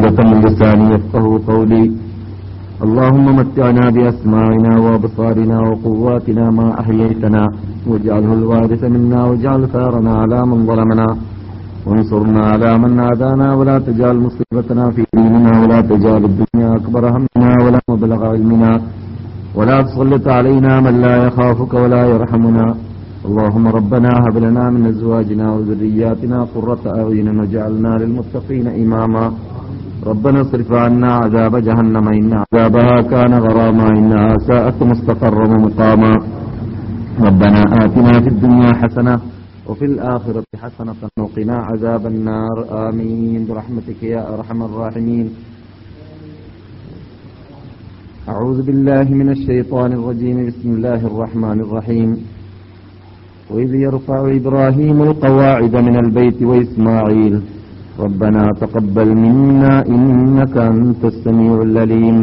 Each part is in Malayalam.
عقدة من لساني يفقهوا قولي. اللهم متعنا بأسماعنا وأبصارنا وقواتنا ما أحييتنا واجعله الوارث منا واجعل ثارنا على من ظلمنا. وانصرنا على من عادانا ولا تجعل مصيبتنا في ديننا ولا تجعل الدنيا أكبر همنا ولا مبلغ علمنا. ولا تسلط علينا من لا يخافك ولا يرحمنا. اللهم ربنا هب لنا من أزواجنا وذرياتنا قرة أعين واجعلنا للمتقين إماما. ربنا اصرف عنا عذاب جهنم إن عذابها كان غراما انها ساءت مستقرا ومقاما. ربنا آتنا في الدنيا حسنة وفي الآخرة حسنة وقنا عذاب النار. آمين. برحمتك يا أرحم الراحمين. أعوذ بالله من الشيطان الرجيم. بسم الله الرحمن الرحيم. وإذ يرفع إبراهيم القواعد من البيت وإسماعيل ربنا تقبل منا إنك أنت السميع العليم.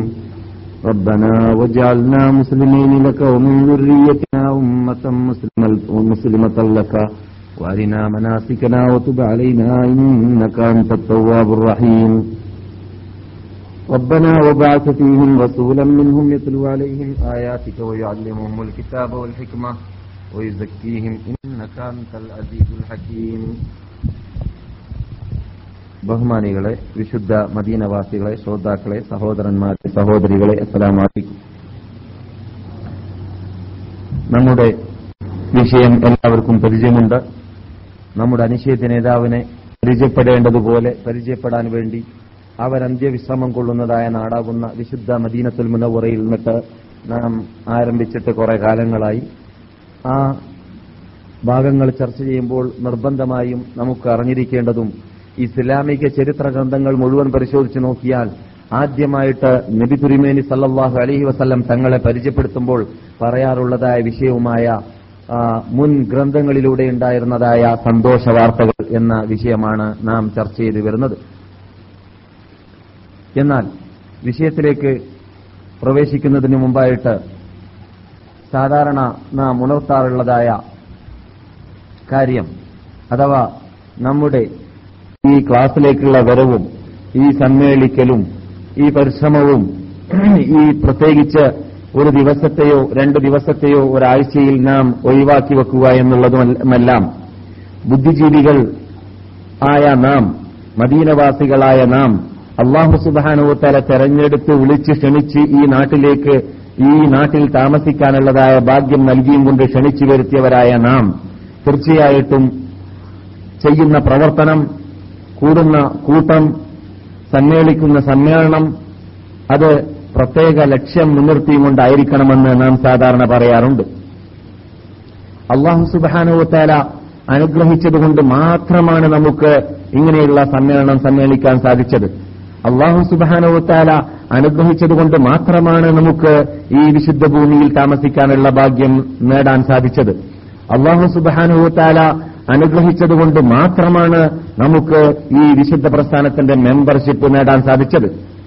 ربنا وجعلنا مسلمين لك ومن ذريتنا أمة مسلمة, لك. وأرنا مناسكنا وتب علينا إنك أنت التواب الرحيم. ربنا وبعث فيهم رسولا منهم يتلو عليهم آياتك ويعلمهم الكتاب والحكمة ويزكيهم إنك أنت العزيز الحكيم. ബഹുമാനികളെ വിശുദ്ധ മദീനവാസികളെ ശ്രോതാക്കളെ സഹോദരന്മാരെ സഹോദരികളെ അസ്സലാം വലൈക്കും നമ്മുടെ വിഷയം എല്ലാവർക്കും പരിചയമുണ്ട്. നമ്മുടെ അനിശ്ചിത നേതാവിനെ പരിചയപ്പെടേണ്ടതുപോലെ പരിചയപ്പെടാൻ വേണ്ടി അവർ അന്ത്യവിശ്രമം കൊള്ളുന്നതായ നാടാകുന്ന വിശുദ്ധ മദീനത്തുൽ മുനവറയിൽ നിന്നിട്ട് നാം ആരംഭിച്ചിട്ട് കുറെ കാലങ്ങളായി. ആ ഭാഗങ്ങൾ ചർച്ച ചെയ്യുമ്പോൾ നിർബന്ധമായും നമുക്ക് അറിഞ്ഞിരിക്കേണ്ടതും ഇസ്ലാമിക ചരിത്ര ഗ്രന്ഥങ്ങൾ മുഴുവൻ പരിശോധിച്ചു നോക്കിയാൽ ആദ്യമായിട്ട് നബി തുരിമേനി സല്ലാഹു അലഹി വസ്ല്ലം തങ്ങളെ പരിചയപ്പെടുത്തുമ്പോൾ പറയാറുള്ളതായ വിഷയവുമായ മുൻ ഗ്രന്ഥങ്ങളിലൂടെ ഉണ്ടായിരുന്നതായ സന്തോഷ വാർത്തകൾ എന്ന വിഷയമാണ് നാം ചർച്ച ചെയ്തു വരുന്നത്. എന്നാൽ വിഷയത്തിലേക്ക് പ്രവേശിക്കുന്നതിന് മുമ്പായിട്ട് സാധാരണ നാം ഉണർത്താറുള്ളതായ കാര്യം അഥവാ നമ്മുടെ ഈ ക്ലാസ്സിലേക്കുള്ള വരവും ഈ സമ്മേളിക്കലും ഈ പരിശ്രമവും ഈ പ്രത്യേകിച്ച് ഒരു ദിവസത്തെയോ രണ്ട് ദിവസത്തെയോ ഒരാഴ്ചയിൽ നാം ഒഴിവാക്കി വെക്കുക എന്നുള്ളതുമെല്ലാം ബുദ്ധിജീവികൾ ആയ നാം മദീനവാസികളായ നാം അള്ളാഹു സുബാനുത്തല തെരഞ്ഞെടുത്ത് വിളിച്ച് ക്ഷണിച്ച് ഈ നാട്ടിലേക്ക് ഈ നാട്ടിൽ താമസിക്കാനുള്ളതായ ഭാഗ്യം നൽകിയും കൊണ്ട് ക്ഷണിച്ചു വരുത്തിയവരായ നാം തീർച്ചയായിട്ടും ചെയ്യുന്ന പ്രവർത്തനം കൂടുന്ന കൂട്ടം സമ്മേളിക്കുന്ന സമ്മേളനം അത് പ്രത്യേക ലക്ഷ്യം മുൻനിർത്തിയും കൊണ്ടായിരിക്കണമെന്ന് നാം സാധാരണ പറയാറുണ്ട്. അള്ളാഹു സുബാനുവത്താല അനുഗ്രഹിച്ചതുകൊണ്ട് മാത്രമാണ് നമുക്ക് ഇങ്ങനെയുള്ള സമ്മേളനം സമ്മേളിക്കാൻ സാധിച്ചത്. അള്ളാഹു സുബാനുവത്താല അനുഗ്രഹിച്ചതുകൊണ്ട് മാത്രമാണ് നമുക്ക് ഈ വിശുദ്ധ ഭൂമിയിൽ താമസിക്കാനുള്ള ഭാഗ്യം നേടാൻ സാധിച്ചത്. അള്ളാഹു സുബാനുവത്താല അനുഗ്രഹിച്ചതുകൊണ്ട് മാത്രമാണ് നമുക്ക് ഈ വിശുദ്ധ പ്രസ്ഥാനത്തിന്റെ മെമ്പർഷിപ്പ് നേടാൻ സാധിച്ചത്.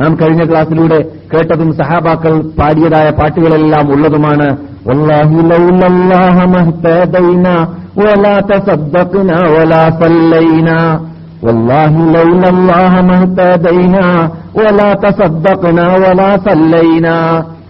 നാം കഴിഞ്ഞ ക്ലാസ്സിലൂടെ കേട്ടതും സഹാബാക്കൾ പാടിയതായ പാട്ടുകളെല്ലാം ഉള്ളതുമാണ്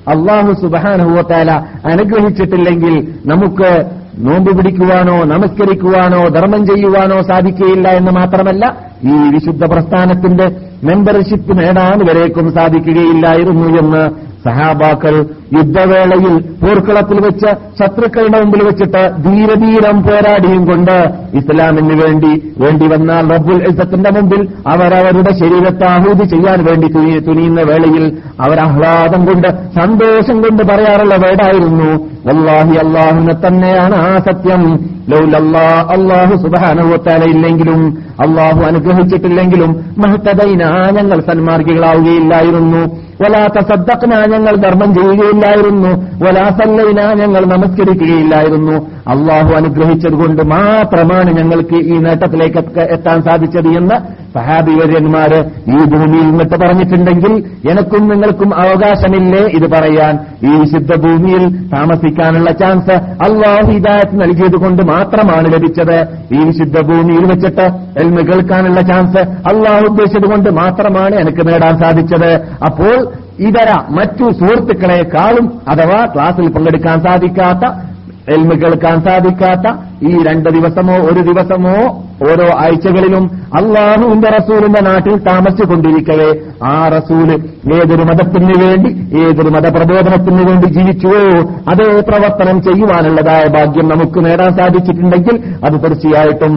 അള്ളാഹു സുബാനുഹുവത്താല അനുഗ്രഹിച്ചിട്ടില്ലെങ്കിൽ നമുക്ക് നോമ്പ് പിടിക്കുവാനോ നമസ്കരിക്കുവാനോ ധർമ്മം ചെയ്യുവാനോ സാധിക്കുകയില്ല എന്ന് മാത്രമല്ല ഈ വിശുദ്ധ പ്രസ്ഥാനത്തിന്റെ മെമ്പർഷിപ്പ് നേടാൻ വരേക്കും സാധിക്കുകയില്ലായിരുന്നു എന്ന് സഹാബാക്കൾ യുദ്ധവേളയിൽ പോർക്കളത്തിൽ വെച്ച് ശത്രുക്കളുടെ മുമ്പിൽ വെച്ചിട്ട് ധീരധീരം പോരാടിയും കൊണ്ട് ഇസ്ലാമിന് വേണ്ടി വേണ്ടി വന്നാൽ റബ്ബുൽ ഇസത്തിന്റെ മുമ്പിൽ അവരവരുടെ ശരീരത്തെ ആഹൂതി ചെയ്യാൻ വേണ്ടി തുനി- തുനിയുന്ന വേളയിൽ അവർ ആഹ്ലാദം കൊണ്ട് സന്തോഷം കൊണ്ട് പറയാറുള്ള വേടായിരുന്നു വല്ലാഹി അള്ളാഹുനെ തന്നെയാണ് ആ സത്യം. ലൗലല്ലാ അള്ളാഹു സുബാനുവത്താല ഇല്ലെങ്കിലും അള്ളാഹു അനുഗ്രഹിച്ചിട്ടില്ലെങ്കിലും മഹത്തതൈന ഞങ്ങൾ സന്മാർഗികളാവുകയില്ലായിരുന്നു. വലാത്ത സദ്ദഖ്ന ഞങ്ങൾ ധർമ്മം ചെയ്യുകയില്ലായിരുന്നു. വലാസല്ലൈന ഞങ്ങൾ നമസ്കരിക്കുകയില്ലായിരുന്നു. അള്ളാഹു അനുഗ്രഹിച്ചതുകൊണ്ട് മാത്രമാണ് ഞങ്ങൾക്ക് ഈ നേട്ടത്തിലേക്ക് എത്ത- എത്താൻ സാധിച്ചത് എന്ന് സഹാബിവര്യന്മാര് ഈ ഭൂമിയിൽ നിന്നിട്ട് പറഞ്ഞിട്ടുണ്ടെങ്കിൽ എനക്കും നിങ്ങൾക്കും അവകാശമില്ലേ ഇത് പറയാൻ. ഈ വിശുദ്ധ ഭൂമിയിൽ താമസിക്കാനുള്ള ചാൻസ് അള്ളാഹു ഹിദായത്ത് നൽകിയത് കൊണ്ട് മാത്രമാണ് ലഭിച്ചത്. ഈ വിശുദ്ധ ഭൂമിയിൽ വെച്ചിട്ട് എൽമ കേൾക്കാനുള്ള ചാൻസ് അള്ളാഹു ഉദ്ദേശിച്ചത് കൊണ്ട് മാത്രമാണ് എനിക്ക് നേടാൻ സാധിച്ചത്. അപ്പോൾ ഇതര മറ്റു സുഹൃത്തുക്കളെക്കാളും അഥവാ ക്ലാസ്സിൽ പങ്കെടുക്കാൻ സാധിക്കാത്ത cilmi galkaantaadi kaata ഈ രണ്ട് ദിവസമോ ഒരു ദിവസമോ ഓരോ ആഴ്ചകളിലും അള്ളാഹുവിന്റെ റസൂലിന്റെ നാട്ടിൽ താമസിച്ചുകൊണ്ടിരിക്കവേ. ആ റസൂൽ ഏതൊരു മതത്തിന് വേണ്ടി ഏതൊരു മതപ്രബോധനത്തിന് വേണ്ടി ജീവിച്ചുവോ അതേ പ്രവർത്തനം ചെയ്യുവാനുള്ളതായ ഭാഗ്യം നമുക്ക് നേടാൻ സാധിച്ചിട്ടുണ്ടെങ്കിൽ അത് തീർച്ചയായിട്ടും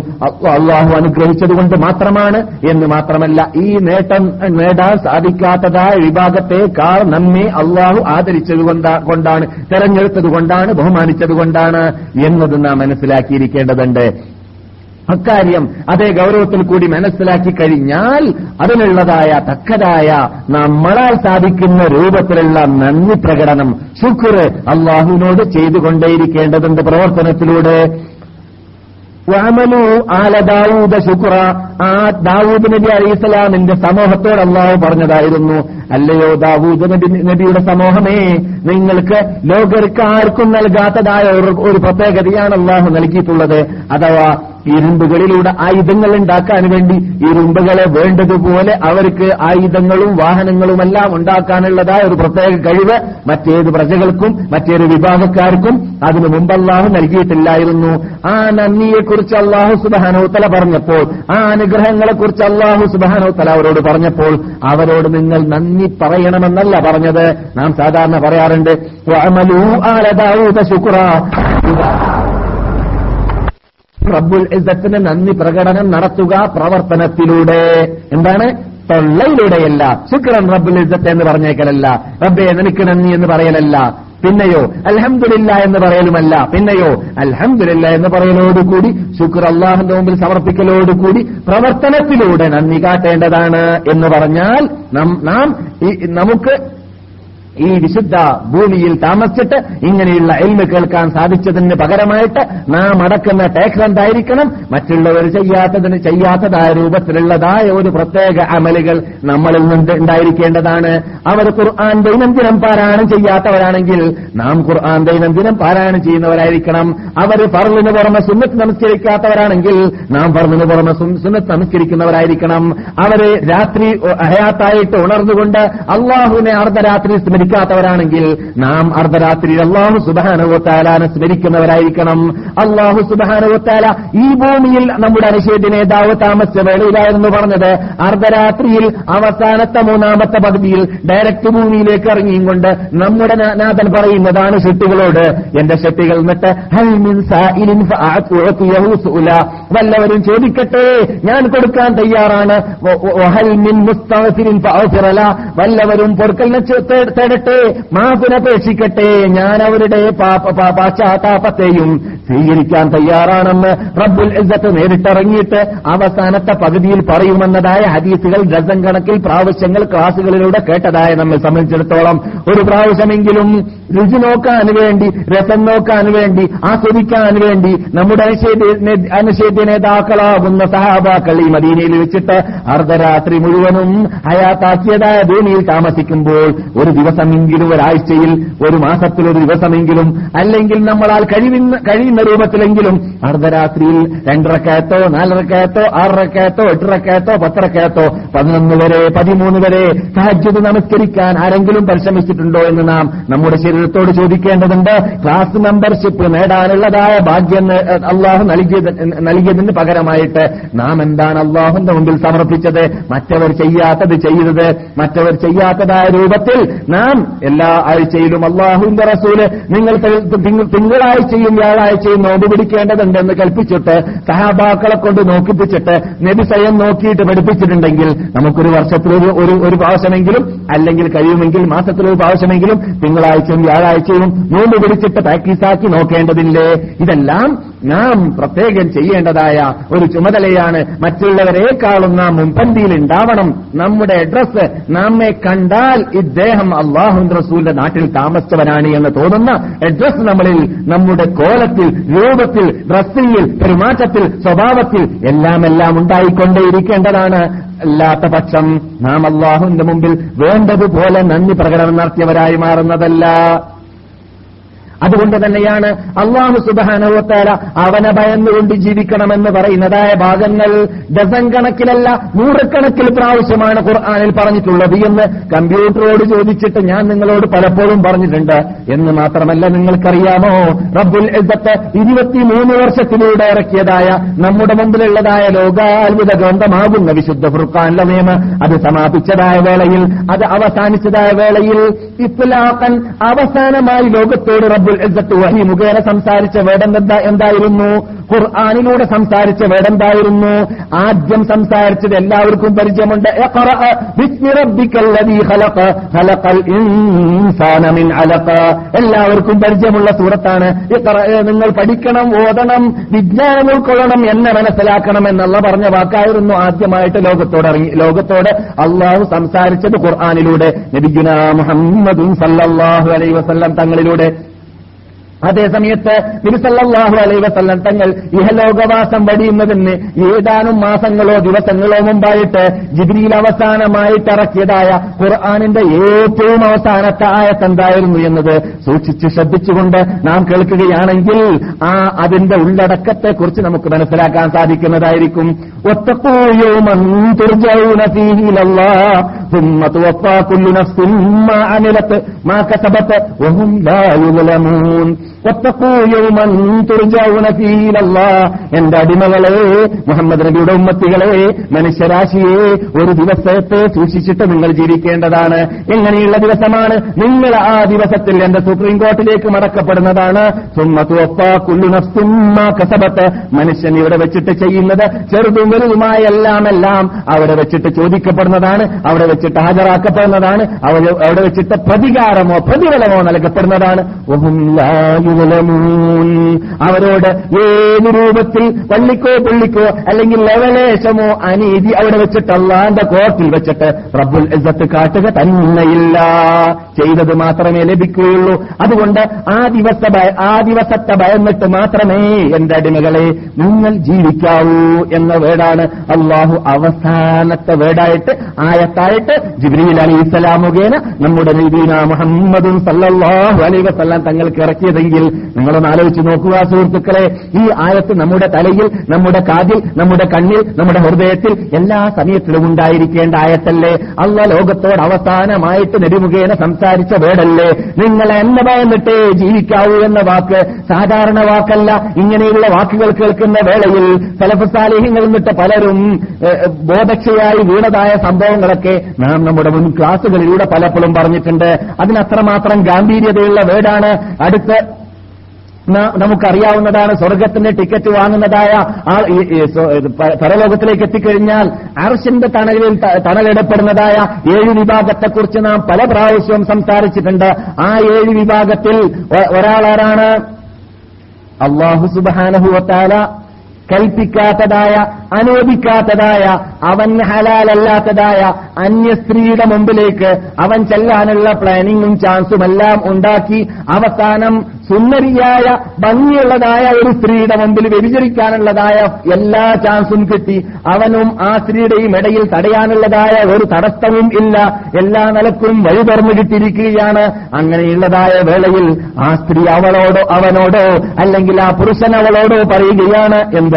അള്ളാഹു അനുഗ്രഹിച്ചതുകൊണ്ട് മാത്രമാണ് എന്ന് മാത്രമല്ല ഈ നേട്ടം നേടാൻ സാധിക്കാത്തതായ വിഭാഗത്തെക്കാൾ നമ്മെ അള്ളാഹു ആദരിച്ചത് കൊണ്ടാ- കൊണ്ടാണ് തെരഞ്ഞെടുത്തത് കൊണ്ടാണ് ബഹുമാനിച്ചത് കൊണ്ടാണ് എന്നത് നാം മനസ്സിലാക്കിയിരിക്കേണ്ടതുണ്ട് അക്കാര്യം അതേ ഗൗരവത്തിൽ കൂടി മനസ്സിലാക്കി കഴിഞ്ഞാൽ അതിനുള്ളതായ തക്കതായ നമ്മളാൽ സാധിക്കുന്ന രൂപത്തിലുള്ള നന്ദി പ്രകടനം ശുക്ർ അള്ളാഹുവിനോട് ചെയ്തുകൊണ്ടേയിരിക്കേണ്ടതുണ്ട് പ്രവർത്തനത്തിലൂടെ. വഅമലു ആല ശുക്ര. ആ ദാവൂദ് നബി അലൈഹി സ്വലാമിന്റെ സമൂഹത്തോട് അള്ളാഹു പറഞ്ഞതായിരുന്നു അല്ലയോ ദാവൂദ് നബിയുടെ സമൂഹമേ നിങ്ങൾക്ക് ലോകർക്ക് ആർക്കും നൽകാത്തതായ ഒരു പ്രത്യേകതയാണ് അള്ളാഹു നൽകിയിട്ടുള്ളത്. അഥവാ ഇരുമ്പുകളിലൂടെ ആയുധങ്ങൾ ഉണ്ടാക്കാൻ വേണ്ടി ഇരുമ്പുകളെ വേണ്ടതുപോലെ അവർക്ക് ആയുധങ്ങളും വാഹനങ്ങളുമെല്ലാം ഉണ്ടാക്കാനുള്ളതായ ഒരു പ്രത്യേക കഴിവ് മറ്റേത് പ്രജകൾക്കും മറ്റേത് വിഭാഗക്കാർക്കും അതിനു മുമ്പ് അള്ളാഹു നൽകിയിട്ടില്ലായിരുന്നു. ആ നന്ദിയെക്കുറിച്ച് അള്ളാഹു സുബാനോത്തല പറഞ്ഞപ്പോൾ ആ അനുഗ്രഹങ്ങളെക്കുറിച്ച് അള്ളാഹു സുബാനോത്തല അവരോട് പറഞ്ഞപ്പോൾ അവരോട് നിങ്ങൾ നന്ദി പറയണമെന്നല്ല പറഞ്ഞത്. നാം സാധാരണ പറയാറുണ്ട്. റബ്ബുൽ ഇസത്തിന് നന്ദി പ്രകടനം നടത്തുക പ്രവർത്തനത്തിലൂടെ. എന്താണ്? തൊള്ളയിലൂടെയല്ല. ശുക്രൻ റബ്ബുൽ ഇസ്സത്ത് എന്ന് പറഞ്ഞേക്കലല്ല. റബ്ബെ നിനക്ക് നന്ദി എന്ന് പറയലല്ല. പിന്നെയോ അൽഹംദുലില്ല എന്ന് പറയലുമല്ല. പിന്നെയോ അൽഹംദുലില്ല എന്ന് പറയലോടുകൂടി ശുക്ർ അള്ളാഹിന്റെ മുമ്പിൽ സമർപ്പിക്കലോടുകൂടി പ്രവർത്തനത്തിലൂടെ നന്ദി കാട്ടേണ്ടതാണ് എന്ന് പറഞ്ഞാൽ നാം നമുക്ക് ഈ വിശുദ്ധ ഭൂമിയിൽ താമസിച്ചിട്ട് ഇങ്ങനെയുള്ള എൽമ കേൾക്കാൻ സാധിച്ചതിന് പകരമായിട്ട് നാം അടക്കുന്ന ടാക്സ് എന്തായിരിക്കണം മറ്റുള്ളവർ ചെയ്യാത്തതിന് ചെയ്യാത്തതായ രൂപത്തിലുള്ളതായ ഒരു പ്രത്യേക അമലുകൾ നമ്മളിൽ നിന്ന് ഉണ്ടായിരിക്കേണ്ടതാണ്. അവർ ഖുർആൻ ദൈനംദിനം പാരായണം ചെയ്യാത്തവരാണെങ്കിൽ നാം ഖുർആൻ ദൈനംദിനം പാരായണം ചെയ്യുന്നവരായിരിക്കണം. അവർ പറലിന് പുറമെ സുന്നത്ത് നമസ്കരിക്കാത്തവരാണെങ്കിൽ നാം പറലിന് പുറമെ സുന്നത്ത് നമസ്കരിക്കുന്നവരായിരിക്കണം. അവരെ രാത്രി അയാത്തായിട്ട് ഉണർന്നുകൊണ്ട് അള്ളാഹുവിനെ അർദ്ധരാത്രി സ്മരിക്കാത്തവരാണെങ്കിൽ നാം അർദ്ധരാത്രി അള്ളാഹു സുബാനുവത്താലാനെ സ്മരിക്കുന്നവരായിരിക്കണം അള്ളാഹു സുബാനുവത്താല ഈ ഭൂമിയിൽ നമ്മുടെ നേതാവ് താമസിച്ച വേളയിലായിരുന്നു പറഞ്ഞത് അർദ്ധരാത്രിയിൽ അവസാനത്തെ മൂന്നാമത്തെ പകുതിയിൽ ഡയറക്റ്റ് ഭൂമിയിലേക്ക് ഇറങ്ങിയും കൊണ്ട് നമ്മുടെ നാഥൻ പറയുന്നതാണ് ഷെട്ടികളോട് എന്റെ ഷെട്ടികൾ എന്നിട്ട്. വല്ലവരും ചോദിക്കട്ടെ ഞാൻ കൊടുക്കാൻ തയ്യാറാണ്. വല്ലവരും പൊറുക്കലിനെ തേ- മാഫിനപേക്ഷിക്കട്ടെ ഞാൻ അവരുടെ പാശ്ചാത്താപത്തെയും സ്വീകരിക്കാൻ തയ്യാറാണെന്ന് റബ്ബുൽ ഇസ്സത്ത് നേരിട്ടിറങ്ങിയിട്ട് അവസാനത്തെ പകുതിയിൽ പറയുമെന്നതായ ഹദീസുകൾ ഡസൻ കണക്കിൽ പ്രാവശ്യങ്ങൾ ക്ലാസുകളിലൂടെ കേട്ടതായ നമ്മെ സംബന്ധിച്ചിടത്തോളം. ഒരു പ്രാവശ്യമെങ്കിലും രുചി നോക്കാൻ വേണ്ടി രസം നോക്കാൻ വേണ്ടി ആസ്വദിക്കാൻ വേണ്ടി നമ്മുടെ അനുശേദ്യ നേതാക്കളാകുന്ന സഹാബാക്കൾ ഈ മദീനയിൽ വെച്ചിട്ട് അർദ്ധരാത്രി മുഴുവനും ഹയാത്താക്കിയതായ ഭൂമിയിൽ താമസിക്കുമ്പോൾ ഒരു ദിവസമെങ്കിലും ഒരാഴ്ചയിൽ ഒരു മാസത്തിൽ ഒരു ദിവസമെങ്കിലും അല്ലെങ്കിൽ നമ്മളാൽ കഴിയുന്ന കഴിയുന്ന രൂപത്തിലെങ്കിലും അർദ്ധരാത്രിയിൽ രണ്ടരക്കയത്തോ നാലരക്കയത്തോ ആറരക്കയത്തോ എട്ടരക്കയത്തോ പത്തരക്കയത്തോ പതിനൊന്ന് വരെ പതിമൂന്ന് വരെ സാഹചര്യം നമസ്കരിക്കാൻ ആരെങ്കിലും പരിശ്രമിച്ചിട്ടുണ്ടോ എന്ന് നാം നമ്മുടെ ശരീരത്തോട് ചോദിക്കേണ്ടതുണ്ട്. ക്ലാസ് മെമ്പർഷിപ്പ് നേടാനുള്ളതായ ഭാഗ്യം അള്ളാഹു നൽകിയത് നൽകിയതിന് പകരമായിട്ട് നാം എന്താണ് അള്ളാഹുന്റെ മുമ്പിൽ സമർപ്പിച്ചത്? മറ്റവർ ചെയ്യാത്തത് ചെയ്തത്. മറ്റവർ ചെയ്യാത്തതായ രൂപത്തിൽ നാം എല്ലാ ആഴ്ചയിലും അള്ളാഹുവിന്റെ റസൂൽ നിങ്ങൾ തിങ്കളാഴ്ചയും വ്യാഴാഴ്ചയും നോമ്പ് പിടിക്കേണ്ടതുണ്ടെന്ന് കൽപ്പിച്ചിട്ട് സഹാബാക്കളെ കൊണ്ട് നോക്കിപ്പിച്ചിട്ട് നബി സ്വയം നോക്കിയിട്ട് പഠിപ്പിച്ചിട്ടുണ്ടെങ്കിൽ നമുക്കൊരു വർഷത്തിൽ ഒരു ഒരു പ്രാവശ്യമെങ്കിലും അല്ലെങ്കിൽ കഴിയുമെങ്കിൽ മാസത്തിൽ ഒരു പ്രാവശ്യമെങ്കിലും തിങ്കളാഴ്ചയും വ്യാഴാഴ്ചയും നോമ്പ് പിടിച്ചിട്ട് പ്രാക്ടീസാക്കി നോക്കേണ്ടതില്ലേ? ഇതെല്ലാം നാം പ്രത്യേകം ചെയ്യേണ്ടതായ ഒരു ചുമതലയാണ്. മറ്റുള്ളവരെക്കാളും നാം മുൻപന്തിയിൽ ഉണ്ടാവണം. നമ്മുടെ അഡ്രസ് നമ്മെ കണ്ടാൽ ഇദ്ദേഹം അള്ളാഹു റസൂലിന്റെ നാട്ടിൽ താമസിച്ചവനാണ് എന്ന് തോന്നുന്ന അഡ്രസ് നമ്മളിൽ നമ്മുടെ കോലത്തിൽ രൂപത്തിൽ ഡ്രസ്സിംഗിൽ പെരുമാറ്റത്തിൽ സ്വഭാവത്തിൽ എല്ലാം എല്ലാം ഉണ്ടായിക്കൊണ്ടേയിരിക്കേണ്ടതാണ്. അല്ലാത്ത പക്ഷം നാം അള്ളാഹുവിന്റെ മുമ്പിൽ വേണ്ടതുപോലെ നന്ദി പ്രകടനം നടത്തിയവരായി മാറുന്നതല്ല. അതുകൊണ്ട് തന്നെയാണ് അള്ളാഹു സുബാനവത്താല അവനെ ഭയന്നുകൊണ്ട് ജീവിക്കണമെന്ന് പറയുന്നതായ ഭാഗങ്ങൾ ഡസൻ കണക്കിലല്ല നൂറുകണക്കിൽ പ്രാവശ്യമാണ് ഖുർആാനിൽ പറഞ്ഞിട്ടുള്ളത് എന്ന് കമ്പ്യൂട്ടറോട് ചോദിച്ചിട്ട് ഞാൻ നിങ്ങളോട് പലപ്പോഴും പറഞ്ഞിട്ടുണ്ട്. എന്ന് മാത്രമല്ല നിങ്ങൾക്കറിയാമോ? റബ്ബുൽ എസത്ത് ഇരുപത്തിമൂന്ന് വർഷത്തിലൂടെ ഇറക്കിയതായ നമ്മുടെ മുമ്പിലുള്ളതായ ലോകാത്ഭുത ഗ്രന്ഥമാകുന്ന വിശുദ്ധ ഫുർഖാനിലെ നിയമം അത് സമാപിച്ചതായ വേളയിൽ അത് അവസാനിച്ചതായ വേളയിൽ ഇസ്ലാഖൻ അവസാനമായി ലോകത്തോട് റബ്ബുൽ വഹി മുഖേന സംസാരിച്ച വേദം എന്തായിരുന്നു? ഖുർആാനിലൂടെ സംസാരിച്ച വേടെന്തായിരുന്നു ആദ്യം സംസാരിച്ചത് എല്ലാവർക്കും പരിചയമുണ്ട്. എല്ലാവർക്കും പരിചയമുള്ള സൂറത്താണ്. നിങ്ങൾ പഠിക്കണം ഓതണം വിജ്ഞാനം ഉൾക്കൊള്ളണം എന്നെ മനസ്സിലാക്കണം എന്നുള്ള പറഞ്ഞ വാക്കായിരുന്നു ആദ്യമായിട്ട് ലോകത്തോട് ഇറങ്ങി ലോകത്തോട് അള്ളാഹു സംസാരിച്ചത് ഖുർആാനിലൂടെ. നബിഗുന മുഹമ്മദും സല്ലാഹു അലൈ വസല്ലം തങ്ങളിലൂടെ. അതേസമയത്ത് നിരുസല്ലാഹു അലൈവസല്ലം തങ്ങൾ ഇഹലോകവാസം വടിയുന്നതിന് ഏതാനും മാസങ്ങളോ ദിവസങ്ങളോ മുമ്പായിട്ട് ജിബ്രിയിൽ അവസാനമായിട്ട് ഇറക്കിയതായ ഖുർആാനിന്റെ ഏറ്റവും അവസാനത്തെ ആയത്ത് എന്തായിരുന്നു എന്നത് സൂക്ഷിച്ച് ശ്രദ്ധിച്ചുകൊണ്ട് നാം കേൾക്കുകയാണെങ്കിൽ ആ അതിന്റെ ഉള്ളടക്കത്തെ കുറിച്ച് നമുക്ക് മനസ്സിലാക്കാൻ സാധിക്കുന്നതായിരിക്കും. ഒത്തപ്പോയോമൻ എന്റെ അടിമകളെ മുഹമ്മദ് നബിയുടെ ഉമ്മത്തികളെ മനുഷ്യരാശിയെ ഒരു ദിവസത്തെ സൂക്ഷിച്ചിട്ട് നിങ്ങൾ ജീവിക്കേണ്ടതാണ്. എങ്ങനെയുള്ള ദിവസമാണ്? നിങ്ങൾ ആ ദിവസത്തിൽ എന്റെ സുപ്രീം കോർട്ടിലേക്ക് മടക്കപ്പെടുന്നതാണ്. കസബത്ത്. മനുഷ്യൻ ഇവിടെ വെച്ചിട്ട് ചെയ്യുന്നത് ചെറുതും വലുതുമായ എല്ലാം എല്ലാം അവിടെ വെച്ചിട്ട് ചോദിക്കപ്പെടുന്നതാണ് അവിടെ വെച്ചിട്ട് ഹാജരാക്കപ്പെടുന്നതാണ് അവിടെ വെച്ചിട്ട് പ്രതികാരമോ പ്രതിഫലമോ നൽകപ്പെടുന്നതാണ്. അവരോട് ഏത് രൂപത്തിൽ പള്ളിക്കോ പുള്ളിക്കോ അല്ലെങ്കിൽ ലവലേശമോ അനീതി അവിടെ വെച്ചിട്ട് അള്ളാന്റെ കോർട്ടിൽ വെച്ചിട്ട് റബ്ബുൽ ഇസ്സത്ത് കാട്ടുക തന്നെയില്ല. ചെയ്തത് മാത്രമേ ലഭിക്കുകയുള്ളൂ. അതുകൊണ്ട് ആ ദിവസ ആ ദിവസത്തെ ഭയന്നിട്ട് മാത്രമേ എന്റെ അടിമകളെ നിങ്ങൾ ജീവിക്കാവൂ എന്ന വേടാണ് അള്ളാഹു അവസാനത്തെ വേടായിട്ട് ആയത്തായിട്ട് ജിബ്രീൽ അലി ഇസ്ലാം മുഖേന നമ്മുടെ നബീന മുഹമ്മദും സല്ലാഹു അലൈഹി വസല്ലം തങ്ങൾക്ക് ഇറക്കിയതെങ്കിൽ നിങ്ങളൊന്ന് ആലോചിച്ച് നോക്കുക സുഹൃത്തുക്കളെ. ഈ ആയത്ത് നമ്മുടെ തലയിൽ നമ്മുടെ കാതിൽ നമ്മുടെ കണ്ണിൽ നമ്മുടെ ഹൃദയത്തിൽ എല്ലാ സമയത്തിലും ഉണ്ടായിരിക്കേണ്ട ആയത്തല്ലേ? അള്ള ലോകത്തോട് അവസാനമായിട്ട് നെടുമുഖേന സംസാരിച്ച വേടല്ലേ? നിങ്ങൾ എന്നെ ഭയന്നിട്ടേ ജീവിക്കാവൂ എന്ന വാക്ക് സാധാരണ വാക്കല്ല. ഇങ്ങനെയുള്ള വാക്കുകൾ കേൾക്കുന്ന വേളയിൽ ഫലഫസാലിഹ്യങ്ങൾ നിന്നിട്ട് പലരും ബോധക്ഷയായി വീണതായ സംഭവങ്ങളൊക്കെ നാം നമ്മുടെ മുൻ ക്ലാസുകളിലൂടെ പലപ്പോഴും പറഞ്ഞിട്ടുണ്ട്. അതിനത്രമാത്രം ഗാംഭീര്യതയുള്ള വേടാണ്. അടുത്ത് നമുക്കറിയാവുന്നതാണ് സ്വർഗത്തിന്റെ ടിക്കറ്റ് വാങ്ങുന്നതായ ആ പരലോകത്തിലേക്ക് എത്തിക്കഴിഞ്ഞാൽ അർഷിന്റെ തണലിൽ തണലിടപ്പെടുന്നതായ ഏഴ് വിഭാഗത്തെക്കുറിച്ച് നാം പല പ്രാവശ്യവും സംസാരിച്ചിട്ടുണ്ട്. ആ ഏഴ് വിഭാഗത്തിൽ ഒരാളാരാണ്? അള്ളാഹു സുബാനഹുവത്താല കൽപ്പിക്കാത്തതായ അനുവദിക്കാത്തതായ അവൻ ഹലാലല്ലാത്തതായ അന്യ സ്ത്രീയുടെ മുമ്പിലേക്ക് അവൻ ചെല്ലാനുള്ള പ്ലാനിങ്ങും ചാൻസും എല്ലാം ഉണ്ടാക്കി അവസാനം സുന്ദരിയായ ഭംഗിയുള്ളതായ ഒരു സ്ത്രീയുടെ മുമ്പിൽ വ്യഭിചരിക്കാനുള്ളതായ എല്ലാ ചാൻസും കിട്ടി. അവനും ആ സ്ത്രീയുടെയും ഇടയിൽ തടയാനുള്ളതായ ഒരു തടസ്സവും ഇല്ല. എല്ലാ നിലക്കും വഴി തുറന്നു കിട്ടിയിരിക്കുകയാണ്. അങ്ങനെയുള്ളതായ വേളയിൽ ആ സ്ത്രീ അവളോടോ അവനോടോ അല്ലെങ്കിൽ ആ പുരുഷൻ അവളോടോ പറയുകയാണ് എന്ത്?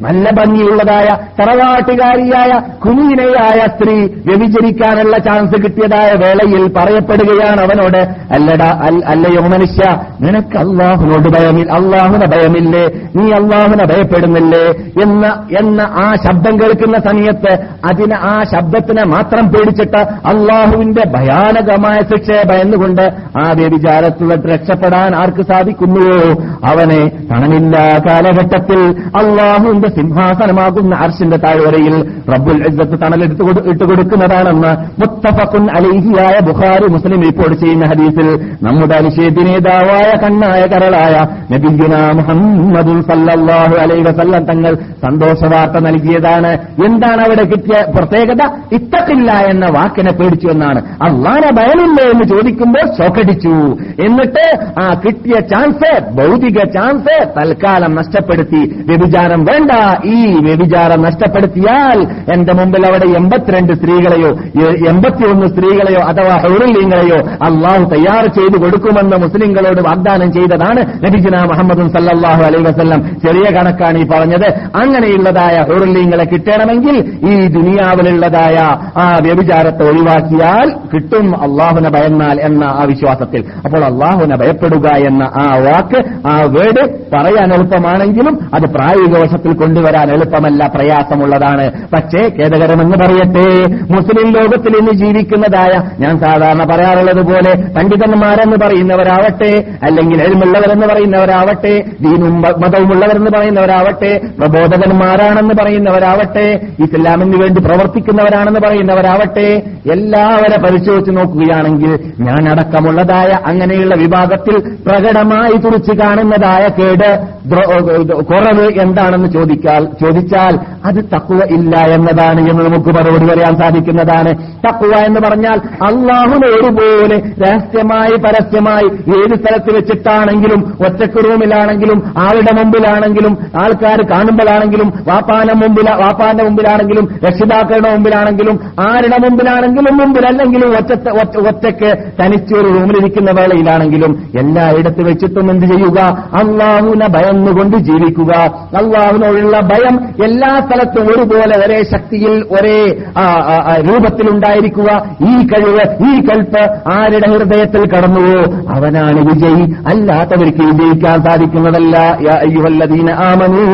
നല്ല ഭംഗിയുള്ളതായ തറവാട്ടുകാരിയായ കുഞ്ഞിനെയായ സ്ത്രീ വ്യഭിചരിക്കാനുള്ള ചാൻസ് കിട്ടിയതായ വേളയിൽ പറയപ്പെടുകയാണ് അവനോട് അല്ലടാ അല്ലയോ മനുഷ്യ നിനക്ക് അള്ളാഹുനോട് ഭയമില്ല അള്ളാഹുന ഭയമില്ലേ നീ അള്ളാഹുന ഭയപ്പെടുന്നില്ലേ? എന്ന എന്ന ആ ശബ്ദം കേൾക്കുന്ന സമയത്ത് അതിന് ആ ശബ്ദത്തിനെ മാത്രം പേടിച്ചിട്ട് അള്ളാഹുവിന്റെ ഭയാനകമായ ശിക്ഷയെ ഭയന്നുകൊണ്ട് ആ വ്യഭിചാരത്തിൽ രക്ഷപ്പെടാൻ ആർക്ക് സാധിക്കുന്നുവോ? അവനെ തണലില്ലാ കാലഘട്ടത്തിൽ അള്ളാഹുവിന്റെ സിംഹാസനമാകുന്ന അർഷിന്റെ താഴ്വരയിൽ റബ്ബുൽ ഇസ്സത്ത് തണലെടുത്ത് ഇട്ടുകൊടുക്കുന്നതാണെന്ന് ഇട്ട് കൊടുക്കുന്നതാണെന്ന് മുത്തഫക്കുൻ അലൈഹിയായ ബുഖാരി മുസ്ലിം റിപ്പോർട്ട് ചെയ്യുന്ന ഹദീസിൽ നമ്മുടെ അലിഷേദ് നേതാവായ കണ്ണായ കരളായ നബിഗുന മുഹമ്മദുൽ സല്ലാഹു അലൈഹി വസല്ലം തങ്ങൾ സന്തോഷവാർത്ത നൽകിയതാണ്. എന്താണ് അവിടെ കിട്ടിയ പ്രത്യേകത? ഇത്തക്കില്ല എന്ന വാക്കിനെ പേടിച്ചു എന്നാണ്. അള്ളാനെ ഭയമില്ലേ എന്ന് ചോദിക്കുമ്പോൾ ഷോക്കടിച്ചു എന്നിട്ട് ആ കിട്ടിയ ചാൻസ് ഭൗതിക ചാൻസ് തൽക്കാലം നഷ്ടപ്പെടുത്തി. വ്യഭിചാരം വേണ്ട. ഈ വ്യഭിചാരം നഷ്ടപ്പെടുത്തിയാൽ എന്റെ മുമ്പിൽ അവിടെ എൺപത്തിരണ്ട് സ്ത്രീകളെയോ എൺപത്തിയൊന്ന് സ്ത്രീകളെയോ അഥവാ ഹൗറുല്ലീങ്ങളെയോ അള്ളാഹു തയ്യാർ ചെയ്തു കൊടുക്കുമെന്ന് മുസ്ലിങ്ങളോട് വാഗ്ദാനം ചെയ്തതാണ് നബിജുന മുഹമ്മദും സല്ലാഹു അലൈ വസല്ലം. ചെറിയ കണക്കാണ് ഈ പറഞ്ഞത്. അങ്ങനെയുള്ളതായ ഹൗറുല്ലീങ്ങളെ കിട്ടണമെങ്കിൽ ഈ ദുനിയാവിലുള്ളതായ ആ വ്യഭിചാരത്തെ ഒഴിവാക്കിയാൽ കിട്ടും അള്ളാഹുനെ ഭയന്നാൽ എന്ന ആ വിശ്വാസത്തിൽ. അപ്പോൾ അള്ളാഹുനെ ഭയപ്പെടുക എന്ന ആ വാക്ക് ആ വേർഡ് പറയാൻ എളുപ്പമാണെങ്കിലും അത് പ്രായോഗിക വശത്തിൽ കൊണ്ടുവരാൻ എളുപ്പമല്ല പ്രയാസമുള്ളതാണ്. പക്ഷേ ഖേദകരമെന്ന് പറയട്ടെ മുസ്ലിം ലോകത്തിൽ ഇന്ന് ജീവിക്കുന്നതായ ഞാൻ സാധാരണ പറയാറുള്ളത് പോലെ പണ്ഡിതന്മാരെന്ന് പറയുന്നവരാവട്ടെ അല്ലെങ്കിൽ എഴുമുള്ളവരെന്ന് പറയുന്നവരാവട്ടെ ദീനും മതവുമുള്ളവരെന്ന് പറയുന്നവരാവട്ടെ പ്രബോധകന്മാരാണെന്ന് പറയുന്നവരാവട്ടെ ഇസ്ലാമിന് വേണ്ടി പ്രവർത്തിക്കുന്നവരാണെന്ന് പറയുന്നവരാവട്ടെ എല്ലാവരെ പരിശോധിച്ച് നോക്കുകയാണെങ്കിൽ ഞാൻ അടക്കമുള്ളതായ അങ്ങനെയുള്ള വിഭാഗത്തിൽ പ്രകടമായി തുറിച്ച് കാണുന്നതായ കേട് കുറവ് എന്താണെന്ന് ചോദിക്കാൽ ചോദിച്ചാൽ അത് തക്കുവ ഇല്ല എന്നതാണ് എന്ന് നമുക്ക് മറുപടി പറയാൻ സാധിക്കുന്നതാണ്. തക്കുവ എന്ന് പറഞ്ഞാൽ അള്ളാഹുന ഒരുപോലെ രഹസ്യമായി പരസ്യമായി ഏത് സ്ഥലത്ത് വെച്ചിട്ടാണെങ്കിലും ഒറ്റയ്ക്ക് റൂമിലാണെങ്കിലും ആളുടെ മുമ്പിലാണെങ്കിലും ആൾക്കാർ കാണുമ്പോഴാണെങ്കിലും വാപ്പാന്റെ മുമ്പിൽ വാപ്പാന്റെ മുമ്പിലാണെങ്കിലും രക്ഷിതാക്കളുടെ മുമ്പിലാണെങ്കിലും ആരുടെ മുമ്പിലാണെങ്കിലും മുമ്പിലല്ലെങ്കിലും ഒറ്റ ഒറ്റ- ഒറ്റയ്ക്ക് തനിച്ചൊരു റൂമിലിരിക്കുന്ന വേളയിലാണെങ്കിലും എല്ലായിടത്ത് വെച്ചിട്ടും എന്ത് ചെയ്യുക? അള്ളാഹുവിനെ ഭയന്നുകൊണ്ട് ജീവിക്കുക. അള്ളാഹുവിനോടുള്ള ഭയം എല്ലാ സ്ഥലത്തും ഒരുപോലെ ഒരേ ശക്തിയിൽ ഒരേ രൂപത്തിൽ രൂപത്തിലുണ്ടായിരിക്കുക. ഈ കഴിവ് ഈ കൽപ്പ് ആരുടെ ഹൃദയത്തിൽ കടന്നുവോ? അവനാണ് വിജയി. അല്ലാത്തവർക്ക് വിജയിക്കാൻ സാധിക്കുന്നതല്ല. യാ അയ്യുഹല്ലദീന ആമനൂ.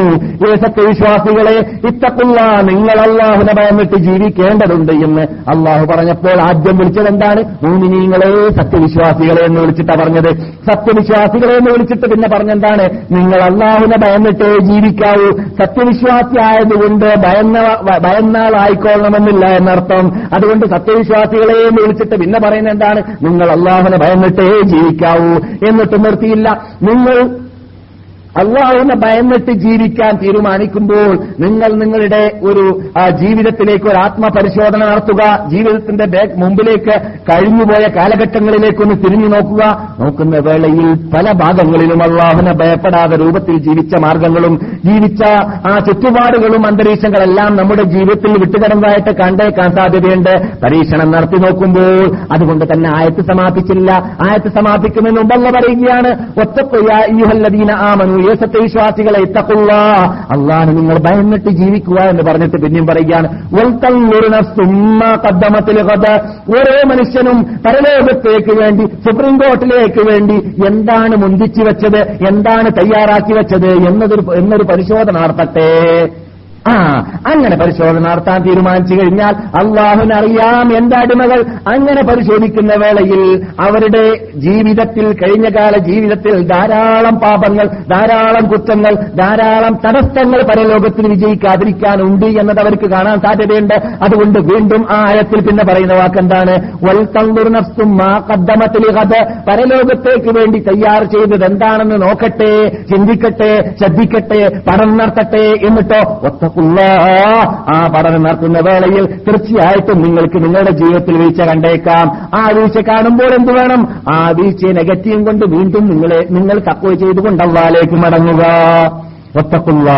ഏ സത്യവിശ്വാസികളെ ഇത്തക്കുള്ള നിങ്ങൾ അള്ളാഹുനെ ഭയമിട്ട് ജീവിക്കേണ്ടതുണ്ട് എന്ന് അള്ളാഹു പറഞ്ഞപ്പോൾ ആദ്യം വിളിച്ചത് എന്താണ്? മൂമിനീങ്ങളെ സത്യവിശ്വാസികളെ എന്ന് വിളിച്ചിട്ടാണ് പറഞ്ഞത്. സത്യവിശ്വാസികളെ എന്ന് വിളിച്ചിട്ട് പിന്നെ പറഞ്ഞെന്താണ്? നിങ്ങൾ അള്ളാഹുനെ ഭയന്നിട്ടേ ജീവിക്കാവൂ. സത്യവിശ്വാസിയായതുകൊണ്ട് ഭയന്ന ഭയന്നാളായിക്കൊള്ളണമെന്നില്ല എന്നർത്ഥം. അതുകൊണ്ട് സത്യവിശ്വാസികളെയും വിളിച്ചിട്ട് പിന്നെ പറയുന്നത് എന്താണ് നിങ്ങൾ അള്ളാഹുനെ ഭയന്നിട്ടേ ജീവിക്കാവൂ. എന്നിട്ട് നിർത്തിയില്ല. നിങ്ങൾ അള്ളാഹുവിനെ ഭയന്നിട്ട് ജീവിക്കാൻ തീരുമാനിക്കുമ്പോൾ നിങ്ങൾ നിങ്ങളുടെ ഒരു ജീവിതത്തിലേക്ക് ഒരു ആത്മപരിശോധന നടത്തുക ജീവിതത്തിന്റെ മുമ്പിലേക്ക് കഴിഞ്ഞുപോയ കാലഘട്ടങ്ങളിലേക്കൊന്ന് തിരിഞ്ഞു നോക്കുക. നോക്കുന്ന വേളയിൽ പല ഭാഗങ്ങളിലും അള്ളാഹുവിനെ ഭയപ്പെടാതെ രൂപത്തിൽ ജീവിച്ച മാർഗങ്ങളും ജീവിച്ച ആ ചുറ്റുപാടുകളും അന്തരീക്ഷങ്ങളെല്ലാം നമ്മുടെ ജീവിതത്തിൽ വിട്ടുകടന്നതായിട്ട് കണ്ടേക്കാൻ സാധ്യതയുണ്ട്. പരീക്ഷണം നടത്തി നോക്കുമ്പോൾ അതുകൊണ്ട് തന്നെ ആയത്ത് സമാപിച്ചില്ല. ആയത്ത് സമാപിക്കുന്നതിന് മുമ്പല്ല പറയുകയാണ് ഒറ്റക്കൊയ്യുഹല്ലദീന ആമനു ഏ വിശ്വാസികളെ ഇത്തക്കുള്ള. അള്ളാഹ് നിങ്ങൾ ഭയന്നിട്ട് ജീവിക്കുക എന്ന് പറഞ്ഞിട്ട് പിന്നെയും പറയുകയാണ്. ഓരോ മനുഷ്യനും പരലോകത്തേക്ക് വേണ്ടി സുപ്രീം കോർട്ടിലേക്ക് വേണ്ടി എന്താണ് മുന്തിച്ചു വെച്ചത് എന്താണ് തയ്യാറാക്കി വെച്ചത് എന്നതൊരു എന്നൊരു പരിശോധന നടത്തട്ടെ. ആ അങ്ങനെ പരിശോധന നടത്താൻ തീരുമാനിച്ചു കഴിഞ്ഞാൽ അള്ളാഹുനറിയാം അടിമകൾ. അങ്ങനെ പരിശോധിക്കുന്ന വേളയിൽ അവരുടെ ജീവിതത്തിൽ കഴിഞ്ഞകാല ജീവിതത്തിൽ ധാരാളം പാപങ്ങൾ ധാരാളം കുറ്റങ്ങൾ ധാരാളം തടസ്സങ്ങൾ പരലോകത്തിൽ വിജയിക്കാതിരിക്കാനുണ്ട് എന്നത് അവർക്ക് കാണാൻ സാധ്യതയുണ്ട്. അതുകൊണ്ട് വീണ്ടും ആ ആയത്തിൽ പിന്നെ പറയുന്ന വാക്കെന്താണ്? പരലോകത്തേക്ക് വേണ്ടി തയ്യാർ ചെയ്തത് എന്താണെന്ന് നോക്കട്ടെ ചിന്തിക്കട്ടെ ശ്രദ്ധിക്കട്ടെ പണം നടത്തട്ടെ എന്നിട്ടോ. ആ പഠനം നടത്തുന്ന വേളയിൽ തീർച്ചയായിട്ടും നിങ്ങൾക്ക് നിങ്ങളുടെ ജീവിതത്തിൽ വീഴ്ച കണ്ടേക്കാം. ആ വീഴ്ച കാണുമ്പോൾ എന്ത് വേണം? ആ വീഴ്ചയെ നെഗറ്റീവ് കൊണ്ട് വീണ്ടും നിങ്ങളെ നിങ്ങൾ തക്കവ ചെയ്തുകൊണ്ട് അള്ളാലേക്ക് മടങ്ങുക. ഒത്തക്കുള്ള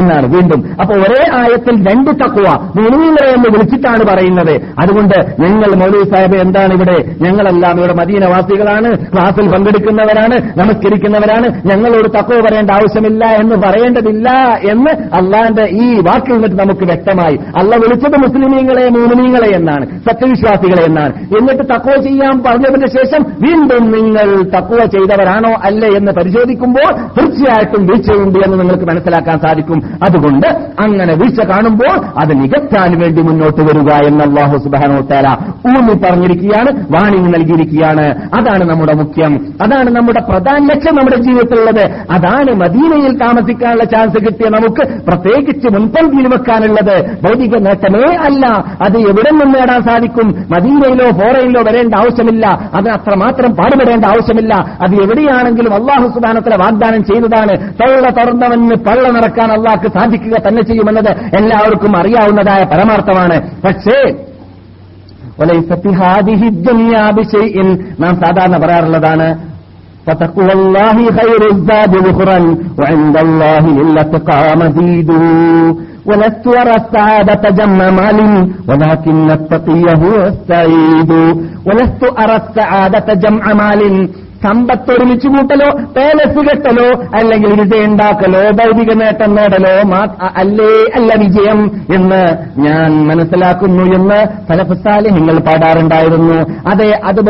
എന്നാണ് വീണ്ടും. അപ്പൊ ഒരേ ആയത്തിൽ രണ്ട് തക്കുവ മുനീങ്ങളെ എന്ന് വിളിച്ചിട്ടാണ് പറയുന്നത്. അതുകൊണ്ട് ഞങ്ങൾ മൗലവി സാഹിബ് എന്താണ് ഇവിടെ ഞങ്ങളെല്ലാം ഇവിടെ മദീനവാസികളാണ്. ക്ലാസിൽ പങ്കെടുക്കുന്നവരാണ് നമസ്കരിക്കുന്നവരാണ്. ഞങ്ങളോട് തക്കുവ പറയേണ്ട ആവശ്യമില്ല എന്ന് പറയേണ്ടതില്ല എന്ന് അള്ളാന്റെ ഈ വാക്കിൽ നിന്നിട്ട് നമുക്ക് വ്യക്തമായി. അല്ല വിളിച്ചത് മുസ്ലിമീങ്ങളെ മൂമിനീങ്ങളെ എന്നാണ് സത്യവിശ്വാസികളെ എന്നാണ്. എന്നിട്ട് തക്കുവ ചെയ്യാൻ പറഞ്ഞതിന് ശേഷം വീണ്ടും നിങ്ങൾ തക്കുവ ചെയ്തവരാണോ അല്ലേ എന്ന് പരിശോധിക്കുമ്പോൾ തീർച്ചയായിട്ടും വീഴ്ചയുണ്ട് എന്ന് നിങ്ങൾക്ക് മനസ്സിലാക്കാൻ സാധിക്കും. അതുകൊണ്ട് അങ്ങനെ വീഴ്ച കാണുമ്പോൾ അത് നികത്താൻ വേണ്ടി മുന്നോട്ട് വരിക എന്ന് അള്ളാഹു സുബാനോത്തേല ഊന്നി പറഞ്ഞിരിക്കുകയാണ് വാണിംഗ് നൽകിയിരിക്കുകയാണ്. അതാണ് നമ്മുടെ മുഖ്യം. അതാണ് നമ്മുടെ പ്രധാന ലക്ഷ്യം നമ്മുടെ ജീവിതത്തിലുള്ളത്. അതാണ് മദീനയിൽ താമസിക്കാനുള്ള ചാൻസ് കിട്ടിയ നമുക്ക് പ്രത്യേകിച്ച് മുൻപന്തിയിൽ വെക്കാനുള്ളത്. ഭൗതിക നേട്ടമേ അല്ല. അത് എവിടെ നിന്ന് നേടാൻ സാധിക്കും? മദീനയിലോ ഫോറയിലോ വരേണ്ട ആവശ്യമില്ല. അത് അത്രമാത്രം പാടുപെടേണ്ട ആവശ്യമില്ല. അത് എവിടെയാണെങ്കിലും അള്ളാഹു സുബാനത്തിലെ വാഗ്ദാനം ചെയ്തതാണ്. തൊള്ള തുറന്നവന് പള്ള നടക്കാൻ അള്ളാഹ്ക്ക് സാധിക്കുക തന്നെ ചെയ്യുമെന്നത് എല്ലാവർക്കും അറിയാവുന്നതായ പരമാർത്ഥമാണ് പക്ഷേ وليست هذه الدنيا بشيء നാം സാധാരണ പറയാറുള്ളതാണ് فتقوى الله خير الزاد ذخرا وعند الله للاتقى مزيد ولست أرى السعادة جم مال ولكن التقي هو السعيد ولست أرى السعادة جمع مال സമ്പത്ത് ഒരുമിച്ച് കൂട്ടലോ പേലസ് കെട്ടലോ അല്ലെങ്കിൽ വിജയുണ്ടാക്കലോ ഭൗതിക നേട്ടം നേടലോ അല്ലേ അല്ല വിജയം എന്ന് ഞാൻ മനസ്സിലാക്കുന്നു എന്ന് ഫലഫസാലിഹ്യങ്ങൾ പാടാറുണ്ടായിരുന്നു. അതെ അത്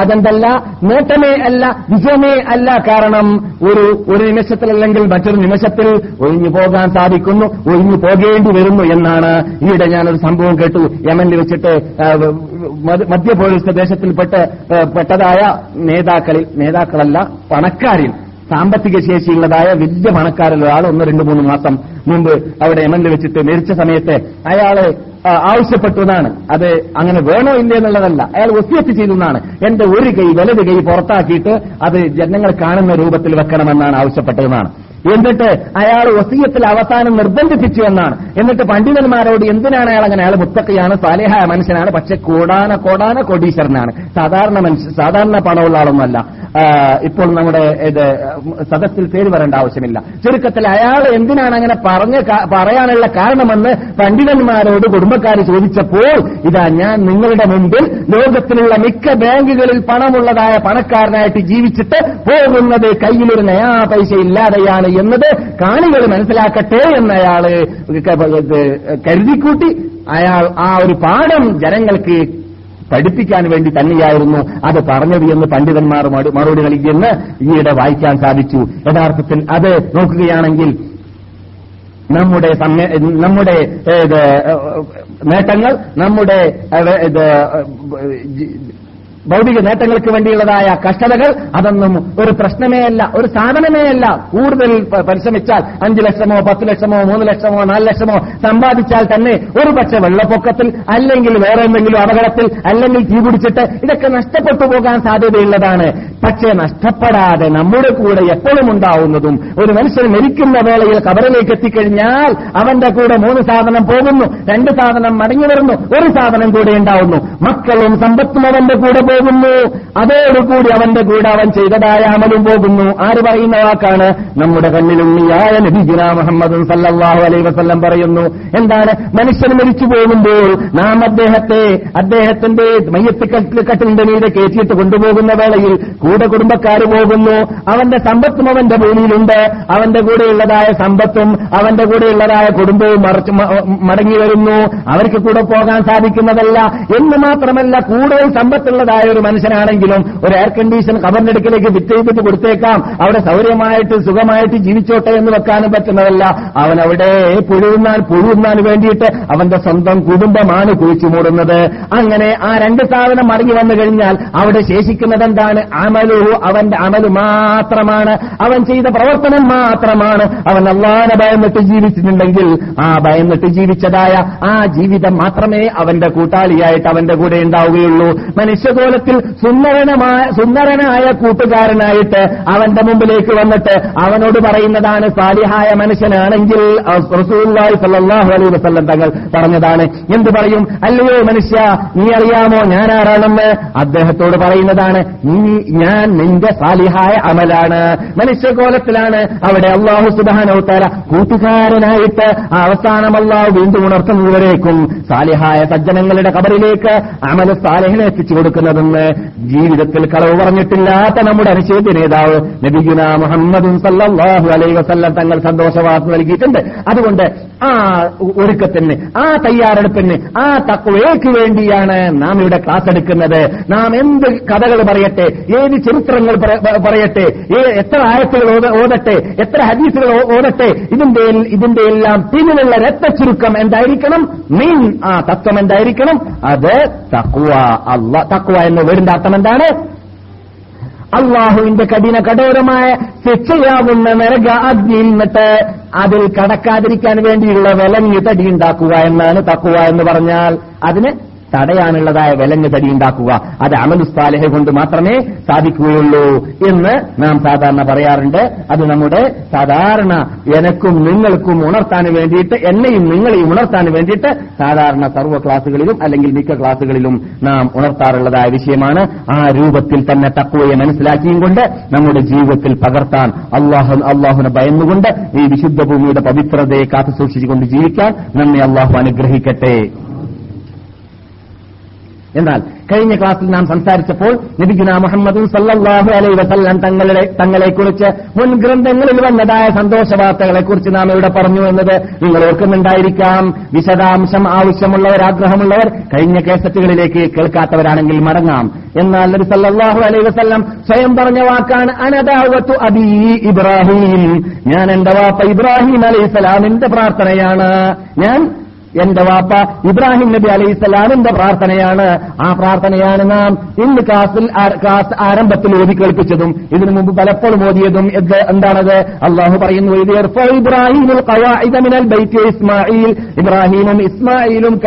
അതെന്തല്ല നേട്ടമേ അല്ല വിജയമേ അല്ല കാരണം ഒരു ഒരു നിമിഷത്തിൽ അല്ലെങ്കിൽ മറ്റൊരു നിമിഷത്തിൽ ഒഴിഞ്ഞു പോകാൻ സാധിക്കുന്നു ഒഴിഞ്ഞു പോകേണ്ടി വരുന്നു എന്നാണ്. ഈയിടെ ഞാനൊരു സംഭവം കേട്ടു യമനിൽ വെച്ചിട്ട് മധ്യ പോലീസ് പ്രദേശത്തിൽപ്പെട്ട് പെട്ടതായ നേതാക്കളിൽ നേതാക്കളല്ല പണക്കാരിൽ സാമ്പത്തിക ശേഷിയുള്ളതായ വലിയ പണക്കാരിൽ ഒരാൾ ഒന്ന് രണ്ട് മൂന്ന് മാസം മുമ്പ് അവിടെ യമനിൽ വെച്ചിട്ട് മരിച്ച സമയത്ത് അയാളെ ആവശ്യപ്പെട്ടതാണ് അത് അങ്ങനെ വേണോ ഇല്ലേ എന്നുള്ളതല്ല. അയാൾ ഒസ്യത്ത് ചെയ്തു എന്നാണ്. എന്റെ ഒരു കൈ വലത് കൈ പുറത്താക്കിയിട്ട് അത് ജനങ്ങൾ കാണുന്ന രൂപത്തിൽ വെക്കണമെന്നാണ് ആവശ്യപ്പെട്ടതെന്നാണ്. എന്നിട്ട് അയാൾ വസീയത്തിൽ അവസാനം നിർബന്ധിപ്പിച്ചു എന്നാണ്. എന്നിട്ട് പണ്ഡിതന്മാരോട് എന്തിനാണ് അയാൾ അങ്ങനെ? അയാൾ മുത്തക്കയാണ് സാലേഹായ മനുഷ്യനാണ് പക്ഷെ കോടാന കോടാന കോടീശ്വരനാണ്. സാധാരണ മനുഷ്യ സാധാരണ പണമുള്ള ആളൊന്നുമല്ല. ഇപ്പോൾ നമ്മുടെ ഇത് സദസ്സിൽ പേര് വരേണ്ട ആവശ്യമില്ല. ചുരുക്കത്തിൽ അയാൾ എന്തിനാണ് അങ്ങനെ പറഞ്ഞ പറയാനുള്ള കാരണമെന്ന് പണ്ഡിതന്മാരോട് കുടുംബക്കാർ ചോദിച്ചപ്പോൾ ഇതാ ഞാൻ നിങ്ങളുടെ മുമ്പിൽ ലോകത്തിലുള്ള മിക്ക ബാങ്കുകളിൽ പണമുള്ളതായ പണക്കാരനായിട്ട് ജീവിച്ചിട്ട് പോകുന്നത് കയ്യിലൊരു നയാ പൈസ ഇല്ലാതെയാണ് എന്നത് കാണികൾ മനസ്സിലാക്കട്ടെ എന്ന് എന്നയാൾ കരുതിക്കൂട്ടി അയാൾ ആ ഒരു പാഠം ജനങ്ങൾക്ക് പഠിപ്പിക്കാൻ വേണ്ടി തന്നെയായിരുന്നു അത് പറഞ്ഞത് എന്ന് പണ്ഡിതന്മാർ മറുപടി നൽകിയെന്ന് ഈയിടെ വായിക്കാൻ സാധിച്ചു. യഥാർത്ഥത്തിൽ അത് നോക്കുകയാണെങ്കിൽ നമ്മുടെ നമ്മുടെ നേട്ടങ്ങൾ നമ്മുടെ ഭൗതിക നേട്ടങ്ങൾക്ക് വേണ്ടിയുള്ളതായ കഷ്ടതകൾ അതൊന്നും ഒരു പ്രശ്നമേ അല്ല ഒരു സാധനമേ അല്ല. കൂടുതൽ പരിശ്രമിച്ചാൽ അഞ്ചു ലക്ഷമോ പത്ത് ലക്ഷമോ മൂന്ന് ലക്ഷമോ നാല് ലക്ഷമോ സമ്പാദിച്ചാൽ തന്നെ ഒരു പക്ഷെ വെള്ളപ്പൊക്കത്തിൽ അല്ലെങ്കിൽ വേറെ എന്തെങ്കിലും അപകടത്തിൽ അല്ലെങ്കിൽ തീ പിടിച്ചിട്ട് ഇതൊക്കെ നഷ്ടപ്പെട്ടു പോകാൻ സാധ്യതയുള്ളതാണ്. പക്ഷേ നഷ്ടപ്പെടാതെ നമ്മുടെ കൂടെ എപ്പോഴും ഉണ്ടാവുന്നതും ഒരു മനുഷ്യൻ മരിക്കുന്ന വേളയിൽ കബറിലേക്ക് എത്തിക്കഴിഞ്ഞാൽ അവന്റെ കൂടെ മൂന്ന് സാധനം പോകുന്നു രണ്ട് സാധനം മടങ്ങി വരുന്നു ഒരു സാധനം കൂടെ ഉണ്ടാവുന്നു. മക്കളും സമ്പത്തും അവന്റെ കൂടെ പോകുന്നു. അതോടുകൂടി അവന്റെ കൂടെ അവൻ ചെയ്തതായ അമലും പോകുന്നു. ആര് പറയുന്ന വാക്കാണ്? നമ്മുടെ കണ്ണിലുണ്ണിയായ നബിജുന മുഹമ്മദ് സല്ലാഹു അലൈ വസ്ല്ലം പറയുന്നു. എന്താണ്? മനുഷ്യൻ മരിച്ചു പോകുമ്പോൾ നാം അദ്ദേഹത്തെ അദ്ദേഹത്തിന്റെ മയ്യത്ത് കട്ടിലിന്റെ മീതെ കയറ്റിയിട്ട് കൊണ്ടുപോകുന്ന വേളയിൽ കൂടെ കുടുംബക്കാർ പോകുന്നു. അവന്റെ സമ്പത്തും അവന്റെ ഭൂമിയിലുണ്ട്. അവന്റെ കൂടെയുള്ളതായ സമ്പത്തും അവന്റെ കൂടെയുള്ളതായ കുടുംബവും മടങ്ങി വരുന്നു. അവർക്ക് കൂടെ പോകാൻ സാധിക്കുന്നതല്ല. എന്ന് മാത്രമല്ല കൂടുതൽ സമ്പത്തുള്ളതായ ഒരു മനുഷ്യനാണെങ്കിലും ഒരു എയർ കണ്ടീഷൻ കബറിനടുക്കിലേക്ക് ഫിറ്റ് കൊടുത്തേക്കാം. അവിടെ സൗകര്യമായിട്ട് സുഖമായിട്ട് ജീവിച്ചോട്ടെ എന്ന് വെക്കാനും പറ്റുന്നതല്ല. അവൻ അവിടെ പുഴുന്നാൻ പുഴുന്നാൻ വേണ്ടിയിട്ട് അവന്റെ സ്വന്തം കുടുംബമാണ് കുഴിച്ചു മൂടുന്നത്. അങ്ങനെ ആ രണ്ട് സാധനം മടങ്ങി വന്നു കഴിഞ്ഞാൽ അവിടെ ശേഷിക്കുന്നത് എന്താണ്? അമലുഹു അവന്റെ അമൽ മാത്രമാണ്. അവൻ ചെയ്ത പ്രവർത്തനം മാത്രമാണ്. അവൻ അള്ളാനെ ഭയന്നിട്ട് ജീവിച്ചിട്ടുണ്ടെങ്കിൽ ആ ഭയന്നിട്ട് ജീവിച്ചതായ ആ ജീവിതം മാത്രമേ അവന്റെ കൂട്ടാളിയായിട്ട് അവന്റെ കൂടെ ഉണ്ടാവുകയുള്ളൂ. മനുഷ്യപോലെ കോലത്തിൽ സുന്ദരനമായ സുന്ദരനായ കൂട്ടുകാരനായിട്ട് അവന്റെ മുമ്പിലേക്ക് വന്നിട്ട് അവനോട് പറയുന്നതാണ് സാലിഹായ മനുഷ്യനാണെങ്കിൽ റസൂല്ലായി സല്ലാഹു അലൈഹി വസല്ലം തങ്ങൾ പറഞ്ഞതാണ്. എന്ത് പറയും? അല്ലയോ മനുഷ്യ നീ അറിയാമോ ഞാൻ ആരാണെന്ന് അദ്ദേഹത്തോട് പറയുന്നതാണ് നീ ഞാൻ നിന്റെ സാലിഹായ അമലാണ്. മനുഷ്യകോലത്തിലാണ് അവിടെ അള്ളാഹു സുബാനോത്താര കൂട്ടുകാരനായിട്ട് അവസാനം അള്ളാഹു വീണ്ടും ഉണർത്തുന്നതുവരേക്കും സാലിഹായ സജ്ജനങ്ങളുടെ കബറിലേക്ക് അമല സാലിഹിനെ എത്തിച്ചു കൊടുക്കുന്നതെന്ന് ജീവിതത്തിൽ കളവ് പറഞ്ഞിട്ടില്ലാത്ത നമ്മുടെ അനുശേദ്യ നേതാവ് നബിഗുന മുഹമ്മദും സല്ലാഹു അലൈ വസല്ലം തങ്ങൾ സന്തോഷവാർത്ത നൽകിയിട്ടുണ്ട്. അതുകൊണ്ട് ആ ഒരുക്കത്തിന് ആ തയ്യാറെടുപ്പിന് ആ തക്വയ്ക്ക് വേണ്ടിയാണ് നാം ഇവിടെ ക്ലാസ് എടുക്കുന്നത്. നാം എന്ത് കഥകൾ പറയട്ടെ ഏത് ചരിത്രങ്ങൾ പറ- പറയട്ടെ എത്ര ആയത്തുകൾ ഓതട്ടെ എത്ര ഹദീസുകൾ ഓതട്ടെ ഇതിന്റെ ഇതിന്റെ എല്ലാം പിന്നിലുള്ള രക്തചുരുക്കം എന്തായിരിക്കണം? മെയിൻ ആ തത്വം എന്തായിരിക്കണം? അത് തക്വ അല്ല തക്വ എന്ന വീടിന്റെ അർത്ഥം എന്താണ്? അള്ളാഹുവിന്റെ കഠിന കഠോരമായ ശിക്ഷയാവുന്ന നരക അഗ്നിയിൽ നിന്നിട്ട് അതിൽ കടക്കാതിരിക്കാൻ വേണ്ടിയുള്ള വിലങ്ങി തടി ഉണ്ടാക്കുക എന്നാണ് തക്കുവ എന്ന് പറഞ്ഞാൽ അതിന് തടയാനുള്ളതായ വിലങ്ങ് തടി ഉണ്ടാക്കുക അത് അമലുസ്താലഹ കൊണ്ട് മാത്രമേ സാധിക്കുകയുള്ളൂ എന്ന് നാം സാധാരണ പറയാറുണ്ട്. അത് നമ്മുടെ സാധാരണ എനക്കും നിങ്ങൾക്കും ഉണർത്താൻ വേണ്ടിയിട്ട് എന്നെയും നിങ്ങളെയും ഉണർത്താൻ വേണ്ടിയിട്ട് സാധാരണ സർവ ക്ലാസുകളിലും അല്ലെങ്കിൽ മിക്ക ക്ലാസുകളിലും നാം ഉണർത്താറുള്ളതായ വിഷയമാണ്. ആ രൂപത്തിൽ തന്നെ തക്കുവയെ മനസ്സിലാക്കിയും കൊണ്ട് നമ്മുടെ ജീവിതത്തിൽ പകർത്താൻ അള്ളാഹു അള്ളാഹുനെ ഭയന്നുകൊണ്ട് ഈ വിശുദ്ധ ഭൂമിയുടെ പവിത്രതയെ കാത്തു സൂക്ഷിച്ചുകൊണ്ട് ജീവിക്കാൻ നമ്മെ അള്ളാഹു അനുഗ്രഹിക്കട്ടെ. എന്നാൽ കഴിഞ്ഞ ക്ലാസ്സിൽ നാം സംസാരിച്ചപ്പോൾ നബിഗുന മുഹമ്മദും സല്ലാഹു അലൈ വസല്ലാം തങ്ങളുടെ തങ്ങളെക്കുറിച്ച് മുൻ ഗ്രന്ഥങ്ങളിൽ വന്നതായ സന്തോഷ വാർത്തകളെക്കുറിച്ച് നാം ഇവിടെ പറഞ്ഞു എന്നത് നിങ്ങൾ ഓർക്കുന്നുണ്ടായിരിക്കാം. വിശദാംശം ആവശ്യമുള്ളവർ ആഗ്രഹമുള്ളവർ കഴിഞ്ഞ കേസറ്റുകളിലേക്ക് കേൾക്കാത്തവരാണെങ്കിൽ മടങ്ങാം. എന്നാൽ നബി സല്ലാഹു അലൈ വസല്ലം സ്വയം പറഞ്ഞ വാക്കാണ് അനദാവത്തു അബീ ഇബ്രാഹിം. ഞാൻ എന്റെ വാപ്പ ഇബ്രാഹിം അലൈഹി അലൈഹിസ്സലാമിന്റെ പ്രാർത്ഥനയാണ്. ഞാൻ എന്റെ വാപ്പ ഇബ്രാഹിം നബി അലൈഹി സ്വലാമിന്റെ പ്രാർത്ഥനയാണ്. ആ പ്രാർത്ഥനയാണ് നാം ഇന്ന് ക്ലാസ് ആരംഭത്തിൽ ഓതി കേൾപ്പിച്ചതും ഇതിനു മുമ്പ് പലപ്പോഴും ഓതിയതും. എന്താണത്? അള്ളാഹു പറയുന്നു ഇസ്മായിൽ ഇബ്രാഹിമും ഇസ്മായിലും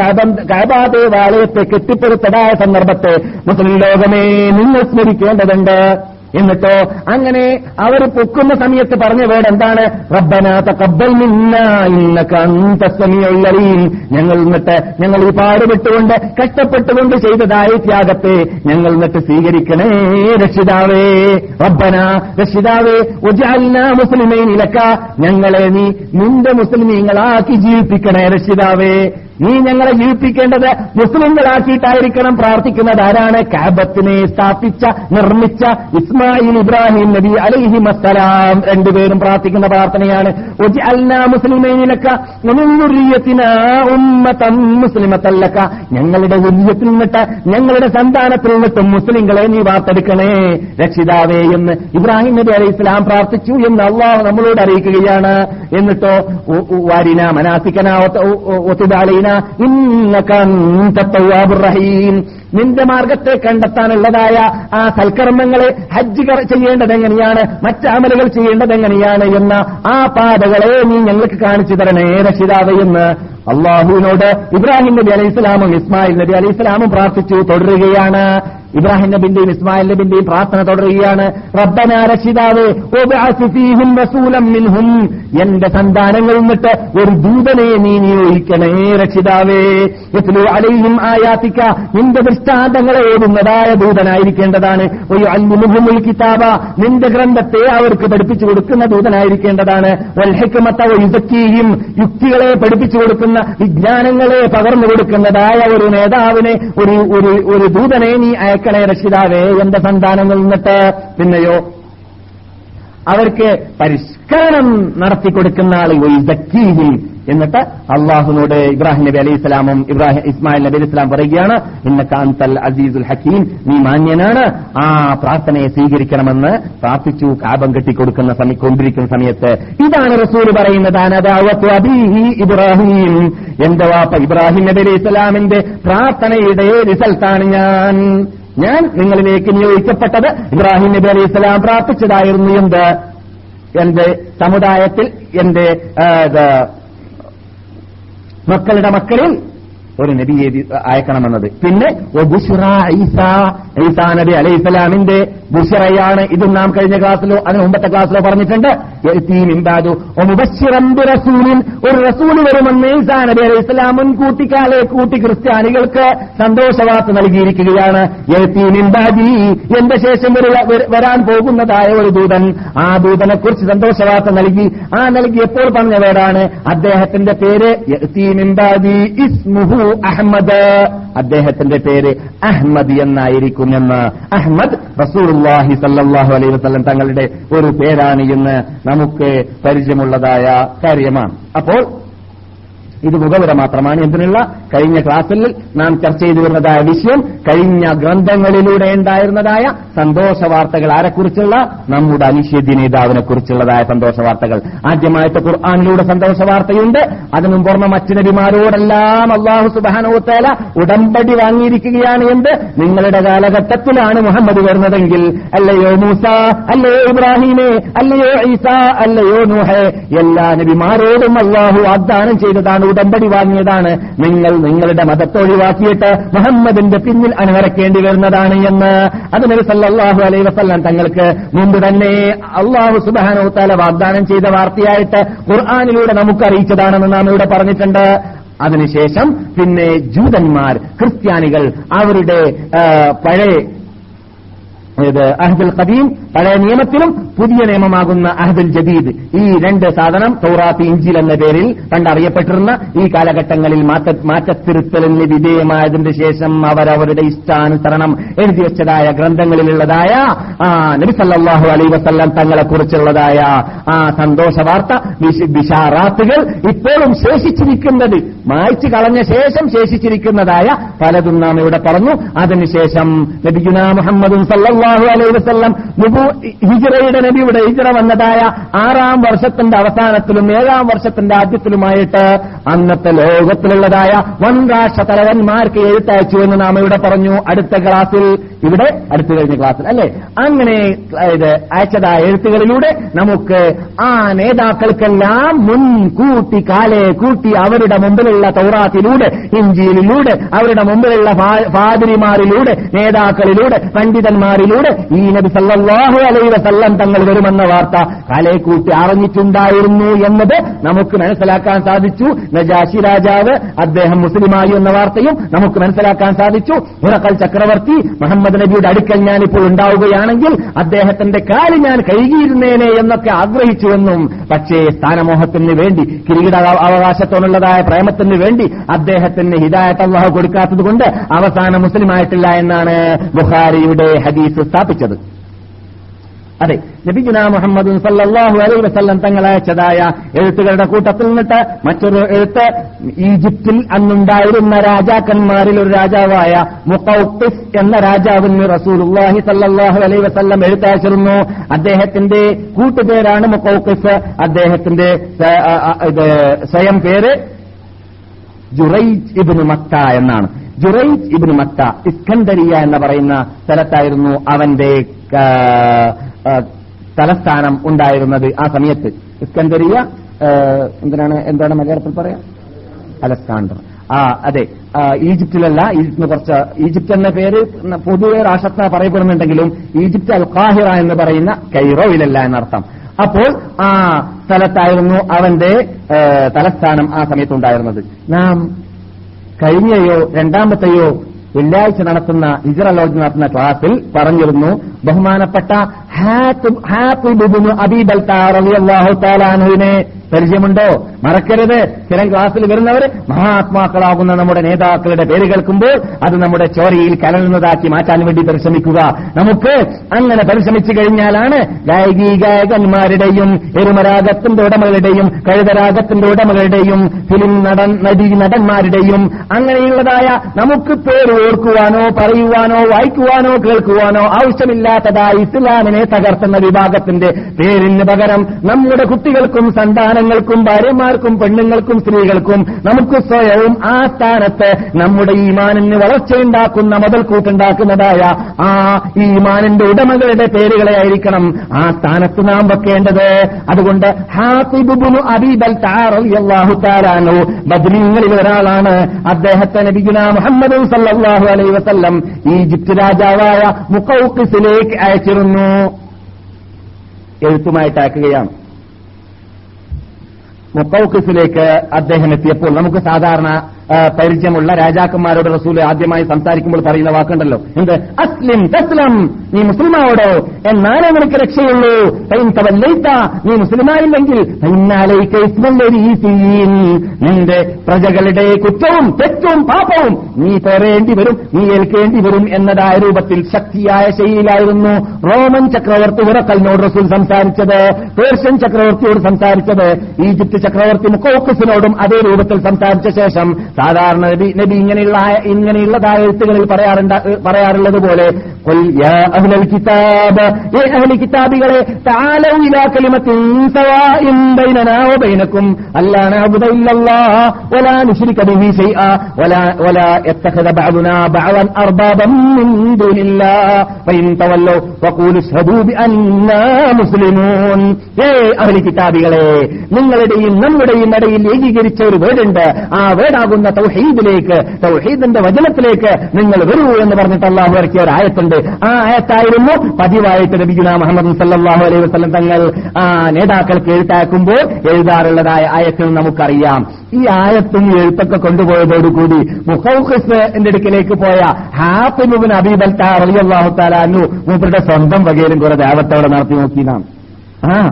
കാബാ ദേവാലയത്തെ കെട്ടിപ്പടുത്തതായ സന്ദർഭത്തെ മുസ്ലിം ലോകമേ നിങ്ങൾ സ്മരിക്കേണ്ടതുണ്ട്. എന്നിട്ടോ അങ്ങനെ അവർ പൊക്കുന്ന സമയത്ത് പറഞ്ഞ വേർഡ് എന്താണ്? റബ്ബന തഖബ്ബൽ നിന്ന ഇന്നക അൻത സമീഉൽ അലീം. ഞങ്ങൾ എന്നിട്ട് ഞങ്ങൾ ഈ പാടുപെട്ടുകൊണ്ട് കഷ്ടപ്പെട്ടുകൊണ്ട് ചെയ്തതായ ത്യാഗത്തെ ഞങ്ങൾ എന്നിട്ട് സ്വീകരിക്കണേ രക്ഷിതാവേ. റബ്ബന രക്ഷിതാവേ ഒജാലിന മുസ്ലിമേ നിലക്ക ഞങ്ങളെ നീ നിന്റെ മുസ്ലിമീങ്ങളാക്കി ജീവിപ്പിക്കണേ രക്ഷിതാവേ. നീ ഞങ്ങളെ ജീവിപ്പിക്കേണ്ടത് മുസ്ലിങ്ങളാക്കിയിട്ടായിരിക്കണം പ്രാർത്ഥിക്കുന്നത്. ആരാണ്? കാബത്തിനെ സ്ഥാപിച്ച നിർമ്മിച്ച ഇസ്മായിൽ ഇബ്രാഹിം നബി അലൈഹി മസ്സലാം രണ്ടുപേരും പ്രാർത്ഥിക്കുന്ന പ്രാർത്ഥനയാണ്. ഉജ്അൽനാ മുസ്ലിമൈനിലക വമിൻ ദുർരിയത്തിനാ ഉമ്മതൻ മുസ്ലിമത്തല്ലക ഞങ്ങളുടെ ഉല്യത്തിൽ നിന്നിട്ട് ഞങ്ങളുടെ സന്താനത്തിൽ നിന്നിട്ടും മുസ്ലിങ്ങളെ നീ വാർത്തെടുക്കണേ. രക്ഷിതാവേ എന്ന് ഇബ്രാഹിം നബി അലൈഹി ഇസ്ലാം പ്രാർത്ഥിച്ചു എന്ന് അള്ളാഹു നമ്മളോട് അറിയിക്കുകയാണ്. എന്നിട്ടോ വാരിന മനാസിക്കന തവ്വാബുർ റഹീം. നിന്റെ മാർഗത്തെ കണ്ടെത്താനുള്ളതായ ആ സൽക്കർമ്മങ്ങളെ ഹജ്ജ് ചെയ്യേണ്ടത് എങ്ങനെയാണ് മറ്റ് അമലുകൾ ചെയ്യേണ്ടത് എങ്ങനെയാണ് എന്ന ആ പാതകളെ നീ ഞങ്ങൾക്ക് കാണിച്ചു തരണേ രക്ഷിതാവ് എന്ന്. അള്ളാഹുവിനോട് ഇബ്രാഹിം നബി അലൈഹി സ്വലാമും ഇസ്മായിൽ നബി അലൈഹി സ്വലാമും പ്രാർത്ഥിച്ചു തുടരുകയാണ് ഇബ്രാഹിം നബിന്റെയും ഇസ്മായിൽ നബിന്റെയും പ്രാർത്ഥന തുടരുകയാണ് റബ്ബന മിൻഹും. എന്റെ സന്താനങ്ങളിൽ നിന്നിട്ട് ഒരു ദൂതനെ നീ നിയോഗിക്കണേ രക്ഷിതാവേ. യത്ലു അലൈഹിം ആയാത്തിക്ക. നിന്റെ ദൃഷ്ടാന്തങ്ങളെ ഓടുന്നതായ ദൂതനായിരിക്കേണ്ടതാണ്. ഒരു അൽമുഹുമുൽ കിതാബ. നിന്റെ ഗ്രന്ഥത്തെ അവർക്ക് പഠിപ്പിച്ചു കൊടുക്കുന്ന ദൂതനായിരിക്കേണ്ടതാണ്. വൽ ഹിക്മത വയുസക്കീഹിം യുക്തികളെ പഠിപ്പിച്ചു കൊടുക്കുന്ന വിജ്ഞാനങ്ങളെ പകർന്നു കൊടുക്കുന്നതായ ഒരു നേതാവിനെ ഒരു ഒരു ഒരു ദൂതനെ നീ അയക്കണേ രക്ഷിതാവേ എന്റെ സന്താനങ്ങൾ നിന്നിട്ട്. പിന്നെയോ അവർക്ക് പരിഷ്കരണം നടത്തിക്കൊടുക്കുന്ന ആൾ എന്നിട്ട് അള്ളാഹുനോട് ഇബ്രാഹിം നബി അലൈഹി സ്വലാമും ഇബ്രാഹിം ഇസ്മായിൽ നബി ഇസ്ലാം പറയുകയാണ് ഇന്ന കാന്തൽ അസീസുൽ ഹക്കീം. നീ മാന്യനാണ്. ആ പ്രാർത്ഥനയെ സ്വീകരിക്കണമെന്ന് പ്രാർത്ഥിച്ചു കാപം കെട്ടിക്കൊടുക്കുന്ന കൊണ്ടിരിക്കുന്ന സമയത്ത്. ഇതാണ് റസൂൽ പറയുന്നത് ഇബ്രാഹിം. എന്റെ വാപ്പ ഇബ്രാഹിം നബി അലൈഹി സ്വലാമിന്റെ പ്രാർത്ഥനയുടെ റിസൾട്ടാണ് ഞാൻ. ഞാൻ നിങ്ങളിലേക്ക് നിയോഗിക്കപ്പെട്ടത് ഇബ്രാഹിം നബി അലൈഹി സ്വലാം പ്രാർത്ഥിച്ചതായിരുന്നു. എന്ത്? എന്റെ സമുദായത്തിൽ എന്റെ മക്കളുടെ മക്കളിൽ ഒരു നബിയെ അയക്കണമെന്നത്. പിന്നെ അലൈഹി ഈസ നബി അലൈഹിസ്സലാമിന്റെ ബുഷറയാണ് ഇത് നാം കഴിഞ്ഞ ക്ലാസ്സിലോ അതിന് മുമ്പത്തെ ക്ലാസ്സിലോ പറഞ്ഞിട്ടുണ്ട്. ഒരു റസൂൽ വരുമെന്ന് ഈസാ നബി അലൈഹി ഇസ്ലാം മുൻകൂട്ടിക്കാലെ കൂട്ടി ക്രിസ്ത്യാനികൾക്ക് സന്തോഷവാർത്ത നൽകിയിരിക്കുകയാണ്. എന്റെ ശേഷം വരാൻ പോകുന്നതായ ഒരു ദൂതൻ. ആ ദൂതനെ കുറിച്ച് സന്തോഷവാർത്ത നൽകി. ആ നൽകിയപ്പോൾ പറഞ്ഞ പേരാണ് അദ്ദേഹത്തിന്റെ പേര് ഇസ്മുഹു അഹ്മദ് അദ്ദേഹത്തിന്റെ പേര് അഹമ്മദ് എന്നായിരിക്കും എന്ന്. അഹ്മദ് റസൂലുള്ളാഹി സല്ലാഹു അലൈഹി വസ്ലം തങ്ങളുടെ ഒരു പേരാണ് എന്ന് നമുക്ക് പരിചയമുള്ളതായ കാര്യമാണ്. അപ്പോൾ ഇത് മുഖവുര മാത്രമാണ് എന്തിനുള്ള? കഴിഞ്ഞ ക്ലാസ്സിൽ നാം ചർച്ച ചെയ്തു വരുന്നതായ വിഷയം കഴിഞ്ഞ ഗ്രന്ഥങ്ങളിലൂടെ ഉണ്ടായിരുന്നതായ സന്തോഷ വാർത്തകൾ ആരെക്കുറിച്ചുള്ള? നമ്മുടെ അനിശ്ചിതി നേതാവിനെ കുറിച്ചുള്ളതായ സന്തോഷ വാർത്തകൾ. ആദ്യമായിട്ട് ഖുർആാനിലൂടെ സന്തോഷ വാർത്തയുണ്ട്. അതിനും പുറമെ മറ്റു നബിമാരോടെല്ലാം അള്ളാഹു സുബാനോത്തേല ഉടമ്പടി വാങ്ങിയിരിക്കുകയാണ് എന്ത്? നിങ്ങളുടെ കാലഘട്ടത്തിലാണ് മുഹമ്മദ് വരുന്നതെങ്കിൽ അല്ലയോ മൂസ അല്ലയോ ഇബ്രാഹിമേ അല്ലയോ ഈസ അല്ലയോ നുഹെ എല്ലാ നബിമാരോടും അള്ളാഹു വാഗ്ദാനം ചെയ്തതാണ് ഉടമ്പടി വാങ്ങിയതാണ്. നിങ്ങൾ നിങ്ങളുടെ മതത്തെ ഒഴിവാക്കിയിട്ട് മുഹമ്മദിന്റെ പിന്നിൽ അണിനിരക്കേണ്ടി വരുന്നതാണ് എന്ന് അതിനൊരു സല്ലാഹു അലൈ വസല്ലം തങ്ങൾക്ക് മുമ്പ് തന്നെ അള്ളാഹു സുബാനോത്താല വാഗ്ദാനം ചെയ്ത വാർത്തയായിട്ട് ഖുർആാനിലൂടെ നമുക്ക് അറിയിച്ചതാണെന്ന് നാം ഇവിടെ പറഞ്ഞിട്ടുണ്ട്. അതിനുശേഷം പിന്നെ ജൂതന്മാർ ക്രിസ്ത്യാനികൾ അവരുടെ പഴയ ഇത് അഹ്ദുൽ ഖദീം പഴയ നിയമത്തിലും പുതിയ നിയമമാകുന്ന അഹ്ദുൽ ജദീദ്. ഈ രണ്ട് സാധനം തൗറാത്ത് ഇഞ്ചിൽ എന്ന പേരിൽ പണ്ടറിയപ്പെട്ടിരുന്ന ഈ കാലഘട്ടങ്ങളിൽ മാറ്റ മാറ്റത്തിരുത്തലിന് വിധേയമായതിന്റെ ശേഷം അവരവരുടെ ഇഷ്ടാനുസരണം എഴുതി വെച്ചതായ ഗ്രന്ഥങ്ങളിലുള്ളതായ ആ നബി സല്ലല്ലാഹു അലൈഹി വസല്ലം തങ്ങളെ കുറിച്ചുള്ളതായ ആ സന്തോഷ വാർത്ത വിഷാറാത്തുകൾ ഇപ്പോഴും ശേഷിച്ചിരിക്കുന്നത് മായ്ച്ചു കളഞ്ഞ ശേഷം ശേഷിച്ചിരിക്കുന്നതായ പലതും നാം ഇവിടെ പറഞ്ഞു. അതിനുശേഷം നബിഗുന മുഹമ്മദും സല്ലല്ലാഹു അലൈഹി വസല്ലം നുബു നബിയുടെ ഹിജറ വന്നതായ ആറാം വർഷത്തിന്റെ അവസാനത്തിലും ഏഴാം വർഷത്തിന്റെ ആദ്യത്തിലുമായിട്ട് അന്നത്തെ ലോകത്തിലുള്ളതായ വൻരാഷ്ട്ര തലവന്മാർക്ക് എഴുത്തയച്ചു എന്ന് നാം ഇവിടെ പറഞ്ഞു. അടുത്ത ക്ലാസ്സിൽ ഇവിടെ അടുത്തു കഴിഞ്ഞ ക്ലാസ്സിൽ അല്ലെ? അങ്ങനെ ഇത് അയച്ചതായ എഴുത്തുകളിലൂടെ നമുക്ക് ആ നേതാക്കൾക്കെല്ലാം മുൻകൂട്ടി കാലെ കൂട്ടി അവരുടെ മുമ്പിലുള്ള തൗറാത്തിലൂടെ ഇഞ്ചിയിലൂടെ അവരുടെ മുമ്പിലുള്ള ഫാദിരിമാരിലൂടെ നേതാക്കളിലൂടെ പണ്ഡിതന്മാരിലൂടെ ഈ നബി സല്ലാഹു അലൈവ സല്ലം തങ്ങൾ വരുമെന്ന വാർത്ത കാലെ കൂട്ടി അറിഞ്ഞിട്ടുണ്ടായിരുന്നു എന്നത് നമുക്ക് മനസ്സിലാക്കാൻ സാധിച്ചു. നജാഷി രാജാവ് അദ്ദേഹം മുസ്ലിമായി എന്ന വാർത്തയും നമുക്ക് മനസ്സിലാക്കാൻ സാധിച്ചു. ഉറക്കൽ ചക്രവർത്തി മുഹമ്മദ് നബിയുടെ അടുക്കൽ ഞാനിപ്പോൾ ഉണ്ടാവുകയാണെങ്കിൽ അദ്ദേഹത്തിന്റെ കാൽ ഞാൻ കഴുകിയിരുന്നേനെ എന്നൊക്കെ ആഗ്രഹിച്ചുവെന്നും പക്ഷേ സ്ഥാനമോഹത്തിന് വേണ്ടി കിരീട അവകാശത്തോടുള്ളതായ പ്രേമത്തിന് വേണ്ടി അദ്ദേഹത്തിന് ഹിദായത്ത് അള്ളാഹു കൊടുക്കാത്തതുകൊണ്ട് അവസാനം മുസ്ലിമായിട്ടില്ല എന്നാണ് ബുഖാരിയുടെ ഹദീസ് സ്ഥാപിച്ചത്. അതെ. നബിഗുന മുഹമ്മദ് സല്ലാഹു അലൈ വസല്ലം തങ്ങൾ അയച്ചതായ എഴുത്തുകളുടെ കൂട്ടത്തിൽ നിന്നിട്ട് മറ്റൊരു എഴുത്ത് ഈജിപ്തിൽ അന്നുണ്ടായിരുന്ന രാജാക്കന്മാരിൽ ഒരു രാജാവായ മുഖൌത്തിസ് എന്ന രാജാവിന് റസൂലുള്ളാഹി സല്ലാഹു അലൈ വസല്ലം എഴുത്തയച്ചിരുന്നു അദ്ദേഹത്തിന്റെ കൂട്ടുപേരാണ് മുഖൌത്തിസ്. അദ്ദേഹത്തിന്റെ സ്വയം പേര് ജുറൈജ് ഇബ്നു മക്ക എന്നാണ്. ജുറൈജ് ഇബ്നു മക്ക ഇസ്കന്ദരിയ എന്ന് പറയുന്ന സ്ഥലത്തായിരുന്നു അവന്റെ തലസ്ഥാനം ഉണ്ടായിരുന്നത് ആ സമയത്ത്. ഇസ്കന്ദരിയ എന്തിനാണ് എന്താണ് മലയാളത്തിൽ പറയാം? അലക്സാണ്ടർ ആ അതെ. ഈജിപ്തിലല്ല ഈജിപ്തിന് കുറച്ച് ഈജിപ്ത് എന്ന പേര് പൊതുവെ രാഷ്ട്രത്തെ പറയപ്പെടുന്നുണ്ടെങ്കിലും ഈജിപ്ത് അൽ ഖാഹിറ എന്ന് പറയുന്ന കൈറോയിലല്ല എന്നർത്ഥം. അപ്പോൾ ആ സ്ഥലത്തായിരുന്നു അവന്റെ തലസ്ഥാനം ആ സമയത്തുണ്ടായിരുന്നത് നാം കഴിഞ്ഞയോ രണ്ടാമത്തെയോ വെള്ളിയാഴ്ച നടത്തുന്ന ഹിജറ നടത്തുന്ന ക്ലാസിൽ പറഞ്ഞിരുന്നു ബഹുമാനപ്പെട്ട ഹാത്തിബ്- ഹാത്തിബ് ഇബ്നു അബീ ബൽതാ റളിയല്ലാഹു തആല അൻഹുവിനെ പരിചയമുണ്ടോ? മറക്കരുത്. ചില ക്ലാസ്സിൽ വരുന്നവർ മഹാത്മാക്കളാകുന്ന നമ്മുടെ നേതാക്കളുടെ പേര് കേൾക്കുമ്പോൾ അത് നമ്മുടെ ചോരയിൽ കലർന്നതാക്കി മാറ്റാൻ വേണ്ടി പരിശ്രമിക്കുക. നമുക്ക് അങ്ങനെ പരിശ്രമിച്ചു കഴിഞ്ഞാലാണ് ഗായകി ഗായകന്മാരുടെയും എരുമരാഗത്തിന്റെ ഉടമകളുടെയും കഴുതരാഗത്തിന്റെ ഉടമകളുടെയും ഫിലിം നടൻ നടി നടന്മാരുടെയും അങ്ങനെയുള്ളതായ നമുക്ക് പേര് ഓർക്കുവാനോ പറയുവാനോ വായിക്കുവാനോ കേൾക്കുവാനോ ആവശ്യമില്ലാത്തതായി ഇസ്ലാമില്ലാത്തതായി ഇസ്ലാമിനെ തകർത്തുന്ന വിഭാഗത്തിന്റെ പേരിന് പകരം നമ്മുടെ കുട്ടികൾക്കും സന്താനങ്ങൾക്കും ഭാര്യമാർക്കും പെണ്ണുങ്ങൾക്കും സ്ത്രീകൾക്കും നമുക്ക് സ്വയവും ആ സ്ഥാനത്ത് നമ്മുടെ ഈമാനിന് വളർച്ചയുണ്ടാക്കുന്ന മുതൽക്കൂട്ടുണ്ടാക്കുന്നതായ ആ ഈമാനിന്റെ ഉടമകളുടെ പേരുകളെ ആയിരിക്കണം ആ സ്ഥാനത്ത് നാം വെക്കേണ്ടത്. അതുകൊണ്ട് ഹാസിബുബുനു അബീബൽ താറു താരാനു ബദ്രീങ്ങളിൽ ഒരാളാണ്. അദ്ദേഹത്തെ നബിഗുന മുഹമ്മദ് സല്ലാഹു അലൈഹി വസല്ലം ഈജിപ്ത് രാജാവായ മുക്കൌക്കിസിലേക്ക് അയച്ചിരുന്നു. എഴുത്തുമായിട്ട് അയക്കുകയാണ്. മുക്കൌക്കിസിലേക്ക് അദ്ദേഹം എത്തിയപ്പോൾ നമുക്ക് സാധാരണ പരിചയമുള്ള രാജാക്കന്മാരോട് റസൂൽ ആദ്യമായി സംസാരിക്കുമ്പോൾ പറയുന്ന വാക്കുണ്ടല്ലോ. എന്ത്? അസ്ലിം തസ്ലം. നീ മുസ്ലിമാവോടോ? എന്നാലേ നിനക്ക് രക്ഷയുള്ളൂ. നീ മുസ്ലിമായില്ലെങ്കിൽ. നിന്റെ പ്രജകളുടെ കുറ്റവും തെറ്റും പാപവും നീ പേറേണ്ടി വരും നീ ഏൽക്കേണ്ടി വരും എന്നതായ രൂപത്തിൽ ശക്തിയായ ശൈലിയിലായിരുന്നു റോമൻ ചക്രവർത്തി ഉറക്കലിനോട് റസൂൽ സംസാരിച്ചത്. പേർഷ്യൻ ചക്രവർത്തിയോട് സംസാരിച്ചത്. ഈജിപ്ത് ചക്രവർത്തി മുക്കോക്കസിനോടും അതേ രൂപത്തിൽ സംസാരിച്ച ശേഷം സാധാരണ നബി നബി ഇങ്ങനെയുള്ള ഇങ്ങനെയുള്ളതായ എഴുത്തുകളിൽ പറയാറുണ്ട് പറയാറുള്ളത് പോലെ "ഖുൽ യാ അഹ്ലൽ കിതാബ് ഏ അഹ്ലി കിതാബികളെ തആലൗ ഇലാ കലിമത്തിൻ സവാഇൻ ബൈനനാ വബൈനക്കും അല്ലാ നഅബുദ ഇല്ലല്ലാഹ വലാ നുശ്രിക ബിഹി ശൈആ വലാ വലാ യത്തഖദ ബഅദുനാ അർബാബൻ മിൻ ദൂനില്ലാഹ് ഫഇൻ തവല്ലൗ ഫഖൂലു അശ്ഹദൂ ബിഅന്നാ മുസ്ലിമൂൻ. ഏ അഹ്ലി കിതാബികളെ നിങ്ങളുടെയും നമ്മുടെയും ഇടയിൽ ഏകീകരിച്ച ഒരു വേടുണ്ട് ആ വേടാകുന്ന തൗഹീദിലേക്ക് തൗഹീദിന്റെ വചനത്തിലേക്ക് നിങ്ങൾ വരൂ എന്ന് പറഞ്ഞിട്ട് അള്ളാഹു ഇറക്കിയ ഒരു ആയത്തുണ്ട്. ആ ആയത്തായിരുന്നു പതിവായിട്ട് ലഭിക്കുന്ന മുഹമ്മദ് സല്ലാഹു അലൈഹി വസ്ലം തങ്ങൾ ആ നേതാക്കൾക്ക് എഴുത്താക്കുമ്പോൾ എഴുതാറുള്ളതായ ആയത്തിൽ നമുക്കറിയാം. ഈ ആയത്തും എഴുത്തൊക്കെ കൊണ്ടുപോയതോടുകൂടി മുഹൌഖിന്റെ അടുക്കിലേക്ക് പോയ ഹാഫിബുബിൻ അബീബൽ അള്ളാഹു താലാനു മൂപ്പരുടെ സ്വന്തം വകയിലും കുറെ ദേവത്തോടെ നടത്തി നോക്കിയതാണ്. ആ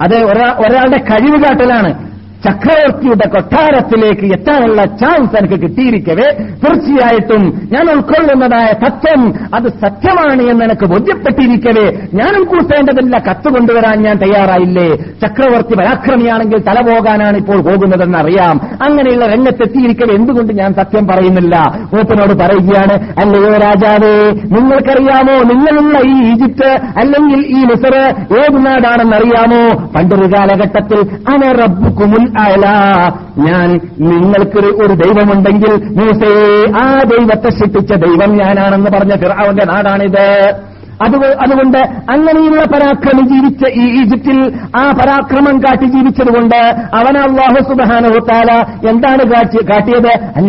അത് ഒരാ- ഒരാളുടെ കഴിവ് കാട്ടലാണ്. ചക്രവർത്തിയുടെ കൊട്ടാരത്തിലേക്ക് എത്താനുള്ള ചാൻസ് എനിക്ക് കിട്ടിയിരിക്കവേ. തീർച്ചയായിട്ടും ഞാൻ ഉൾക്കൊള്ളുന്നതായ തത്വം അത് സത്യമാണ് എന്ന് എനിക്ക് ബോധ്യപ്പെട്ടിരിക്കവേ. ഞാനും കൂട്ടേണ്ടതില്ല കത്ത് കൊണ്ടുവരാൻ ഞാൻ തയ്യാറായില്ലേ? ചക്രവർത്തി പരാക്രമിയാണെങ്കിൽ തല പോകാനാണ് ഇപ്പോൾ പോകുന്നതെന്ന് അറിയാം അങ്ങനെയുള്ള രംഗത്തെത്തിയിരിക്കവേ എന്തുകൊണ്ട് ഞാൻ സത്യം പറയുന്നില്ല? മൂപ്പനോട് പറയുകയാണ് അല്ലയോ രാജാവേ നിങ്ങൾക്കറിയാമോ? നിങ്ങളുള്ള ഈ ഈജിപ്ത് അല്ലെങ്കിൽ ഈ മിസർ ഏത് നാടാണെന്നറിയാമോ? പണ്ടൊരു കാലഘട്ടത്തിൽ അന റബ്ബുക്കുമുൽ അല. ഞാൻ നിങ്ങൾക്ക് ഒരു ദൈവമുണ്ടെങ്കിൽ മൂസേ ആ ദൈവത്തെ സൃഷ്ടിച്ച ദൈവം ഞാനാണെന്ന് പറഞ്ഞ ഫിറാവിന്റെ നാടാണിത്. അതുകൊണ്ട് അങ്ങനെയുള്ള പരാക്രമി ജീവിച്ച ഈ ഈജിപ്തിൽ ആ പരാക്രമം കാട്ടി ജീവിച്ചതുകൊണ്ട് അവൻ അള്ളാഹു സുബാനോത്താല എന്താണ് കാട്ടി- കാട്ടിയത്?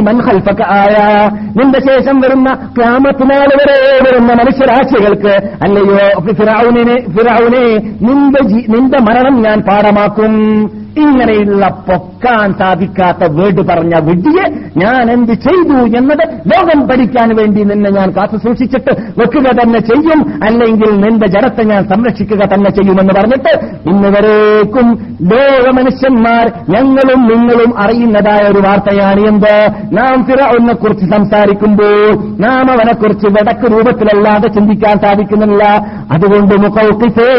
മൻഹൽഫക്ക ആയ. നിന്റെ ശേഷം വരുന്ന ക്യാമത്തിനാൾ വരെ വരുന്ന മനുഷ്യരാശികൾക്ക് അല്ലയോ ഫിറാവുനെ ഫിറാവുനെ നിന്റെ നിന്റെ മരണം ഞാൻ പാഠമാക്കും. ഇങ്ങനെയുള്ള പൊക്കാൻ സാധിക്കാത്ത വേട് പറഞ്ഞ വിഡിയെ ഞാൻ എന്ത് ചെയ്തു എന്നത് ലോകം പഠിക്കാൻ വേണ്ടി നിന്നെ ഞാൻ കാത്തു സൂക്ഷിച്ചിട്ട് വെക്കുക തന്നെ ചെയ്യും. അല്ലെങ്കിൽ നിന്റെ ജനത്തെ ഞാൻ സംരക്ഷിക്കുക തന്നെ ചെയ്യുമെന്ന് പറഞ്ഞിട്ട് ഇന്ന് വരേക്കും ലോക മനുഷ്യന്മാർ ഞങ്ങളും നിങ്ങളും അറിയുന്നതായ ഒരു വാർത്തയാണ് എന്ത്? നാം ഫിറൌനെ കുറിച്ച് സംസാരിക്കുമ്പോൾ നാം അവനെക്കുറിച്ച് വടക്ക് രൂപത്തിലല്ലാതെ ചിന്തിക്കാൻ സാധിക്കുന്നില്ല. അതുകൊണ്ട് മുഖൗക്കിസേ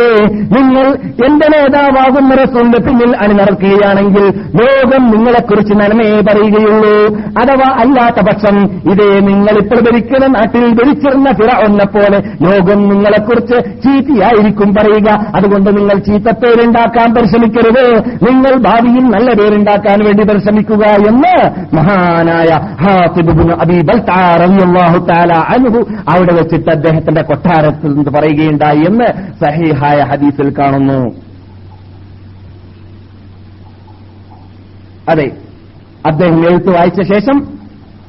നിങ്ങൾ എന്റെ നേതാവാകുന്ന റസൂലിന്റെ പിന്നിൽ അണിനിറക്കുകയാണെങ്കിൽ ലോകം നിങ്ങളെക്കുറിച്ച് നന്മയെ പറയുകയുള്ളൂ. അഥവാ അല്ലാത്ത പക്ഷം ഇതേ നിങ്ങൾ ഇപ്പോൾ ഭരിക്കുന്ന നാട്ടിൽ ഭരിച്ചിരുന്ന ഫിറൌനെ പോലെ ലോകം നിങ്ങളെക്കുറിച്ച് ചീത്തയായിരിക്കും പറയുക. അതുകൊണ്ട് നിങ്ങൾ ചീത്തപ്പേരുണ്ടാക്കാൻ പരിശ്രമിക്കരുത്. നിങ്ങൾ ഭാവിയിൽ നല്ല പേരുണ്ടാക്കാൻ വേണ്ടി പരിശ്രമിക്കുക എന്ന് മഹാനായ അവിടെ വെച്ചിട്ട് അദ്ദേഹത്തിന്റെ കൊട്ടാരത്തിൽ നിന്ന് പറയുകയുണ്ടായി എന്ന് സഹീഹായ ഹദീസിൽ കാണുന്നു. അതെ അദ്ദേഹം എഴുത്ത് വായിച്ച ശേഷം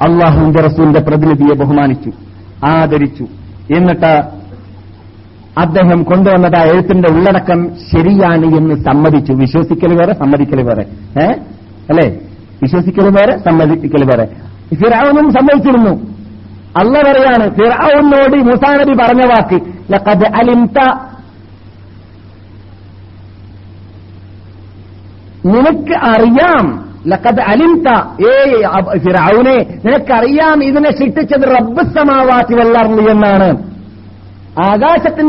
അള്ളാഹുവിന്റെ റസൂലിന്റെ പ്രതിനിധിയെ ബഹുമാനിച്ചു ആദരിച്ചു. എന്നിട്ട് അദ്ദേഹം കൊണ്ടുവന്നത് ആ എഴുത്തിന്റെ ഉള്ളടക്കം ശരിയാണ് എന്ന് സമ്മതിച്ചു. വിശ്വസിക്കൽ വേറെ സമ്മതിക്കൽ വേറെ. ഏ? അല്ലേ? വിശ്വസിക്കൽ വേറെ സമ്മതിക്കൽ വേറെ. ഫിറാവുനും സമ്മതിച്ചിരുന്നു. അല്ല പറയാണ് ഫിറാവുനോട് മൂസാ നബി പറഞ്ഞ വാക്ക് ലഖദ് അലിംത നിനക്ക് അറിയാം ലക്കത് അലിംത. ഏ ഫിറൌനെ നിനക്കറിയാം ഇതിനെ ശിക്ഷിച്ചത് റബ്ബ് സമാവാത്തി വല്ലർന്നു എന്നാണ്.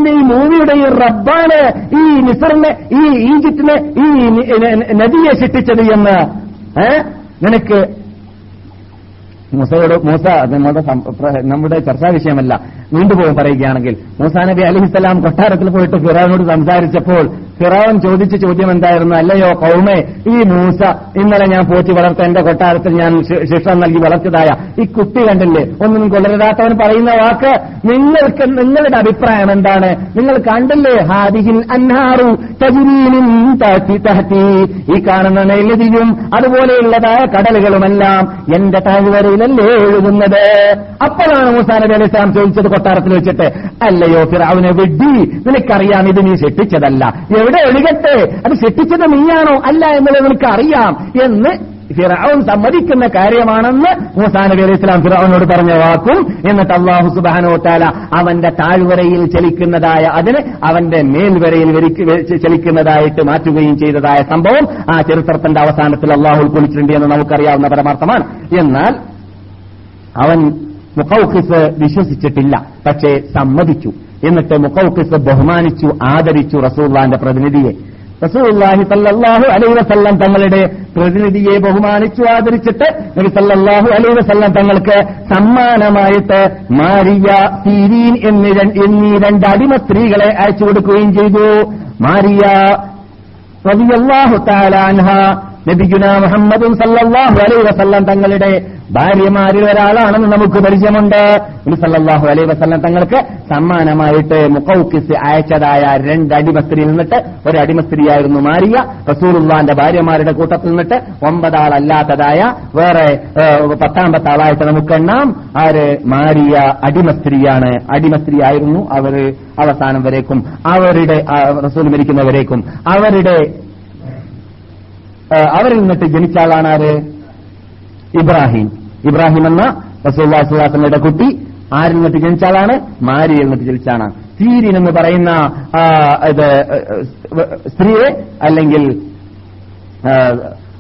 ഈ ഭൂമിയുടെയും റബ്ബാണ് ഈ നിസറിനെ ഈ ഈജിപ്തിനെ ഈ നദിയെ ശിക്ഷിച്ചത് എന്ന്. നിനക്ക് മൂസയോട് മൂസ നമ്മുടെ നമ്മുടെ ചർച്ചാ വിഷയമല്ല. വീണ്ടുപോകും പറയുകയാണെങ്കിൽ. മൂസാ നബി അലിഹിസ്സലാം കൊട്ടാരത്തിൽ പോയിട്ട് ഫിറാനോട് സംസാരിച്ചപ്പോൾ ഫിറാവൻ ചോദിച്ച ചോദ്യം എന്തായിരുന്നു? അല്ലയോ കൗമേ ഈ മൂസ ഇന്നലെ ഞാൻ പോറ്റി വളർത്ത എന്റെ കൊട്ടാരത്തിൽ ഞാൻ ശിക്ഷ നൽകി വളർത്തിയതായ ഈ കുട്ടി കണ്ടില്ലേ? ഒന്നും കൊള്ളരുതാത്തവൻ പറയുന്ന വാക്ക് നിങ്ങൾക്ക് നിങ്ങളുടെ അഭിപ്രായം എന്താണ്? നിങ്ങൾ കണ്ടില്ലേ? ഹാദിഹിൻ അന്നാറു തഹത്തി തഹ്തി തഹ്തി. ഈ കാണുന്ന നെല്ലുതിയും അതുപോലെയുള്ളതായ കടലുകളുമെല്ലാം എന്റെ താഴ്വരയിലല്ലേ എഴുതുന്നത് അപ്പോഴാണ് മൂസാ നബി ചോദിച്ചത് കൊട്ടാരത്തിൽ വെച്ചിട്ട് അല്ലയോ ഫിറാവിനെ വിഡ്ഡി നിനക്കറിയാം ഇത് നീ ശിക്ഷിച്ചതല്ല. എവിടെ ഒഴുകട്ടെ? അത് ശിക്ഷിച്ചത് നീയാണോ? അല്ല എന്നുള്ളത് നിനക്ക് അറിയാം എന്ന് ഫിറൌൻ സമ്മതിക്കുന്ന കാര്യമാണെന്ന് മൂസാ നബി അലൈഹി ഇസ്ലാം ഫിറൌനോട് പറഞ്ഞ വാക്കും. എന്നിട്ട് അള്ളാഹു താല അവന്റെ താഴ്വരയിൽ ചലിക്കുന്നതായ അതിന് അവന്റെ മേൽവരയിൽ ചലിക്കുന്നതായിട്ട് മാറ്റുകയും ചെയ്തതായ സംഭവം ആ ചരിത്രത്തിന്റെ അവസാനത്തിൽ അള്ളാഹു ഉൾക്കൊള്ളിച്ചിട്ടുണ്ട് എന്ന് നമുക്കറിയാവുന്ന പരമാർത്ഥമാണ്. എന്നാൽ അവൻ മുഖൌഖിസ് വിശ്വസിച്ചിട്ടില്ല പക്ഷേ സമ്മതിച്ചു. എന്നിട്ട് മുക്കൌക്കിസ് ബഹുമാനിച്ചു ആദരിച്ചു റസൂള്ളാന്റെ പ്രതിനിധിയെ. റസൂള്ളാഹി സല്ലാഹു അലൈഹി വസല്ലം തങ്ങളുടെ പ്രതിനിധിയെ ബഹുമാനിച്ചു ആദരിച്ചിട്ട് നബി സല്ലല്ലാഹു അലൈഹി വസല്ലം തങ്ങൾക്ക് സമ്മാനമായിട്ട് മാരിയ സീരീൻ എന്നീ എന്നീ രണ്ട് അടിമ സ്ത്രീകളെ അയച്ചു കൊടുക്കുകയും ചെയ്തു. മാരിയ റബിയല്ലാഹു തആല നബിഗുന മുഹമ്മദും സല്ലാഹു അലൈ വസല്ലം തങ്ങളുടെ ഭാര്യമാരിൽ ഒരാളാണെന്ന് നമുക്ക് പരിചയമുണ്ട്. നബി സല്ലല്ലാഹു അലൈഹി വസല്ലം തങ്ങൾക്ക് സമ്മാനമായിട്ട് മുഖൌക്കിസ് അയച്ചതായ രണ്ട് അടിമസ്ത്രീയിൽ നിന്നിട്ട് ഒരു അടിമസ്ത്രീയായിരുന്നു മാരിയ. റസൂലുള്ളാന്റെ ഭാര്യമാരുടെ കൂട്ടത്തിൽ നിന്നിട്ട് ഒമ്പതാളല്ലാത്തതായ വേറെ ഏഹ്, പത്താമത്തെ ആളായിട്ട് നമുക്ക് എണ്ണാം. ആര്? മാരിയ അടിമസ്ത്രീയാണ്. അടിമസ്ത്രീയായിരുന്നു അവർ അവസാനം വരേക്കും. അവരുടെ റസൂൽ മരിക്കുന്നവരേക്കും. അവരുടെ അവരിൽ നിന്നിട്ട് ജനിച്ച ആളാണ് ആര്? ഇബ്രാഹിം. ഇബ്രാഹിം എന്ന റസൂല്ലാസ്ലാസങ്ങളുടെ കുട്ടി ആരിൽ നിന്നിട്ട് ജനിച്ച ആളാണ്? മാരിയിൽ നിന്നിട്ട് ജനിച്ചാണ് സീരിൻ എന്ന് പറയുന്ന ഇത് സ്ത്രീയെ അല്ലെങ്കിൽ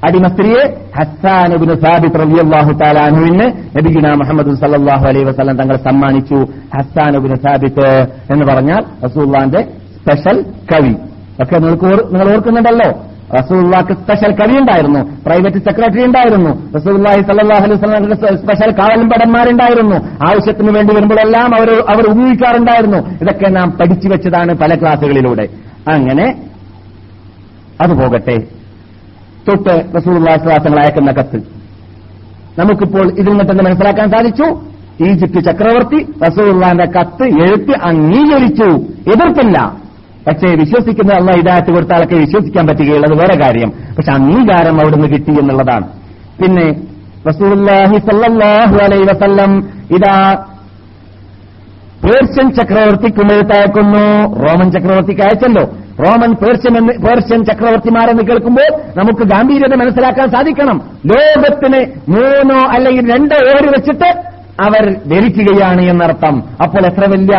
അടിമ സ്ത്രീയെ ഹസ്സാനുബിന് സാബിത് റളിയല്ലാഹു തആല അൻഹുവിന് നബിഗുന മുഹമ്മദ് സല്ലാഹു അലൈ വസല്ലം തങ്ങൾ സമ്മാനിച്ചു. ഹസ്സാനുബിന് സാബിത്ത് എന്ന് പറഞ്ഞാൽ റസൂള്ളാന്റെ സ്പെഷ്യൽ കവി. ഒക്കെ നിങ്ങൾ ഓർക്കുന്നുണ്ടല്ലോ? റസൂലുള്ളാക്ക് സ്പെഷ്യൽ കവി ഉണ്ടായിരുന്നു. പ്രൈവറ്റ് സെക്രട്ടറി ഉണ്ടായിരുന്നു. റസൂലുള്ളാഹി സല്ലല്ലാഹു അലൈഹി വസല്ലം സ്പെഷ്യൽ കാവലമ്പടന്മാരുണ്ടായിരുന്നു ആവശ്യത്തിന് വേണ്ടി വരുമ്പോഴെല്ലാം അവർ അവർ ഉപയോഗിക്കാറുണ്ടായിരുന്നു. ഇതൊക്കെ നാം പഠിച്ചു വെച്ചതാണ് പല ക്ലാസുകളിലൂടെ അങ്ങനെ അത് പോകട്ടെ. തൊട്ട് റസൂൽവാസങ്ങൾ അയക്കുന്ന കത്ത്. നമുക്കിപ്പോൾ ഇതിൽ തന്നെ മനസ്സിലാക്കാൻ സാധിച്ചു? ഈജിപ്ത് ചക്രവർത്തി റസൂള്ളാന്റെ കത്ത് എഴുത്തി അംഗീകരിച്ചു. എതിർത്തില്ല പക്ഷേ വിശ്വസിക്കുന്ന അള്ള ഇതായിട്ട് കൊടുത്ത ആൾക്ക് വിശ്വസിക്കാൻ പറ്റുകയുള്ളത് വേറെ കാര്യം. പക്ഷെ അംഗീകാരം അവിടുന്ന് കിട്ടി എന്നുള്ളതാണ്. പിന്നെ വസല്ലം ഇതാ പേർഷ്യൻ ചക്രവർത്തി റോമൻ ചക്രവർത്തിക്ക് അയച്ചല്ലോ. റോമൻ പേർഷ്യൻ എന്ന് പേർഷ്യൻ ചക്രവർത്തിമാരെന്ന് കേൾക്കുമ്പോൾ നമുക്ക് ഗാംഭീര്യത മനസ്സിലാക്കാൻ സാധിക്കണം. ലോകത്തിന് മൂന്നോ അല്ലെങ്കിൽ രണ്ടോ ഓര് വെച്ചിട്ട് അവർ ധരിക്കുകയാണ് എന്നർത്ഥം. അപ്പോൾ എത്ര വലിയ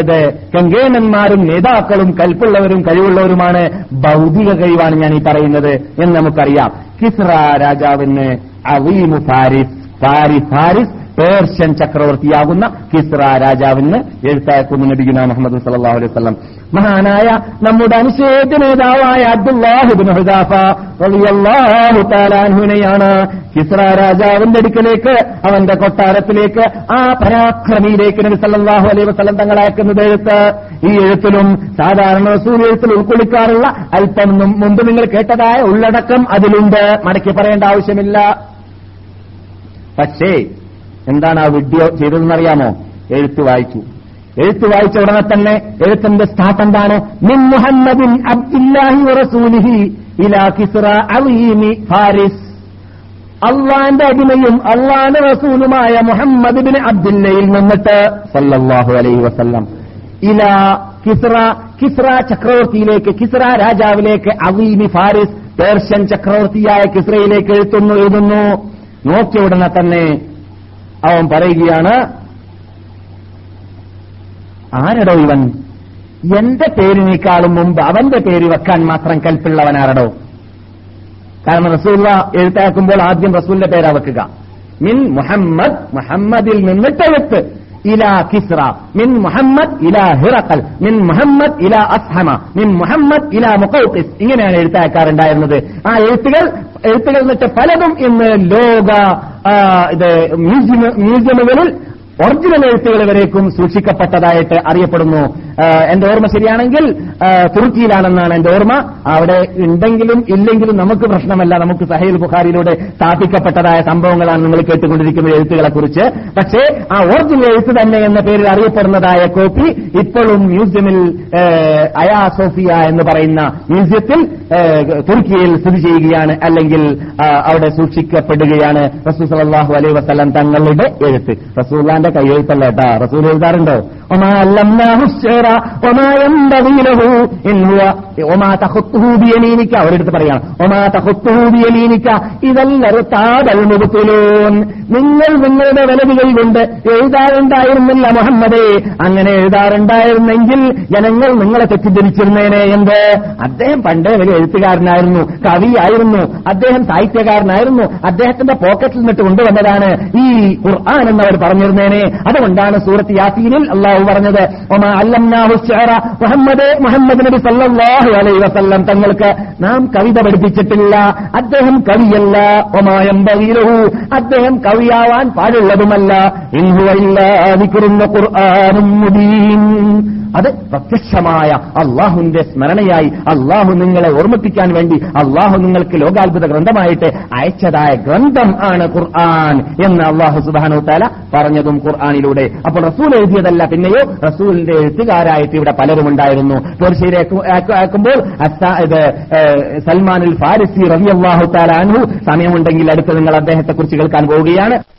ഇത് കങ്കേണന്മാരും നേതാക്കളും കൽപ്പുള്ളവരും കഴിവുള്ളവരുമാണ് ഭൗതിക കഴിവാണ് ഞാൻ ഈ പറയുന്നത് എന്ന് നമുക്കറിയാം. കിസ്ര രാജാവിന് അവീമു ഫാരിസ് ഫാരിസ് ഫാരിസ് പേർഷ്യൻ ചക്രവർത്തിയാകുന്ന കിസ്ര രാജാവിന് എഴുത്താക്കുന്നു നബിഗുന മുഹമ്മദ് സല്ലാഹു അലൈഹി വസല്ലം. മഹാനായ നമ്മുടെ അനുശേദ നേതാവായ അബ്ദുല്ലാഹിബിൻ കിസ്ര രാജാവിന്റെ അടുക്കലേക്ക് അവന്റെ കൊട്ടാരത്തിലേക്ക് ആ പരാക്രമിയിലേക്ക് നബി സല്ലാഹു അലൈഹി വസ്ലം തങ്ങൾ അയക്കുന്നത് എഴുത്ത്. ഈ എഴുത്തിലും സാധാരണ റസൂൽ എഴുത്തിൽ ഉൾക്കൊള്ളിക്കാറുള്ള അല്പം മുമ്പ് നിങ്ങൾ കേട്ടതായ ഉള്ളടക്കം അതിലുണ്ട്. മടക്കി പറയേണ്ട ആവശ്യമില്ല. പക്ഷേ എന്താണ് ആ വീഡിയോ ചെയ്തതെന്നറിയാമോ? എഴുത്ത് വായിച്ചു. എഴുത്ത് വായിച്ച ഉടനെ തന്നെ എഴുത്തിന്റെ സ്റ്റാർട്ട് എന്താണ്? മിൻ മുഹമ്മദിൻ അബ്ദുല്ലാഹി വറസൂലിഹി ഇലാ കിസ്റ അലീമി ഫാരിസ്. അള്ളാന്റെ അടിമയും അള്ളാന്റെ റസൂലുമായ മുഹമ്മദ് ബിൻ അബ്ദുല്ലയിൽ നിന്നിട്ട് സല്ലാഹു അലൈഹി വസല്ലം ഇലാ കിസ്റ കിസ്റ ചക്രവർത്തിയിലേക്ക് കിസ്റ രാജാവിലേക്ക് അവീമി ഫാരിസ് പേർഷ്യൻ ചക്രവർത്തിയായ കിസ്രയിലേക്ക് എഴുത്തുന്നു എഴുതുന്നു. നോക്കിയ ഉടനെ തന്നെ അവൻ പറയുകയാണ് ആരടോ ഇവൻ? എന്റെ പേരിനേക്കാളും മുമ്പ് അവന്റെ പേര് വെക്കാൻ മാത്രം കൽപ്പുള്ളവനാരടോ കാരണം റസൂല്ല എഴുത്താക്കുമ്പോൾ ആദ്യം റസൂലിന്റെ പേരാ വെക്കുക. മിൻ മുഹമ്മദ് മുഹമ്മദിൽ നിന്നിട്ട് എഴുത്ത് ഇലാ കിസ്ര മിൻ മുഹമ്മദ് ഇലാ ഹിറക്കൽ മിൻ മുഹമ്മദ് ഇലാ അസ്ഹമ. മിൻ മുഹമ്മദ് ഇലാ മുഖൌഖിസ് ഇങ്ങനെയാണ് എഴുത്താക്കാറുണ്ടായിരുന്നത്. ആ എഴുത്തുകൾ എഴുത്തുകൾ എന്നിട്ട് പലതും ഇന്ന് ലോക ആ, ഇത് മ്യൂസിയം മ്യൂസിയമുകളിൽ ഒറിജിനൽ എഴുത്തുകൾ വരേക്കും സൂക്ഷിക്കപ്പെട്ടതായിട്ട് അറിയപ്പെടുന്നു. എന്റെ ഓർമ്മ ശരിയാണെങ്കിൽ തുർക്കിയിലാണെന്നാണ് എന്റെ ഓർമ്മ. അവിടെ ഉണ്ടെങ്കിലും ഇല്ലെങ്കിലും നമുക്ക് പ്രശ്നമല്ല. നമുക്ക് സഹേൽ ബുഖാരിയിലൂടെ സ്ഥാപിക്കപ്പെട്ടതായ സംഭവങ്ങളാണ് നിങ്ങൾ കേട്ടുകൊണ്ടിരിക്കുന്ന എഴുത്തുകളെ കുറിച്ച് പക്ഷേ ആ ഒറിജിനൽ എഴുത്ത് തന്നെ എന്ന പേരിൽ അറിയപ്പെടുന്നതായ കോപ്പി ഇപ്പോഴും മ്യൂസിയമിൽ അയാ സോഫിയ എന്ന് പറയുന്ന മ്യൂസിയത്തിൽ തുർക്കിയിൽ സ്ഥിതി ചെയ്യുകയാണ്. അല്ലെങ്കിൽ അവിടെ സൂക്ഷിക്കപ്പെടുകയാണ് റസൂസ് അലൈ വസല്ലം തങ്ങളുടെ എഴുത്ത്. റസൂല്ലാന്റെ റസൂലിന്റെ കൈയെഴുത്തല്ല കേട്ടാ. റസൂൽ എഴുതാറുണ്ടോ? ഒമാനിക്ക അവരെടുത്ത് പറയാണ്. ഒമാ തഹുത്തുഹൂബിയലീനിക്ക ഇതല്ലൊരു താതൽ മുഖത്തിലൂൻ. നിങ്ങൾ നിങ്ങളുടെ വലതുകൾ കൊണ്ട് എഴുതാറുണ്ടായിരുന്നില്ല മുഹമ്മദേ. അങ്ങനെ എഴുതാറുണ്ടായിരുന്നെങ്കിൽ ജനങ്ങൾ നിങ്ങളെ തെറ്റിദ്ധരിച്ചിരുന്നേനെ എന്ത്? അദ്ദേഹം പണ്ടേ വലിയ എഴുത്തുകാരനായിരുന്നു കവിയായിരുന്നു അദ്ദേഹം സാഹിത്യകാരനായിരുന്നു അദ്ദേഹത്തിന്റെ പോക്കറ്റിൽ നിന്നിട്ട് കൊണ്ടുവന്നതാണ് ഈ ഖുർആൻ എന്നവർ പറഞ്ഞിരുന്നേനെ. അതുകൊണ്ടാണ് സൂറത്ത് യാസീനിൽ അള്ളാഹു പറഞ്ഞത് ഒമാ അല്ലംനാഹു മുഹമ്മദ് മുഹമ്മദ് നബി സല്ലാഹു അലൈഹി വസല്ലം തങ്ങൾക്ക് നാം കവിത പഠിപ്പിച്ചിട്ടില്ല. അദ്ദേഹം കവിയല്ല. ഒമായം ബവീലഹു അദ്ദേഹം കവിയാവാൻ പാടുള്ളതുമല്ല. ഇൻഹുവയില്ലാതിക്കുറുന്ന ഖുർആാനും മുബീൻ. അത് പ്രത്യക്ഷമായ അള്ളാഹുവിന്റെ സ്മരണയായി അള്ളാഹു നിങ്ങളെ ഓർമ്മിപ്പിക്കാൻ വേണ്ടി അള്ളാഹു നിങ്ങൾക്ക് ലോകാത്ഭുത ഗ്രന്ഥമായിട്ട് അയച്ചതായ ഗ്രന്ഥം ആണ് ഖുർആൻ എന്ന് അള്ളാഹു സുബാനു താല പറഞ്ഞതും ഖുർആാനിലൂടെ. അപ്പോൾ റസൂൽ എഴുതിയതല്ല പിന്നെയോ റസൂലിന്റെ എഴുത്തുകാരായിട്ട് ഇവിടെ പലരും ഉണ്ടായിരുന്നു. പേർഷ്യയിലേക്ക് അയക്കുമ്പോൾ അസ്സാ- ഇത് സൽമാനുൽ ഫാരിസി റബി അള്ളാഹു താലാൻഹു സമയമുണ്ടെങ്കിൽ അടുത്ത് നിങ്ങൾ അദ്ദേഹത്തെക്കുറിച്ച് കേൾക്കാൻ പോവുകയാണ്.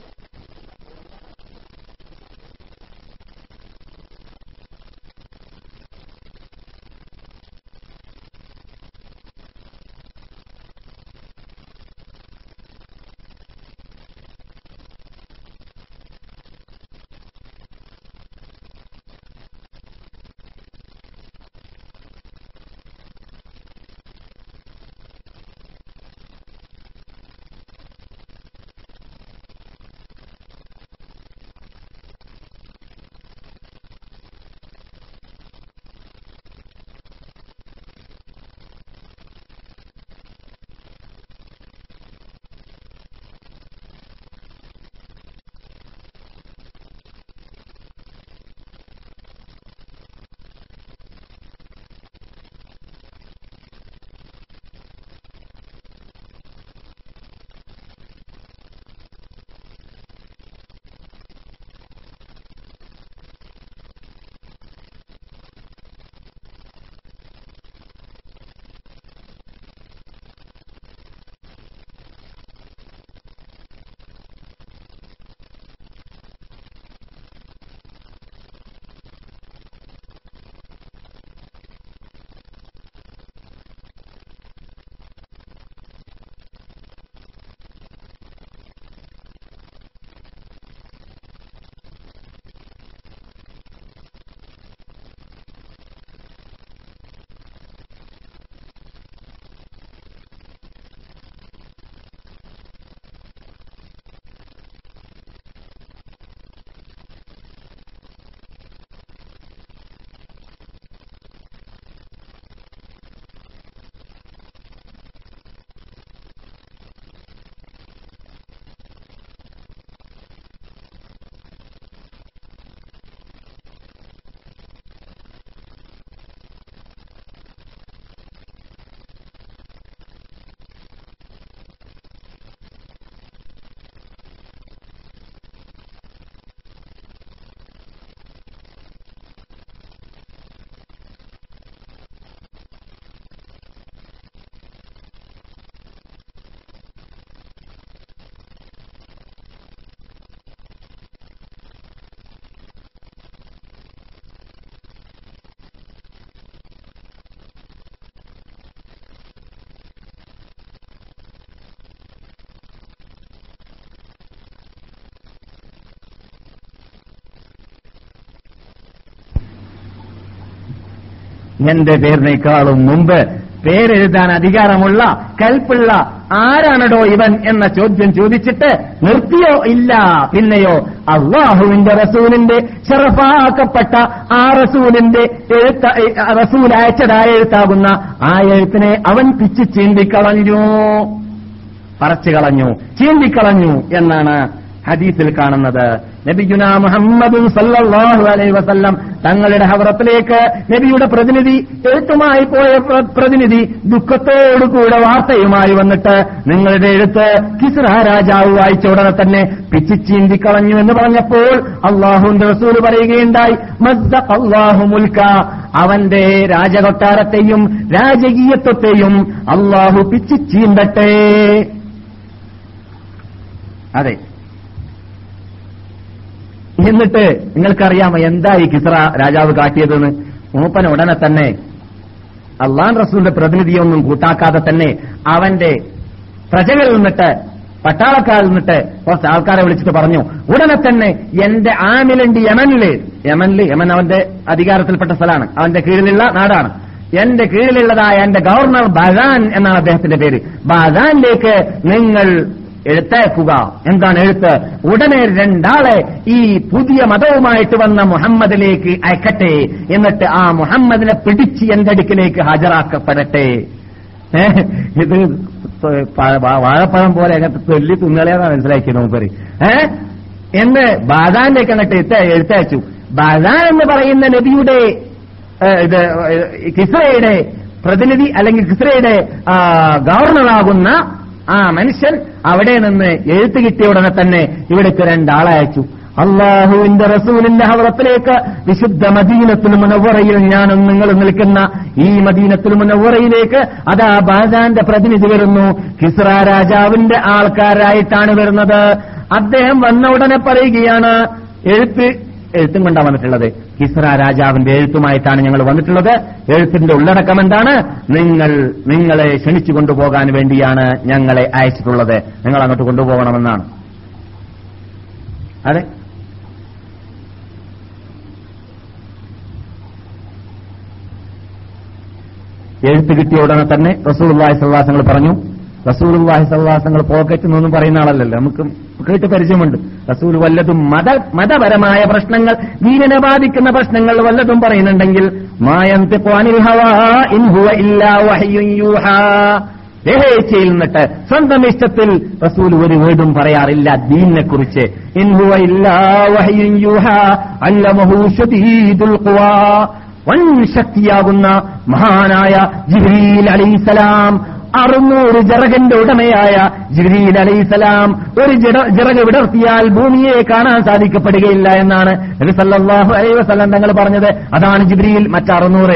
എന്റെ പേരിനേക്കാളും മുമ്പ് പേരെഴുതാൻ അധികാരമുള്ള കൽപ്പുള്ള ആരാണടോ ഇവൻ എന്ന ചോദ്യം ചോദിച്ചിട്ട് നിർത്തിയോ ഇല്ല പിന്നെയോ അള്ളാഹുവിന്റെ റസൂലിന്റെ ചെറുപ്പാക്കപ്പെട്ട ആ റസൂലിന്റെ എഴുത്ത റസൂൽ അയച്ചതായ എഴുത്താകുന്ന ആ എഴുത്തിനെ അവൻ പിച്ചു ചീന്തിക്കളഞ്ഞു. പറച്ചു കളഞ്ഞു. ചീന്തിക്കളഞ്ഞു എന്നാണ് ഹദീസിൽ കാണുന്നത് നബിഗുന മുഹമ്മദ് സല്ലാഹു അലൈ വസല്ലം തങ്ങളുടെ ഹവറത്തിലേക്ക് നബിയുടെ പ്രതിനിധി എഴുത്തുമായി പോയ പ്രതിനിധി ദുഃഖത്തോടുകൂടെ വാർത്തയുമായി വന്നിട്ട് നിങ്ങളുടെ എഴുത്ത് കിസ്ര രാജാവ് വായിച്ച ഉടനെ തന്നെ പിച്ചി കളഞ്ഞു എന്ന് പറഞ്ഞപ്പോൾ അള്ളാഹുന്റെ റസൂൽ പറയുകയുണ്ടായി അല്ലാഹു മുൽക്ക. അവന്റെ രാജകൊട്ടാരത്തെയും രാജകീയത്വത്തെയും അള്ളാഹു പിച്ചി ചീന്തട്ടെ. അതെ എന്നിട്ട് നിങ്ങൾക്കറിയാമോ എന്താ ഈ കിസ്ര രാജാവ് കാട്ടിയതെന്ന്? മൂപ്പൻ ഉടനെ തന്നെ അള്ളാൻ റസൂലിന്റെ പ്രതിനിധിയൊന്നും കൂട്ടാക്കാതെ തന്നെ അവന്റെ പ്രജകളിൽ നിന്നിട്ട് പട്ടാളക്കാരിൽ നിന്നിട്ട് കുറച്ച് ആൾക്കാരെ വിളിച്ചിട്ട് പറഞ്ഞു ഉടനെ തന്നെ എന്റെ ആമിലുണ്ട് യമനിൽ യമനിൽ യമൻ അവന്റെ അധികാരത്തിൽപ്പെട്ട സ്ഥലമാണ് അവന്റെ കീഴിലുള്ള നാടാണ്. എന്റെ കീഴിലുള്ളതായ എന്റെ ഗവർണർ ബഗാൻ എന്നാണ് അദ്ദേഹത്തിന്റെ പേര്. ബഗാനിലേക്ക് നിങ്ങൾ എഴുത്തയക്കുക എന്താണ് എഴുത്ത്? ഉടനെ രണ്ടാളെ ഈ പുതിയ മതവുമായിട്ട് വന്ന മുഹമ്മദിലേക്ക് അയക്കട്ടെ. എന്നിട്ട് ആ മുഹമ്മദിനെ പിടിച്ച് എന്റെ അടുക്കിലേക്ക് ഹാജരാക്കപ്പെടട്ടെ. ഇത് വാഴപ്പഴം പോലെ അങ്ങനത്തെ തൊല്ലി തിന്നളയാന്നാണ് മനസ്സിലാക്കിയത് നമുക്കറി ഏ എന്ന് ബാദാനിലേക്ക് എത്ത എഴുത്തയച്ചു. ബാദാൻ എന്ന് പറയുന്ന നബിയുടെ ഇത് കിസ്രയുടെ പ്രതിനിധി അല്ലെങ്കിൽ കിസ്രയുടെ ഗവർണറാകുന്ന ആ മനുഷ്യൻ അവിടെ നിന്ന് എഴുത്ത് കിട്ടിയ ഉടനെ തന്നെ ഇവിടേക്ക് രണ്ടാളെ അയച്ചു അള്ളാഹുവിന്റെ റസൂലിന്റെ ഹവറത്തിലേക്ക് വിശുദ്ധ മദീനത്തുൽ മുനവറയിൽ ഞാനും നിങ്ങൾ നിൽക്കുന്ന ഈ മദീനത്തുൽ മുനവറയിലേക്ക് അതാ ബാജാന്റെ പ്രതിനിധി വരുന്നു. കിസ്ര രാജാവിന്റെ ആൾക്കാരായിട്ടാണ് വരുന്നത്. അദ്ദേഹം വന്ന ഉടനെ പറയുകയാണ് എഴുത്ത് എഴുത്തും കൊണ്ടാണ് വന്നിട്ടുള്ളത്. കിസ്ര രാജാവിന്റെ എഴുത്തുമായിട്ടാണ് ഞങ്ങൾ വന്നിട്ടുള്ളത്. എഴുത്തിന്റെ ഉള്ളടക്കം എന്താണ്? നിങ്ങൾ നിങ്ങളെ ക്ഷണിച്ചു കൊണ്ടുപോകാൻ വേണ്ടിയാണ് ഞങ്ങളെ അയച്ചിട്ടുള്ളത്. നിങ്ങൾ അങ്ങോട്ട് കൊണ്ടുപോകണമെന്നാണ്. അതെ? എഴുത്ത് കിട്ടിയ ഉടനെ തന്നെ റസൂൽവാഹി സല്ലാസങ്ങൾ പറഞ്ഞു. റസൂൽവാഹി സല്ലാസങ്ങൾ പോക്കറ്റ് നിന്നും പറയുന്ന ആളല്ലല്ലോ. നമുക്ക് കേട്ട് പരിചയമുണ്ട്. റസൂൽ വല്ലതും മത മതപരമായ പ്രശ്നങ്ങൾ ദീനിനെ ബാധിക്കുന്ന പ്രശ്നങ്ങൾ വല്ലതും പറയുന്നുണ്ടെങ്കിൽ ദേഹേച്ഛയിൽ നിന്നിട്ട് സ്വന്തം ഇഷ്ടത്തിൽ റസൂൽ ഒരു വീടും പറയാറില്ല ദീനിനെ കുറിച്ച് വൻ ശക്തിയാകുന്ന മഹാനായ ജിബ്രീൽ അലൈസലാം അറുന്നൂറ് ജറകന്റെ ഉടമയായ ജിബ്രീൽ അലൈസലാം ഒരു ജറക് വിടർത്തിയാൽ ഭൂമിയെ കാണാൻ സാധിക്കപ്പെടുകയില്ല എന്നാണ് നബി സല്ലല്ലാഹു അലൈഹി വസല്ലം തങ്ങൾ പറഞ്ഞത്. അതാണ് ജിബ്രീൽ മറ്ററുന്നൂറ്.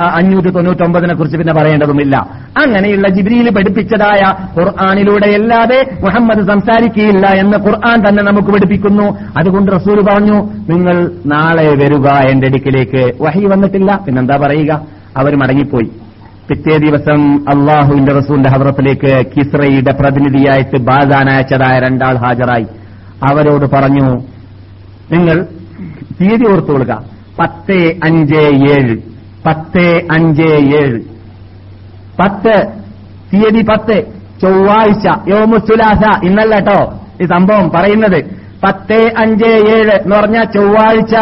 അഞ്ഞൂറ്റി തൊണ്ണൂറ്റൊമ്പതിനെ കുറിച്ച് പിന്നെ പറയേണ്ടതുമില്ല. അങ്ങനെയുള്ള ജിബ്രീൽ പഠിപ്പിച്ചതായ ഖുർആാനിലൂടെയല്ലാതെ മുഹമ്മദ് സംസാരിക്കുകയില്ല എന്ന് ഖുർആൻ തന്നെ നമുക്ക് പഠിപ്പിക്കുന്നു. അതുകൊണ്ട് റസൂൽ പറഞ്ഞു നിങ്ങൾ നാളെ വരിക എന്റെ അടുക്കിലേക്ക്. വഹി വന്നിട്ടില്ല. പിന്നെന്താ പറയുക? അവർ മടങ്ങിപ്പോയി. പിറ്റേ ദിവസം അള്ളാഹുവിന്റെ റസൂലിന്റെ ഹവറത്തിലേക്ക് കിസ്രയുടെ പ്രതിനിധിയായിട്ട് ബാദാൻ അയച്ചതായ രണ്ടാൾ ഹാജരായി. അവരോട് പറഞ്ഞു നിങ്ങൾ തീയതി ഓർത്തുകൊള്ളുക പത്ത് അഞ്ച് ഏഴ്. പത്ത് അഞ്ച് ഏഴ്. പത്ത്. തീയതി പത്ത്. ചൊവ്വാഴ്ച. യോമുസുലാസ ഇന്നല്ല കേട്ടോ ഈ സംഭവം പറയുന്നത്. പത്ത് അഞ്ച് ഏഴ് എന്ന് പറഞ്ഞ ചൊവ്വാഴ്ച.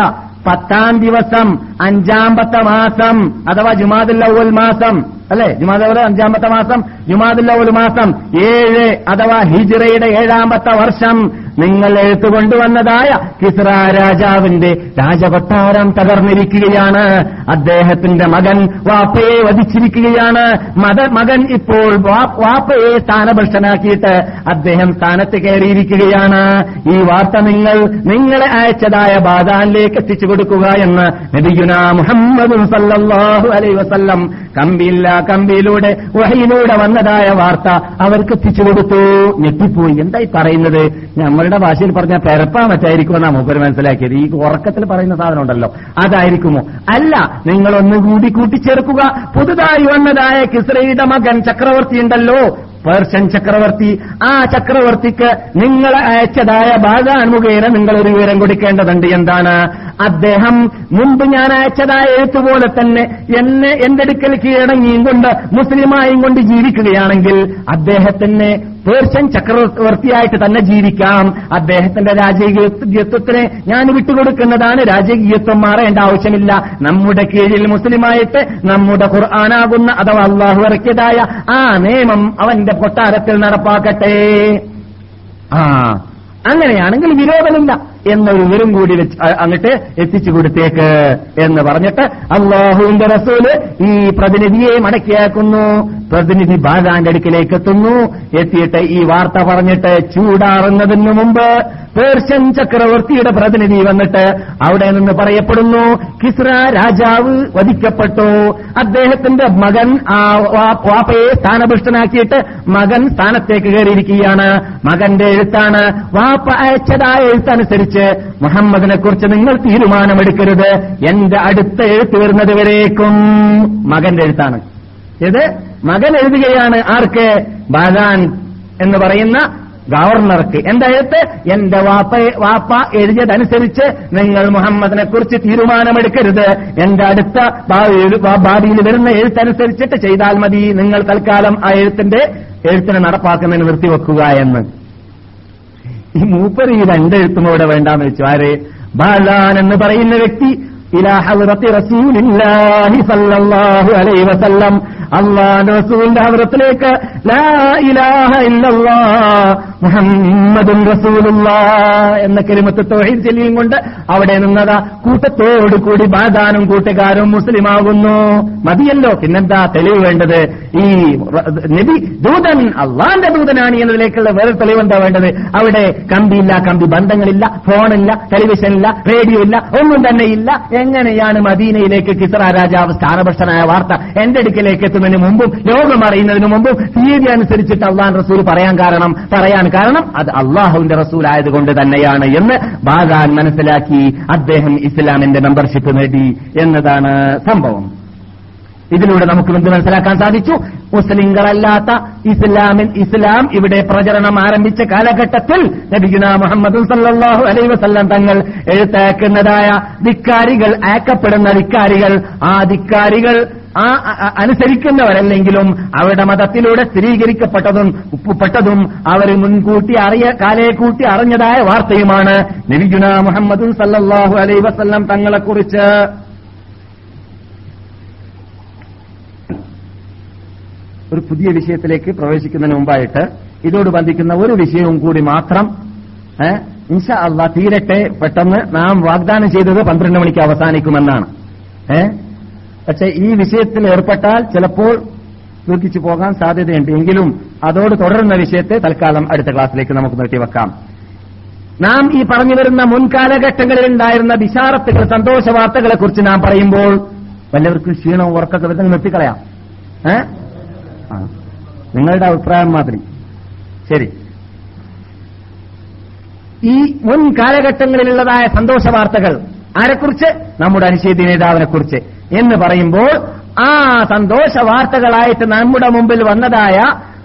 പത്താം ദിവസം അഞ്ചാമത്തെ മാസം അഥവാ ജുമാദുല്ലവൽ മാസം അല്ലെ? ജുമാദുൽ അഞ്ചാമത്തെ മാസം ജുമാദുല്ലവൽ മാസം ഏഴ് അഥവാ ഹിജിറയുടെ ഏഴാമത്തെ വർഷം നിങ്ങൾ എഴുത്തു കൊണ്ടുവന്നതായ കിസ്ര രാജാവിന്റെ രാജകൊട്ടാരം തകർന്നിരിക്കുകയാണ്. അദ്ദേഹത്തിന്റെ മകൻ വാപ്പയെ വധിച്ചിരിക്കുകയാണ്. മത മകൻ ഇപ്പോൾ വാപ്പയെ സ്ഥാനഭ്രഷ്ടനാക്കിയിട്ട് അദ്ദേഹം സ്ഥാനത്ത് കയറിയിരിക്കുകയാണ്. ഈ വാർത്ത നിങ്ങൾ നിങ്ങളെ അയച്ചതായ ബാദാനിലേക്ക് എത്തിച്ചു കൊടുക്കുക എന്ന് നബിയുന മുഹമ്മദ് സല്ലല്ലാഹു വസല്ലം. കമ്പിയില്ല കമ്പിയിലൂടെ വഹയിലൂടെ വന്നതായ വാർത്ത അവർക്ക് എത്തിച്ചു കൊടുത്തു. ഞെട്ടിപ്പോയി. എന്തായി പറയുന്നത്? നമ്മളുടെ ഭാഷയിൽ പറഞ്ഞ പെരപ്പാ മറ്റായിരിക്കും എന്നാ മൂപ്പര് മനസ്സിലാക്കിയത്. ഈ ഉറക്കത്തിൽ പറയുന്ന സാധനം ഉണ്ടല്ലോ. അതായിരിക്കുമോ? അല്ല നിങ്ങൾ ഒന്നുകൂടി കൂട്ടിച്ചേർക്കുക. പുതുതായി വന്നതായ കിസ്രയുടെ മകൻ ചക്രവർത്തി ഉണ്ടല്ലോ. പേർഷ്യൻ ചക്രവർത്തി. ആ ചക്രവർത്തിക്ക് നിങ്ങൾ അയച്ചതായ ബാഗാൻ മുഖേന നിങ്ങൾ ഒരു വിവരം കൊടുക്കേണ്ടതുണ്ട്. എന്താണ്? അദ്ദേഹം മുമ്പ് ഞാൻ അയച്ചതായ എഴുത്തുപോലെ തന്നെ എന്നെ എന്റെ അടുക്കൽ കീഴടങ്ങിയും കൊണ്ട് മുസ്ലിമായും കൊണ്ട് ജീവിക്കുകയാണെങ്കിൽ അദ്ദേഹത്തിന് പേർഷ്യൻ ചക്രവർത്തിയായിട്ട് തന്നെ ജീവിക്കാം. അദ്ദേഹത്തിന്റെ രാജകീയത്വത്തിന് ഞാൻ വിട്ടുകൊടുക്കുന്നതാണ് രാജകീയത്വം. മാറേണ്ട ആവശ്യമില്ല. നമ്മുടെ കീഴിൽ മുസ്ലിമായിട്ട് നമ്മുടെ ഖുർആാനാകുന്ന അഥവാ അള്ളാഹു ഇറക്കിയതായ ആ നിയമം അവന്റെ കൊട്ടാരത്തിൽ നടപ്പാക്കട്ടെ. ആ അങ്ങനെയാണെങ്കിൽ വിരോധമില്ല. എന്നൊരു വിവരം കൂടി വെച്ച് അങ്ങട്ട് എത്തിച്ചു കൊടുത്തേക്ക് എന്ന് പറഞ്ഞിട്ട് അള്ളാഹുവിന്റെ റസൂൽ ഈ പ്രതിനിധിയെ മടക്കിയാക്കുന്നു. പ്രതിനിധി ബാഗാന്റെ അടുക്കിലേക്ക് എത്തുന്നു എത്തിയിട്ട് ഈ വാർത്ത പറഞ്ഞിട്ട് ചൂടാറുന്നതിന് മുമ്പ് പേർഷ്യൻ ചക്രവർത്തിയുടെ പ്രതിനിധി വന്നിട്ട് അവിടെ നിന്ന് പറയപ്പെടുന്നു കിസ്ര രാജാവ് വധിക്കപ്പെട്ടു. അദ്ദേഹത്തിന്റെ മകൻ ആ വാപ്പയെ സ്ഥാനഭൃഷ്ടനാക്കിയിട്ട് മകൻ സ്ഥാനത്തേക്ക് കയറിയിരിക്കുകയാണ്. മകന്റെ എഴുത്താണ് വാപ്പ അയച്ചതായ എഴുത്തനുസരിച്ച് മുഹമ്മദിനെ കുറിച്ച് നിങ്ങൾ തീരുമാനമെടുക്കരുത്. എന്റെ അടുത്ത എഴുത്ത് വരുന്നത് വരേക്കും. മകന്റെ എഴുത്താണ്. ഇത് മകൻ എഴുതുകയാണ് ആർക്ക്? ബാഗാൻ എന്ന് പറയുന്ന ഗവർണർക്ക്. എന്തായത് എന്റെ വാപ്പ വാപ്പ എഴുതിയതനുസരിച്ച് നിങ്ങൾ മുഹമ്മദിനെ കുറിച്ച് തീരുമാനമെടുക്കരുത്. എന്റെ അടുത്ത ഭാവിയിൽ വരുന്ന എഴുത്തനുസരിച്ചിട്ട് ചെയ്താൽ മതി. നിങ്ങൾ തൽക്കാലം ആ എഴുത്തിന്റെ എഴുത്തിനെ നടപ്പാക്കുന്നതിന് നിർത്തിവെക്കുക എന്ന്. ഈ മൂപ്പർ ഈ രണ്ടെഴുത്തും കൂടെ വേണ്ടാന്ന് വെച്ചു. ആര്? ബാലാൻ എന്ന് പറയുന്ന വ്യക്തി ഇലാ ഹദ്റത്തി റസൂലില്ലാഹി സല്ലല്ലാഹു അലൈഹി വസല്ലം. അള്ളാഹുവിന്റെ റസൂലിന്റെ ഹദ്റത്തിലേക്ക് ലാ ഇലാഹ ഇല്ലല്ലാ മുഹമ്മദുൻ റസൂലുള്ളാഹ് എന്ന കലിമത്ത് തൗഹീദ് ചെല്ലിയും കൊണ്ട് അവിടെ നിന്നതാ കൂട്ടത്തോടു കൂടി ബാദാനും കൂട്ടുകാരും മുസ്ലിമാകുന്നു. മതിയല്ലോ പിന്നെന്താ തെളിവ് വേണ്ടത്? ഈ നബി ദൂതൻ അള്ളാന്റെ ദൂതനാണ് എന്നതിലേക്കുള്ള വേറെ തെളിവെന്താ വേണ്ടത്? അവിടെ കമ്പിയില്ല കമ്പി ബന്ധങ്ങളില്ല ഫോണില്ല ടെലിവിഷനില്ല റേഡിയോ ഇല്ല ഒന്നും തന്നെ ഇല്ല. എങ്ങനെയാണ് മദീനയിലേക്ക് കിസ്ര രാജാവ് സ്ഥാനഭ്രഷ്ടനായ വാർത്ത എന്റെ അടുക്കലേക്ക് എത്തുന്നതിന് മുമ്പും ലോകം അറിയുന്നതിന് മുമ്പും തീയതി അനുസരിച്ചിട്ട് അള്ളാൻ റസൂൽ പറയാൻ കാരണം പറയാൻ കാരണം അത് അള്ളാഹുവിന്റെ റസൂൽ ആയതുകൊണ്ട് തന്നെയാണ് എന്ന് ബാഗാൻ മനസ്സിലാക്കി അദ്ദേഹം ഇസ്ലാമിന്റെ മെമ്പർഷിപ്പ് നേടി എന്നതാണ് സംഭവം. ഇതിലൂടെ നമുക്ക് എന്ത് മനസ്സിലാക്കാൻ സാധിച്ചു? മുസ്ലിങ്ങളല്ലാത്ത ഇസ്ലാമിൻ ഇസ്ലാം ഇവിടെ പ്രചരണം ആരംഭിച്ച കാലഘട്ടത്തിൽ നബിഗുന മുഹമ്മദ് സല്ലാഹു അലൈ വസല്ലം തങ്ങൾ എഴുത്തയക്കുന്നതായ ധിക്കാരികൾ അയക്കപ്പെടുന്ന ധിക്കാരികൾ ആ ധിക്കാരികൾ ആ അനുസരിക്കുന്നവരല്ലെങ്കിലും അവരുടെ മതത്തിലൂടെ സ്ഥിരീകരിക്കപ്പെട്ടതും പെട്ടതും അവർ മുൻകൂട്ടി അറിയ കാലയെ കൂട്ടി അറിഞ്ഞതായ വാർത്തയുമാണ് നബിഗുന മുഹമ്മദ് സല്ലാഹു അലൈ വസല്ലം തങ്ങളെക്കുറിച്ച്. ഒരു പുതിയ വിഷയത്തിലേക്ക് പ്രവേശിക്കുന്നതിന് മുമ്പായിട്ട് ഇതോട് ബന്ധിക്കുന്ന ഒരു വിഷയവും കൂടി മാത്രം ഇൻഷ അള്ളാ തീരട്ടെ പെട്ടെന്ന് നാം വാഗ്ദാനം ചെയ്തത് പന്ത്രണ്ട് മണിക്ക് അവസാനിക്കുമെന്നാണ്. ഏ പക്ഷെ ഈ വിഷയത്തിൽ ഏർപ്പെട്ടാൽ ചിലപ്പോൾ ദീർഘിച്ചു പോകാൻ സാധ്യതയുണ്ട്. എങ്കിലും അതോട് തുടരുന്ന വിഷയത്തെ തൽക്കാലം അടുത്ത ക്ലാസ്സിലേക്ക് നമുക്ക് നിർത്തിവെക്കാം നാം ഈ പറഞ്ഞു വരുന്ന മുൻകാലഘട്ടങ്ങളിൽ ഉണ്ടായിരുന്ന വിശാരത്തുകൾ സന്തോഷ വാർത്തകളെ കുറിച്ച് നാം പറയുമ്പോൾ വല്ലവർക്കും ക്ഷീണവും ഉറക്കൊക്കെ വരുന്നത് നിർത്തിക്കളയാം. നിങ്ങളുടെ അഭിപ്രായം മാത്രം. ശരി. ഈ മുൻ കാലഘട്ടങ്ങളിലുള്ളതായ സന്തോഷ വാർത്തകൾ ആരെക്കുറിച്ച്? നമ്മുടെ അനുശേദി നേതാവിനെക്കുറിച്ച്. എന്ന് പറയുമ്പോൾ ആ സന്തോഷ വാർത്തകളായിട്ട് നമ്മുടെ മുമ്പിൽ വന്നതായ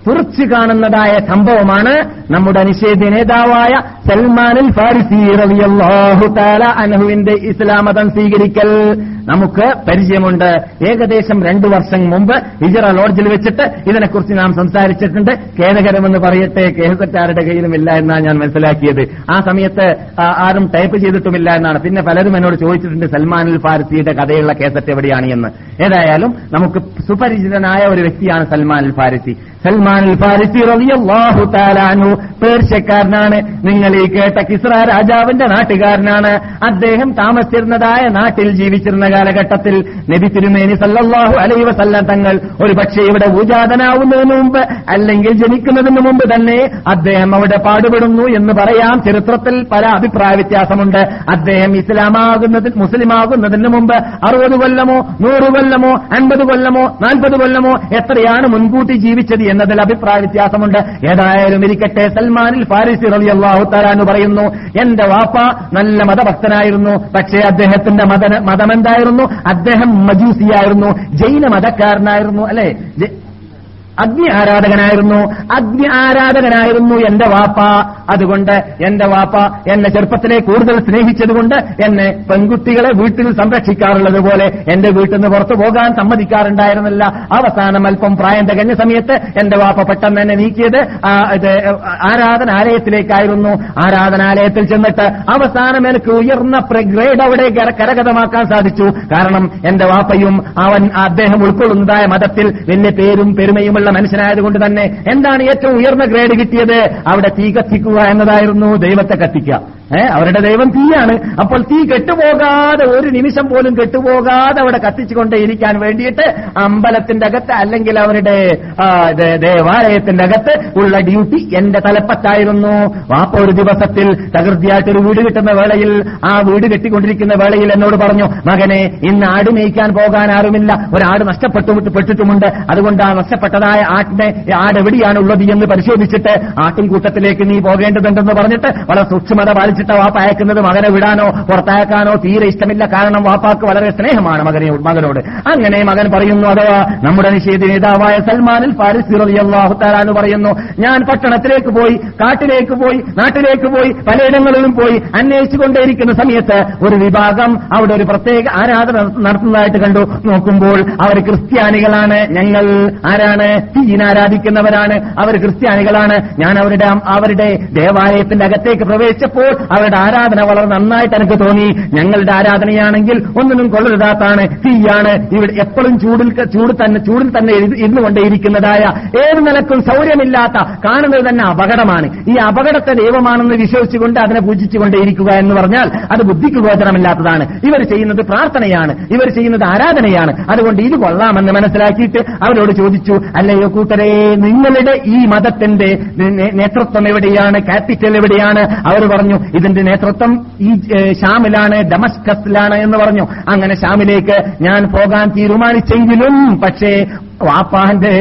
തുറച്ചു കാണുന്നതായ സംഭവമാണ് നമ്മുടെ അനിഷേധ നേതാവായ സൽമാനുൽ ഫാരിസി റളിയല്ലാഹു തആല അൻഹുവിന്റെ ഇസ്ലാം സ്വീകരിക്കൽ. നമുക്ക് പരിചയമുണ്ട്. ഏകദേശം രണ്ടു വർഷം മുമ്പ് ഹിജറ ലോഡ്ജിൽ വെച്ചിട്ട് ഇതിനെക്കുറിച്ച് നാം സംസാരിച്ചിട്ടുണ്ട്. ഖേദകരമെന്ന് പറയട്ടെ കേസറ്റാരുടെ കയ്യിലും ഇല്ല എന്നാണ് ഞാൻ മനസ്സിലാക്കിയത്. ആ സമയത്ത് ആരും ടൈപ്പ് ചെയ്തിട്ടുമില്ല എന്നാണ്. പിന്നെ പലരും എന്നോട് ചോദിച്ചിട്ടുണ്ട് സൽമാനുൽ ഫാരിസിയുടെ കഥയുള്ള കേസറ്റ് എവിടെയാണ് എന്ന്. ഏതായാലും നമുക്ക് സുപരിചിതനായ ഒരു വ്യക്തിയാണ് സൽമാൻ അൽ ഫാരിസി. സൽമാൻ അൽ ഫാരിസി റളിയല്ലാഹു താലാനു പേർഷ്യക്കാരനാണ്. നിങ്ങൾ ഈ കേട്ട കിസ്ര രാജാവിന്റെ നാട്ടുകാരനാണ്. അദ്ദേഹം താമസിച്ചിരുന്നതായ നാട്ടിൽ ജീവിച്ചിരുന്ന കാലഘട്ടത്തിൽ നബി തിരുമേനി സല്ലാഹു അലൈ വസല്ലം തങ്ങൾ ഒരു പക്ഷേ ഇവിടെ ഊജാതനാവുന്നതിന് മുമ്പ് അല്ലെങ്കിൽ ജനിക്കുന്നതിന് മുമ്പ് തന്നെ അദ്ദേഹം അവിടെ പാടുപെടുന്നു എന്ന് പറയാം ചരിത്രത്തിൽ പല അഭിപ്രായ വ്യത്യാസമുണ്ട്. അദ്ദേഹം ഇസ്ലാമാകുന്നതിൽ മുസ്ലിമാകുന്നതിന് മുമ്പ് അറുപത് കൊല്ലമോ നൂറ് കൊല്ലമോ അൻപത് കൊല്ലമോ നാൽപ്പത് കൊല്ലമോ എത്രയാണ് മുൻകൂട്ടി ജീവിച്ചത് എന്നതിൽ അഭിപ്രായ വ്യത്യാസമുണ്ട്. ഏതായാലും ഇരിക്കട്ടെ സൽമാനിൽ ഫാരിസി റളിയല്ലാഹു അള്ളാഹു പറയുന്നു എന്റെ വാപ്പ നല്ല മതഭക്തനായിരുന്നു പക്ഷേ അദ്ദേഹത്തിന്റെ മത മതമെന്തായിരുന്നു അദ്ദേഹം മജൂസിയായിരുന്നു. ജൈന മതക്കാരനായിരുന്നു അല്ലെ അഗ്നി ആരാധകനായിരുന്നു. അഗ്നി ആരാധകനായിരുന്നു എന്റെ വാപ്പ. അതുകൊണ്ട് എന്റെ വാപ്പ എന്നെ ചെറുപ്പത്തിലെ കൂടുതൽ സ്നേഹിച്ചതുകൊണ്ട് എന്നെ പെൺകുട്ടികളെ വീട്ടിൽ സംരക്ഷിക്കാറുള്ളത് പോലെ എന്റെ വീട്ടിൽ നിന്ന് പുറത്തു പോകാൻ സമ്മതിക്കാറുണ്ടായിരുന്നില്ല. അവസാനം അല്പം പ്രായം തികഞ്ഞ സമയത്ത് എന്റെ വാപ്പ പെട്ടെന്ന് എന്നെ നീക്കിയത് ആരാധനാലയത്തിലേക്കായിരുന്നു. ആരാധനാലയത്തിൽ ചെന്നിട്ട് അവസാനം എനിക്ക് ഉയർന്ന ഗ്രേഡ് അവിടെ കരകതമാക്കാൻ സാധിച്ചു. കാരണം എന്റെ വാപ്പയും അവൻ അദ്ദേഹം ഉൾക്കൊള്ളുന്നതായ മതത്തിൽ വലിയ പേരും പെരുമയുമുള്ള മനുഷ്യനായതുകൊണ്ട് തന്നെ എന്താണ് ഏറ്റവും ഉയർന്ന ഗ്രേഡ് കിട്ടിയത്? അവിടെ തീ കത്തിക്കുക എന്നതായിരുന്നു ദൈവത്തെ കത്തിക്കുക. അവരുടെ ദൈവം തീയാണ്. അപ്പോൾ തീ കെട്ടുപോകാതെ ഒരു നിമിഷം പോലും കെട്ടുപോകാതെ അവിടെ കത്തിച്ചുകൊണ്ടേ ഇരിക്കാൻ വേണ്ടിയിട്ട് അമ്പലത്തിന്റെ അകത്ത് അല്ലെങ്കിൽ അവരുടെ ദേവാലയത്തിന്റെ അകത്ത് ഉള്ള ഡ്യൂട്ടി എന്റെ തലപ്പത്തായിരുന്നു. വാപ്പ ഒരു ദിവസത്തിൽ തകൃതിയായിട്ട് ഒരു വീട് കിട്ടുന്ന വേളയിൽ ആ വീട് കെട്ടിക്കൊണ്ടിരിക്കുന്ന വേളയിൽ എന്നോട് പറഞ്ഞു മകനെ ഇന്ന് ആട് മേയ്ക്കാൻ പോകാൻ ആരുമില്ല. ഒരാട് നഷ്ടപ്പെട്ടു പെട്ടിട്ടുമുണ്ട്. അതുകൊണ്ട് ആ നഷ്ടപ്പെട്ടതായ ആട്ടിനെ ആട് എവിടെയാണ് ഉള്ളത് എന്ന് പരിശോധിച്ചിട്ട് ആട്ടിൻകൂട്ടത്തിലേക്ക് നീ പോകേണ്ടതുണ്ടെന്ന് പറഞ്ഞിട്ട് വളരെ സൂക്ഷ്മത പാലിച്ചിട്ട് വാപ്പ അയക്കുന്നത് മകനെ വിടാനോ പുറത്തയക്കാനോ തീരെ ഇഷ്ടമില്ല. കാരണം വാപ്പാക്ക് വളരെ സ്നേഹമാണ് മകനെ മകനോട്. അങ്ങനെ മകൻ പറയുന്നു അഥവാ നമ്മുടെ നിഷേധ നേതാവായ സൽമാനിൽ ഫാരിസ് അള്ളാഹു പറയുന്നു ഞാൻ പട്ടണത്തിലേക്ക് പോയി കാട്ടിലേക്ക് പോയി നാട്ടിലേക്ക് പോയി പലയിടങ്ങളിലും പോയി അന്വേഷിച്ചുകൊണ്ടേയിരിക്കുന്ന സമയത്ത് ഒരു വിഭാഗം അവിടെ ഒരു പ്രത്യേക ആരാധന നടത്തുന്നതായിട്ട് കണ്ടു. നോക്കുമ്പോൾ അവർ ക്രിസ്ത്യാനികളാണ്. ഞങ്ങൾ ആരാണ്? തീൻ ആരാധിക്കുന്നവരാണ് അവർ ക്രിസ്ത്യാനികളാണ്. ഞാൻ അവരുടെ അവരുടെ ദേവാലയത്തിന്റെ അകത്തേക്ക് പ്രവേശിച്ചപ്പോൾ അവരുടെ ആരാധന വളരെ നന്നായിട്ട് എനിക്ക് തോന്നി. ഞങ്ങളുടെ ആരാധനയാണെങ്കിൽ ഒന്നിനും കൊള്ളരുതാത്താണ്. തീയാണ്. ഇവിടെ എപ്പോഴും ചൂടിൽ ചൂട് തന്നെ ചൂടിൽ തന്നെ ഇരു- ഇരുന്നു കൊണ്ടേയിരിക്കുന്നതായ ഏത് നിലക്കും സൗര്യമില്ലാത്ത കാണുന്നത് തന്നെ അപകടമാണ്. ഈ അപകടത്തെ ദൈവമാണെന്ന് വിശ്വസിച്ചുകൊണ്ട് അതിനെ പൂജിച്ചുകൊണ്ടേയിരിക്കുക എന്ന് പറഞ്ഞാൽ അത് ബുദ്ധിക്ക് ഗോചരമില്ലാത്തതാണ്. ഇവർ ചെയ്യുന്നത് പ്രാർത്ഥനയാണ്. ഇവർ ചെയ്യുന്നത് ആരാധനയാണ്. അതുകൊണ്ട് ഇത് കൊള്ളാമെന്ന് മനസ്സിലാക്കിയിട്ട് അവരോട് ചോദിച്ചു അല്ലയോ കൂട്ടരെ നിങ്ങളുടെ ഈ മതത്തിന്റെ നേതൃത്വം എവിടെയാണ്? ക്യാപിറ്റൽ എവിടെയാണ്? അവർ പറഞ്ഞു ഇതിന്റെ നേതൃത്വം ഈ ഷാമിലാണ് ഡമസ്കസിലാണ് എന്ന് പറഞ്ഞു. അങ്ങനെ ഷാമിലേക്ക് ഞാൻ പോകാൻ തീരുമാനിച്ചെങ്കിലും പക്ഷേ വാപ്പാന്റെ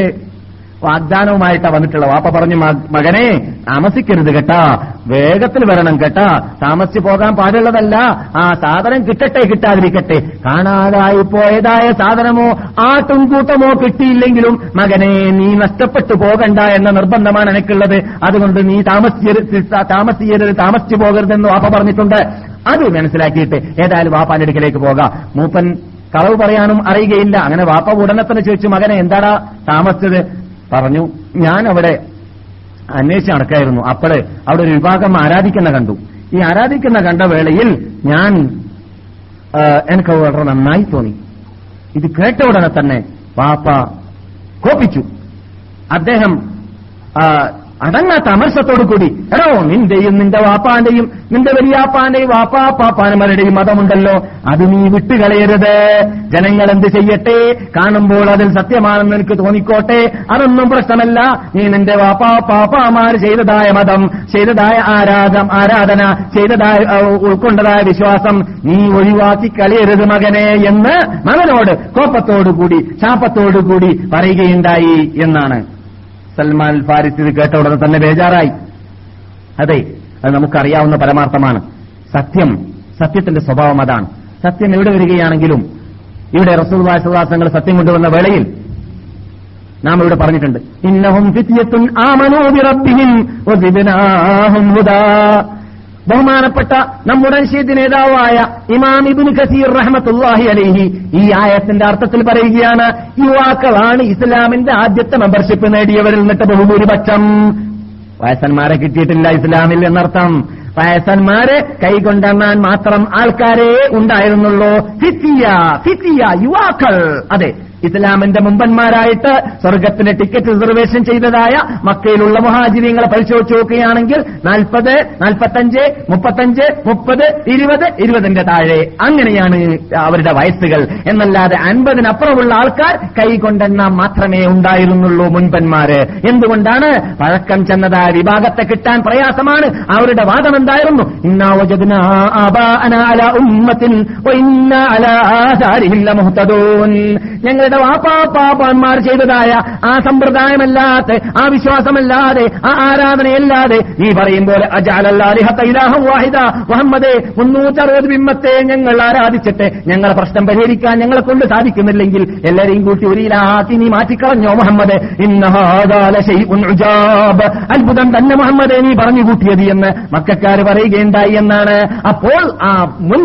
വാഗ്ദാനവുമായിട്ടാ വന്നിട്ടുള്ള വാപ്പ പറഞ്ഞു "മ- മകനെ താമസിക്കരുത് കേട്ടാ. വേഗത്തിൽ വരണം കേട്ടാ. താമസിച്ചു പോകാൻ പാടുള്ളതല്ല. ആ സാധനം കിട്ടട്ടെ കിട്ടാതിരിക്കട്ടെ. കാണാതായി പോയതായ സാധനമോ ആട്ടുംകൂട്ടമോ കിട്ടിയില്ലെങ്കിലും മകനെ നീ നഷ്ടപ്പെട്ടു പോകണ്ട എന്ന നിർബന്ധമാണ് എനിക്കുള്ളത്. അതുകൊണ്ട് നീ താമസിച്ച താമസിയരുത് താമസിച്ചു പോകരുതെന്ന് വാപ്പ പറഞ്ഞിട്ടുണ്ട്. അത് മനസ്സിലാക്കിയിട്ട് ഏതായാലും വാപ്പാന്റെ അടുക്കലേക്ക് പോകാം. മൂപ്പൻ കളവ് പറയാനും അറിയുകയില്ല. അങ്ങനെ വാപ്പ ഉടനെ തന്നെ ചോദിച്ചു മകനെ എന്താടാ താമസിച്ചത്? പറഞ്ഞു ഞാൻ അവിടെ അന്വേഷിച്ച് നടക്കായിരുന്നു. അപ്പോഴ് അവിടെ ഒരു വിഭാഗം ആരാധിക്കുന്ന കണ്ടു. ഈ ആരാധിക്കുന്ന കണ്ട വേളയിൽ ഞാൻ എനിക്ക് വളരെ നന്നായി തോന്നി. ഇത് കേട്ട ഉടനെ തന്നെ വാപ്പ കോപിച്ചു. അദ്ദേഹം അടങ്ങാത്ത അമർഷത്തോടു കൂടി എടോ നിന്റെയും നിന്റെ വാപ്പാന്റെയും നിന്റെ വലിയാപ്പാന്റെയും വാപ്പാ പാപ്പാനമാരുടെയും മതമുണ്ടല്ലോ. അത് നീ വിട്ടുകളയരുത്. ജനങ്ങൾ എന്ത് ചെയ്യട്ടെ? കാണുമ്പോൾ അതിൽ സത്യമാണെന്ന് എനിക്ക് തോന്നിക്കോട്ടെ? അതൊന്നും പ്രശ്നമല്ല. നീ നിന്റെ വാപ്പാ പാപ്പാമാർ ചെയ്തതായ മതം ചെയ്തതായ ആരാധം ആരാധന ചെയ്തതായ ഉൾക്കൊണ്ടതായ വിശ്വാസം നീ ഒഴിവാക്കി കളയരുത് മകനെ എന്ന് മകനോട് കോപ്പത്തോടുകൂടി ശാപത്തോടുകൂടി പറയുകയുണ്ടായി എന്നാണ്. സൽമാൻ ഫാരിസ് ഇത് കേട്ട ഉടനെ തന്നെ ബേജാറായി. അതെ അത് നമുക്കറിയാവുന്ന പരമാർത്ഥമാണ്. സത്യം സത്യത്തിന്റെ സ്വഭാവം അതാണ്. സത്യം എവിടെ വരികയാണെങ്കിലും ഇവിടെ റസൂൽ വാസങ്ങൾ സത്യം കൊണ്ടുവന്ന വേളയിൽ നാം ഇവിടെ പറഞ്ഞിട്ടുണ്ട്. ഇന്നഹും ഫിത്യത്തുൻ ആമനൂ ബിറബ്ബിഹിം ബഹുമാനപ്പെട്ട നമ്മുടെ നിഷേധ നേതാവായ ഇമാം ഇബിൻ ഖസീർ റഹ്മത്തുല്ലാഹി അലൈഹി ഈ ആയത്തിന്റെ അർത്ഥത്തിൽ പറയുകയാണ് യുവാക്കളാണ് ഇസ്ലാമിന്റെ ആദ്യത്തെ മെമ്പർഷിപ്പ് നേടിയവരിൽ നിന്നിട്ട് ബഹുഭൂരിപക്ഷം. വയസ്സന്മാരെ കിട്ടിയിട്ടില്ല ഇസ്ലാമിൽ എന്നർത്ഥം. വയസ്സന്മാരെ കൈകൊണ്ടെണ്ണാൻ മാത്രം ആൾക്കാരെ ഉണ്ടായിരുന്നുള്ളൂ. ഫിത്തിയ ഫിത്തിയ യുവാക്കൾ. അതെ ഇസ്ലാമിന്റെ മുമ്പന്മാരായിട്ട് സ്വർഗത്തിന് ടിക്കറ്റ് റിസർവേഷൻ ചെയ്തതായ മക്കയിലുള്ള മുഹാജിരിങ്ങളെ പരിശോധിച്ച് നോക്കുകയാണെങ്കിൽ നാൽപ്പത് നാൽപ്പത്തഞ്ച് മുപ്പത്തഞ്ച് മുപ്പത് ഇരുപത് ഇരുപതിന്റെ താഴെ. അങ്ങനെയാണ് അവരുടെ വയസ്സുകൾ. എന്നല്ലാതെ അൻപതിനപ്പുറമുള്ള ആൾക്കാർ കൈകൊണ്ടെണ്ണാൻ മാത്രമേ ഉണ്ടായിരുന്നുള്ളൂ മുൻപന്മാര്. എന്തുകൊണ്ടാണ് പഴക്കം ചെന്നതായ വിഭാഗത്തെ കിട്ടാൻ പ്രയാസമാണ്. അവരുടെ വാദം എന്തായിരുന്നു ഞങ്ങളുടെ വാപ്പാപ്പാപ്പന്മാർ ചെയ്തതായ ആ സമ്പ്രദായമല്ലാതെ ആ വിശ്വാസമല്ലാതെ ആ ആരാധനയല്ലാതെ നീ പറയും പോലെ വാഹിദ. മുഹമ്മദേ മുന്നൂറ്ററുപത് ബിംബത്തെ ഞങ്ങൾ ആരാധിച്ചിട്ട് ഞങ്ങളെ പ്രശ്നം പരിഹരിക്കാൻ ഞങ്ങളെ കൊണ്ട് സാധിക്കുന്നില്ലെങ്കിൽ എല്ലാരെയും കൂട്ടി ഒരു ഇലാക്കി നീ മാറ്റിക്കളഞ്ഞോ മുഹമ്മദ്? അത്ഭുതം തന്നെ മുഹമ്മദ് നീ പറഞ്ഞു കൂട്ടിയത് എന്ന് മക്കാർ പറയുകയുണ്ടായി എന്നാണ്. അപ്പോൾ ആ മുൻ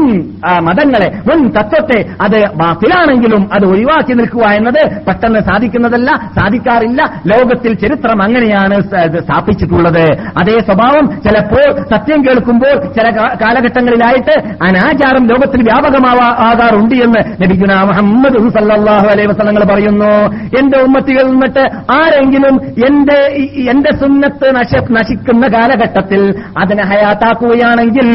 മതങ്ങളെ മുൻ തത്വത്തെ അത് ബാത്തിലാണെങ്കിലും അത് ഒഴിവാക്കി നിൽക്കുക എന്നത് പെട്ടെന്ന് സാധിക്കുന്നതല്ല സാധിക്കാറില്ല. ലോകത്തിൽ ചരിത്രം അങ്ങനെയാണ് സ്ഥാപിച്ചിട്ടുള്ളത്. അതേ സ്വഭാവം ചിലപ്പോൾ സത്യം കേൾക്കുമ്പോൾ ചില കാലഘട്ടങ്ങളിലായിട്ട് അനാചാരം ലോകത്തിൽ വ്യാപകമാകാറുണ്ട് എന്ന് ലഭിക്കുന്ന മുഹമ്മദ് സല്ലല്ലാഹു അലൈഹി വസ്ലങ്ങൾ പറയുന്നു. എന്റെ ഉമ്മത്തികൾ നിന്നിട്ട് ആരെങ്കിലും എന്റെ എന്റെ സുന്നത്ത് നശ നശിക്കുന്ന കാലഘട്ടത്തിൽ അതിനെ ഹയാത്താക്കുകയാണെങ്കിൽ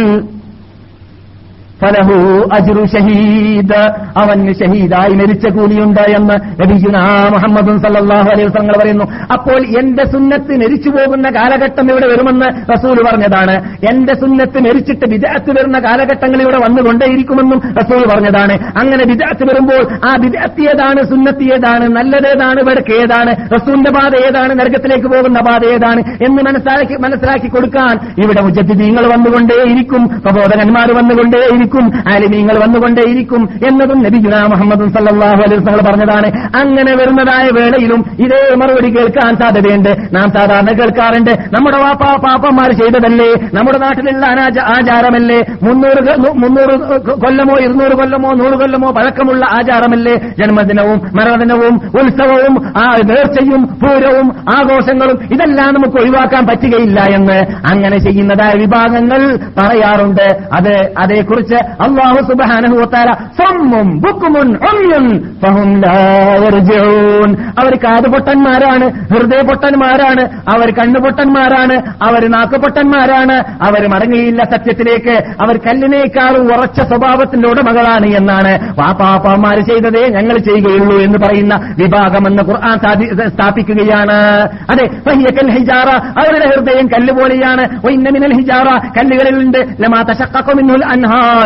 ഫലഹു അജ്റു ഷഹീദ്. അവന് ഷഹീദായി മരിച്ച കൂലിയുണ്ട് എന്ന് നബിയുനാ മുഹമ്മദും സല്ലാഹു അലൈഹി വസല്ലം പറയുന്നു. അപ്പോൾ എന്റെ സുന്നത്ത് മരിച്ചു പോകുന്ന കാലഘട്ടം ഇവിടെ വരുമെന്ന് റസൂൽ പറഞ്ഞതാണ്. എന്റെ സുന്നത്ത് മരിച്ചിട്ട് വിദേഹത്ത് വരുന്ന കാലഘട്ടങ്ങൾ ഇവിടെ വന്നുകൊണ്ടേയിരിക്കുമെന്നും റസൂൽ പറഞ്ഞതാണ്. അങ്ങനെ വിദേഹത്ത് വരുമ്പോൾ ആ വിദേഹത്തിയതാണ് ഏതാണ് സുന്നത്തി ഏതാണ് നല്ലതേതാണ് ഇവിടേക്ക് ഏതാണ് റസൂലിന്റെ പാത ഏതാണ് നരകത്തിലേക്ക് പോകുന്ന പാത ഏതാണ് എന്ന് മനസ്സിലാക്കി മനസ്സിലാക്കി കൊടുക്കാൻ ഇവിടെ മുജദ്ദീങ്ങൾ വന്നുകൊണ്ടേയിരിക്കും പ്രബോധകന്മാർ വന്നുകൊണ്ടേയിരിക്കും. ആലിമീങ്ങൾ വന്നുകൊണ്ടേയിരിക്കും എന്നതും നബിജുന മുഹമ്മദും സല്ലാഹു അലൈഹി വസല്ലം പറഞ്ഞതാണ്. അങ്ങനെ വരുന്നതായ വേളയിലും ഇതേ മറുപടി കേൾക്കാൻ സാധ്യതയുണ്ട്. നാം സാധാരണ കേൾക്കാറുണ്ട്. നമ്മുടെ വാപ്പാ പാപ്പന്മാർ ചെയ്തതല്ലേ? നമ്മുടെ നാട്ടിലുള്ള ആചാരമല്ലേ? മുന്നൂറ് മുന്നൂറ് കൊല്ലമോ ഇരുന്നൂറ് കൊല്ലമോ നൂറ് കൊല്ലമോ പഴക്കമുള്ള ആചാരമല്ലേ? ജന്മദിനവും മരണദിനവും ഉത്സവവും ആ നേർച്ചയും പൂരവും ആഘോഷങ്ങളും ഇതെല്ലാം നമുക്ക് ഒഴിവാക്കാൻ പറ്റുകയില്ല എന്ന് അങ്ങനെ ചെയ്യുന്നതായ വിഭാഗങ്ങൾ പറയാറുണ്ട്. അത് അതേക്കുറിച്ച് അള്ളാഹു സുബാനഹുത്താല സമ്മും ബുക്കുമുൻ ഒന്നും. അവർ കാതുപൊട്ടന്മാരാണ് ഹൃദയപൊട്ടന്മാരാണ് അവർ കണ്ണുപൊട്ടന്മാരാണ് അവർ നാക്കുപൊട്ടന്മാരാണ് അവർ മടങ്ങിയില്ല സത്യത്തിലേക്ക് അവർ കല്ലിനേക്കാളും ഉറച്ച സ്വഭാവത്തിന്റെ ഉടമകളാണ് എന്നാണ് വാപ്പാപ്പാമാർ ചെയ്തതേ ഞങ്ങൾ ചെയ്യുകയുള്ളൂ എന്ന് പറയുന്ന വിഭാഗമെന്ന് ഖുർആൻ സ്ഥാപിക്കുകയാണ്. അതെ ഹിജാറ അവരുടെ ഹൃദയം കല്ല് പോലെയാണ്. ഹിജാറ കല്ലുകളിലുണ്ട്. ലമാ മിൻഹുൽ അൻഹാർ.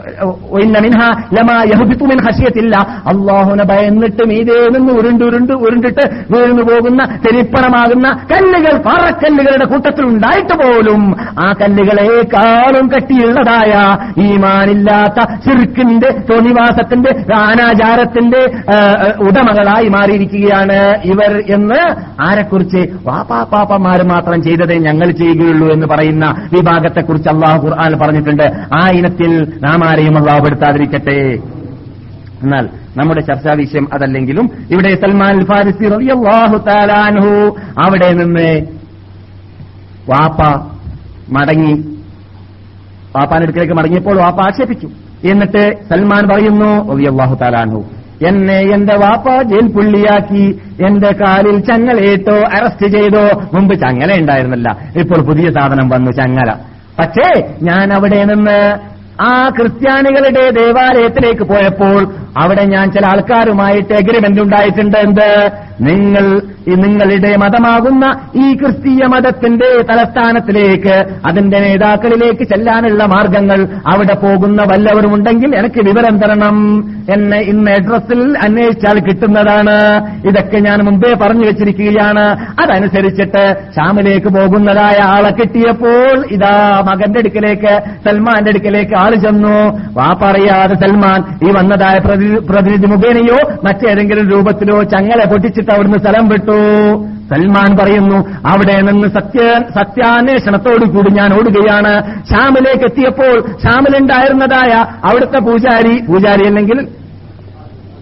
ലമാ യഹ്ബിതു മിൻ ഖശിയത്തില്ല വഇന്ന മിൻ ഇന്ന മിനൽ ഹിജാറത്തി ലമാ മിൻ ഹസിയത്തില്ല അള്ളാഹുനെ മിൻഹാ ഭയന്നിട്ട് മീതേ നിന്ന് ഉരുണ്ട് ഉരുണ്ട് ഉരുണ്ടിട്ട് വീഴ്ന്നു പോകുന്ന തെരിപ്പണമാകുന്ന കല്ലുകൾ പാറക്കല്ലുകളുടെ കൂട്ടത്തിൽ ഉണ്ടായിട്ട് പോലും ആ കല്ലുകളെക്കാളും കട്ടിയുള്ളതായ ഈമാനില്ലാത്ത ചിർക്കിന്റെ തോന്നിവാസത്തിന്റെ അനാചാരത്തിന്റെ ഉടമകളായി മാറിയിരിക്കുകയാണ് ഇവർ എന്ന് ആരെക്കുറിച്ച് വാപ്പാപ്പാപ്പന്മാർ മാത്രം ചെയ്തതേ ഞങ്ങൾ ചെയ്യുകയുള്ളൂ എന്ന് പറയുന്ന വിഭാഗത്തെക്കുറിച്ച് അള്ളാഹു ഖുർആൻ പറഞ്ഞിട്ടുണ്ട്. ആ ഇനത്തിൽ നാം ആരെയും പെടുത്താതിരിക്കട്ടെ. എന്നാൽ നമ്മുടെ ചർച്ചാ വിഷയം അതല്ലെങ്കിലും ഇവിടെ സൽമാൻ ഫാരിസി റളിയല്ലാഹു തആല അൻഹു അവിടെ നിന്ന് വാപ്പ മടങ്ങി വാപ്പാന്റെ അടുക്കലേക്ക് മടങ്ങിയപ്പോൾ വാപ്പ ആക്ഷേപിച്ചു. എന്നിട്ട് സൽമാൻ പറയുന്നു റളിയല്ലാഹു താലാൻഹു എന്നെ എന്റെ വാപ്പ ജയിൽ പുള്ളിയാക്കി എന്റെ കാലിൽ ചങ്ങലയിട്ടോ അറസ്റ്റ് ചെയ്തോ മുമ്പ് ചങ്ങല ഉണ്ടായിരുന്നില്ല ഇപ്പോൾ പുതിയ സാധനം വന്നു ചങ്ങല. പക്ഷേ ഞാൻ അവിടെ നിന്ന് ആ ക്രിസ്ത്യാനികളുടെ ദേവാലയത്തിലേക്ക് പോയപ്പോൾ അവിടെ ഞാൻ ചില ആൾക്കാരുമായിട്ട് എഗ്രിമെന്റ് ഉണ്ടായിട്ടുണ്ട് എന്ത്? നിങ്ങൾ നിങ്ങളുടെ മതമാകുന്ന ഈ ക്രിസ്തീയ മതത്തിന്റെ തലസ്ഥാനത്തിലേക്ക് അതിന്റെ നേതാക്കളിലേക്ക് ചെല്ലാനുള്ള മാർഗങ്ങൾ അവിടെ പോകുന്ന വല്ലവരും ഉണ്ടെങ്കിൽ എനിക്ക് വിവരം തരണം. എന്നെ ഇന്ന് അഡ്രസ്സിൽ അന്വേഷിച്ചാൽ കിട്ടുന്നതാണ്. ഇതൊക്കെ ഞാൻ മുമ്പേ പറഞ്ഞു വെച്ചിരിക്കുകയാണ്. അതനുസരിച്ചിട്ട് ഷാമിലേക്ക് പോകുന്നതായ ആളെ കിട്ടിയപ്പോൾ ഇതാ മകന്റെ അടുക്കലേക്ക് സൽമാന്റെ അടുക്കലേക്ക് ആൾ ചെന്നു. വാ പറയാതെ സൽമാൻ ഈ വന്നതായ പ്രതി- പ്രതിനിധി മുഖേനയോ മറ്റേതെങ്കിലും രൂപത്തിലോ ചങ്ങല പൊട്ടിച്ചിട്ട് അവിടുന്ന് സ്ഥലം വിട്ടു. സൽമാൻ പറയുന്നു അവിടെ നിന്ന് സത്യ സത്യാന്വേഷണത്തോടു കൂടി ഞാൻ ഓടുകയാണ്. ഷാമിലേക്ക് എത്തിയപ്പോൾ ഷാമിലുണ്ടായിരുന്നതായ അവിടുത്തെ പൂജാരി പൂജാരി അല്ലെങ്കിൽ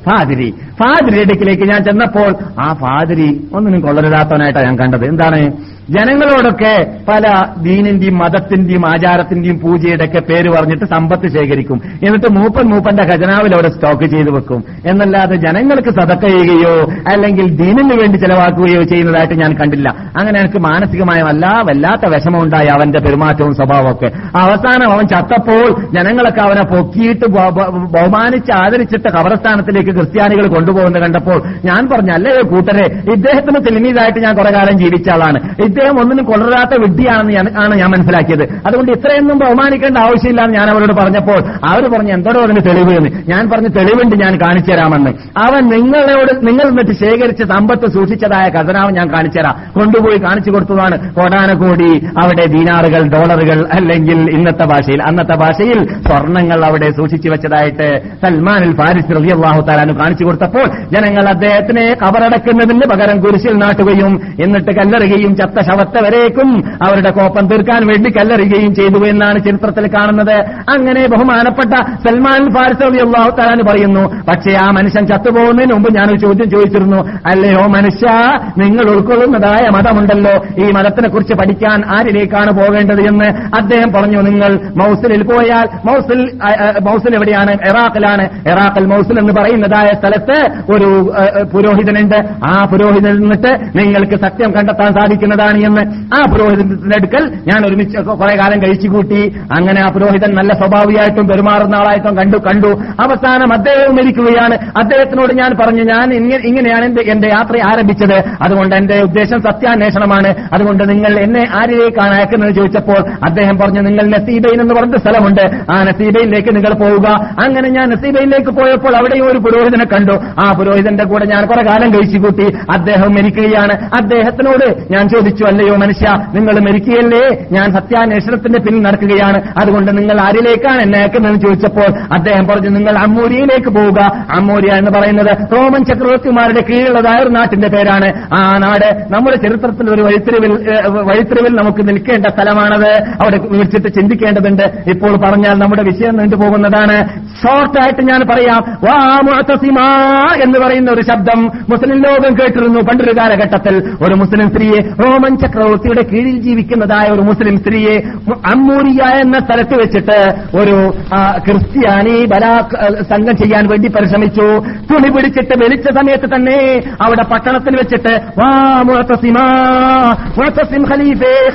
ഫാദിരി ഫാദിരിയുടെ അടുക്കിലേക്ക് ഞാൻ ചെന്നപ്പോൾ ആ ഫാദരി ഒന്നിനും കൊള്ളരുതാത്തവനായിട്ടാണ് ഞാൻ കണ്ടത്. എന്താണ്? ജനങ്ങളോടൊക്കെ പല ദീനിന്റെയും മതത്തിന്റെയും ആചാരത്തിന്റെയും പൂജയുടെ ഒക്കെ പേര് പറഞ്ഞിട്ട് സമ്പത്ത് ശേഖരിക്കും. എന്നിട്ട് മൂപ്പൻ മൂപ്പന്റെ ഖജനാവിൽ അവിടെ സ്റ്റോക്ക് ചെയ്തു വെക്കും. എന്നല്ലാതെ ജനങ്ങൾക്ക് സതക്ക ചെയ്യുകയോ അല്ലെങ്കിൽ ദീനിന് വേണ്ടി ചെലവാക്കുകയോ ചെയ്യുന്നതായിട്ട് ഞാൻ കണ്ടില്ല. അങ്ങനെ എനിക്ക് മാനസികമായ വല്ല വല്ലാത്ത വിഷമമുണ്ടായി അവന്റെ പെരുമാറ്റവും സ്വഭാവവും ഒക്കെ അവസാനം അവൻ ചത്തപ്പോൾ ജനങ്ങളൊക്കെ അവനെ പൊക്കിയിട്ട് ബഹു- ബഹു- ബഹുമാനിച്ച് ആദരിച്ചിട്ട് കബറസ്ഥാനത്തിലേക്ക് ക്രിസ്ത്യാനികൾ കൊണ്ടുപോയി. കൊണ്ടുപോകുന്നത് കണ്ടപ്പോൾ ഞാൻ പറഞ്ഞു അല്ലേ കൂട്ടരെ ഇദ്ദേഹത്തിന് തെളിമീതായിട്ട് ഞാൻ കുറെ കാലം ജീവിച്ച ആളാണ്. ഇദ്ദേഹം ഒന്നിനും കൊള്ളരാത്ത വിഡ്ഢിയാണെന്ന് ആണ് ഞാൻ മനസ്സിലാക്കിയത്. അതുകൊണ്ട് ഇത്രയൊന്നും ബഹുമാനിക്കേണ്ട ആവശ്യമില്ല എന്ന് ഞാൻ അവരോട് പറഞ്ഞപ്പോൾ അവർ പറഞ്ഞു എന്തോടോ അതിന് തെളിവ് എന്ന്? ഞാൻ പറഞ്ഞു തെളിവുണ്ട് ഞാൻ കാണിച്ചു തരാമെന്ന്. അവൻ നിങ്ങളോട് നിങ്ങൾ എന്നിട്ട് ശേഖരിച്ച സമ്പത്ത് സൂക്ഷിച്ചതായ ഖജനാവ് ഞാൻ കാണിച്ചു തരാം. കൊണ്ടുപോയി കാണിച്ചു കൊടുത്തതാണ് കോടാനകോടി അവിടെ ദീനാറുകൾ ഡോളറുകൾ അല്ലെങ്കിൽ ഇന്നത്തെ ഭാഷയിൽ അന്നത്തെ ഭാഷയിൽ സ്വർണങ്ങൾ അവിടെ സൂക്ഷിച്ചു വെച്ചതായിട്ട് സൽമാൻ ഫാരിസ് റളിയല്ലാഹു താലാനു കാണിച്ചു കൊടുത്തപ്പോൾ ജനങ്ങൾ അദ്ദേഹത്തിനെ കബറടക്കുന്നതിന് പകരം കുരിശിൽ നാട്ടുകയും എന്നിട്ട് കല്ലെറുകയും ചത്ത ശവത്തെ വരേക്കും അവരുടെ കോപ്പം തീർക്കാൻ വേണ്ടി കല്ലെറുകയും ചെയ്തു എന്നാണ് ചരിത്രത്തിൽ കാണുന്നത്. അങ്ങനെ ബഹുമാനപ്പെട്ട സൽമാൻ ഫാരിസ് റളിയല്ലാഹു താലാന് പറയുന്നു പക്ഷേ ആ മനുഷ്യൻ ചത്തുപോകുന്നതിന് മുമ്പ് ഒരു ചോദ്യം ചോദിച്ചിരുന്നു അല്ലയോ മനുഷ്യ നിങ്ങൾ ഉൾക്കൊള്ളുന്നതായ മതമുണ്ടല്ലോ ഈ മതത്തിനെ കുറിച്ച് പഠിക്കാൻ ആരിലേക്കാണ് പോകേണ്ടത്? എന്ന് അദ്ദേഹം പറഞ്ഞു നിങ്ങൾ മൗസിലിൽ പോയാൽ മൗസിൽ മൗസിൽ എവിടെയാണ്? ഇറാഖിലാണ്. എറാക്കൽ മൗസിൽ എന്ന് പറയുന്നതായ സ്ഥലത്ത് ഒരു പുരോഹിതനുണ്ട്. ആ പുരോഹിതനിൽ നിന്നിട്ട് നിങ്ങൾക്ക് സത്യം കണ്ടെത്താൻ സാധിക്കുന്നതാണ് എന്ന് ആ പുരോഹിതത്തിന്റെ അടുക്കൽ ഞാൻ ഒരുമിച്ച് കുറെ കാലം കഴിച്ചു കൂട്ടി. അങ്ങനെ ആ പുരോഹിതൻ നല്ല സ്വഭാവിയായിട്ടും പെരുമാറുന്ന ആളായിട്ടും കണ്ടു കണ്ടു. അവസാനം അദ്ദേഹം മരിക്കുകയാണ്. അദ്ദേഹത്തിനോട് ഞാൻ പറഞ്ഞു ഞാൻ ഇങ്ങനെയാണ് എന്റെ എന്റെ യാത്ര ആരംഭിച്ചത്. അതുകൊണ്ട് എന്റെ ഉദ്ദേശം സത്യാന്വേഷണമാണ്. അതുകൊണ്ട് നിങ്ങൾ എന്നെ ആരിലേക്കാണ് അയക്കുന്നത് ചോദിച്ചപ്പോൾ അദ്ദേഹം പറഞ്ഞു നിങ്ങൾ നസീബൈൻ എന്ന് പറഞ്ഞ സ്ഥലമുണ്ട്. ആ നസീബൈനിലേക്ക് നിങ്ങൾ പോവുക. അങ്ങനെ ഞാൻ നസീബൈനിലേക്ക് പോയപ്പോൾ അവിടെയും ഒരു പുരോഹിതനെ കണ്ടു. ആ പുരോഹിതന്റെ കൂടെ ഞാൻ കുറെ കാലം കഴിച്ചു കൂട്ടി. അദ്ദേഹം മരിക്കുകയാണ്. അദ്ദേഹത്തിനോട് ഞാൻ ചോദിച്ചു അല്ലയോ മനുഷ്യ നിങ്ങൾ മരിക്കുകയല്ലേ? ഞാൻ സത്യാന്വേഷണത്തിന്റെ പിന്നിൽ നടക്കുകയാണ്. അതുകൊണ്ട് നിങ്ങൾ ആരിലേക്കാണ് എന്നെ അയക്കുന്നതെന്ന് ചോദിച്ചപ്പോൾ അദ്ദേഹം പറഞ്ഞു നിങ്ങൾ അമ്മൂരിയിലേക്ക് പോവുക. അമ്മൂരിയ എന്ന് പറയുന്നത് റോമൻ ചക്രവർത്തിമാരുടെ കീഴിലുള്ളതായ ഒരു നാട്ടിന്റെ പേരാണ്. ആ നാട് നമ്മുടെ ചരിത്രത്തിൽ ഒരു വഴിത്തിരിവിൽ വഴിത്തിരിവിൽ നമുക്ക് നിൽക്കേണ്ട സ്ഥലമാണത്. അവിടെ വിളിച്ചിട്ട് ചിന്തിക്കേണ്ടതുണ്ട്. ഇപ്പോൾ പറഞ്ഞാൽ നമ്മുടെ വിഷയം നീണ്ടുപോകുന്നതാണ്. ഷോർട്ടായിട്ട് ഞാൻ പറയാം. വാ മുഅത്തസിമാ. എന്ന് പറയുന്ന ഒരു ശബ്ദം മുസ്ലിം ലോകം കേട്ടിരുന്നു പണ്ടൊരു കാലഘട്ടത്തിൽ. ഒരു മുസ്ലിം സ്ത്രീയെ റോമൻ ചക്രവർത്തിയുടെ കീഴിൽ ജീവിക്കുന്നതായ ഒരു മുസ്ലിം സ്ത്രീയെ അമ്മൂരിയ എന്ന സ്ഥലത്ത് വെച്ചിട്ട് ഒരു ക്രിസ്ത്യാനി ബലാ സംഘം ചെയ്യാൻ വേണ്ടി പരിശ്രമിച്ചു. തുണി പിടിച്ചിട്ട് വലിച്ച സമയത്ത് തന്നെ അവിടെ പട്ടണത്തിൽ വെച്ചിട്ട് വാ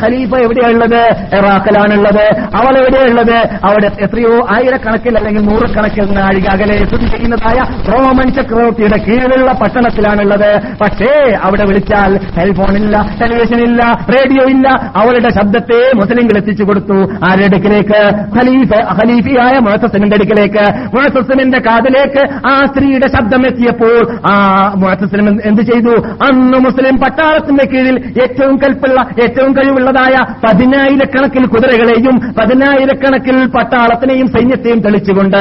ഖലീഫേ എവിടെയുള്ളത്? ഇറാഖിലാണുള്ളത്. അവൾ എവിടെയുള്ളത്? അവിടെ എത്രയോ ആയിരക്കണക്കിൽ അല്ലെങ്കിൽ നൂറുകണക്കിൽ നാഴിക അകലെ സ്ഥിതി ചെയ്യുന്നതായ റോമൻ ചക്രവർത്തിയുടെ കീഴിലുള്ള പട്ടണത്തിലാണുള്ളത്. പക്ഷേ അവിടെ വിളിച്ചാൽ ടെലിഫോൺ ഇല്ല ടെലിവിഷൻ ഇല്ല റേഡിയോ ഇല്ല. അവളുടെ ശബ്ദത്തെ മുസ്ലിംകൾ എത്തിച്ചു കൊടുത്തു. ആരുടെ അടുക്കിലേക്ക്? ഖലീഫ ഖലീഫിയായ മുഴത്തസിന്റെ അടുക്കിലേക്ക്. മുഴത്തസിന്റെ കാതിലേക്ക് ആ സ്ത്രീയുടെ ശബ്ദം എത്തിയപ്പോൾ ആ മുഴത്തസിനും എന്ത് ചെയ്തു? അന്ന് മുസ്ലിം പട്ടാളത്തിന്റെ കീഴിൽ ഏറ്റവും കൽപ്പുള്ള ഏറ്റവും കഴിവുള്ളതായ പതിനായിരക്കണക്കിൽ കുതിരകളെയും പതിനായിരക്കണക്കിൽ പട്ടാളത്തിനെയും സൈന്യത്തെയും തെളിച്ചുകൊണ്ട്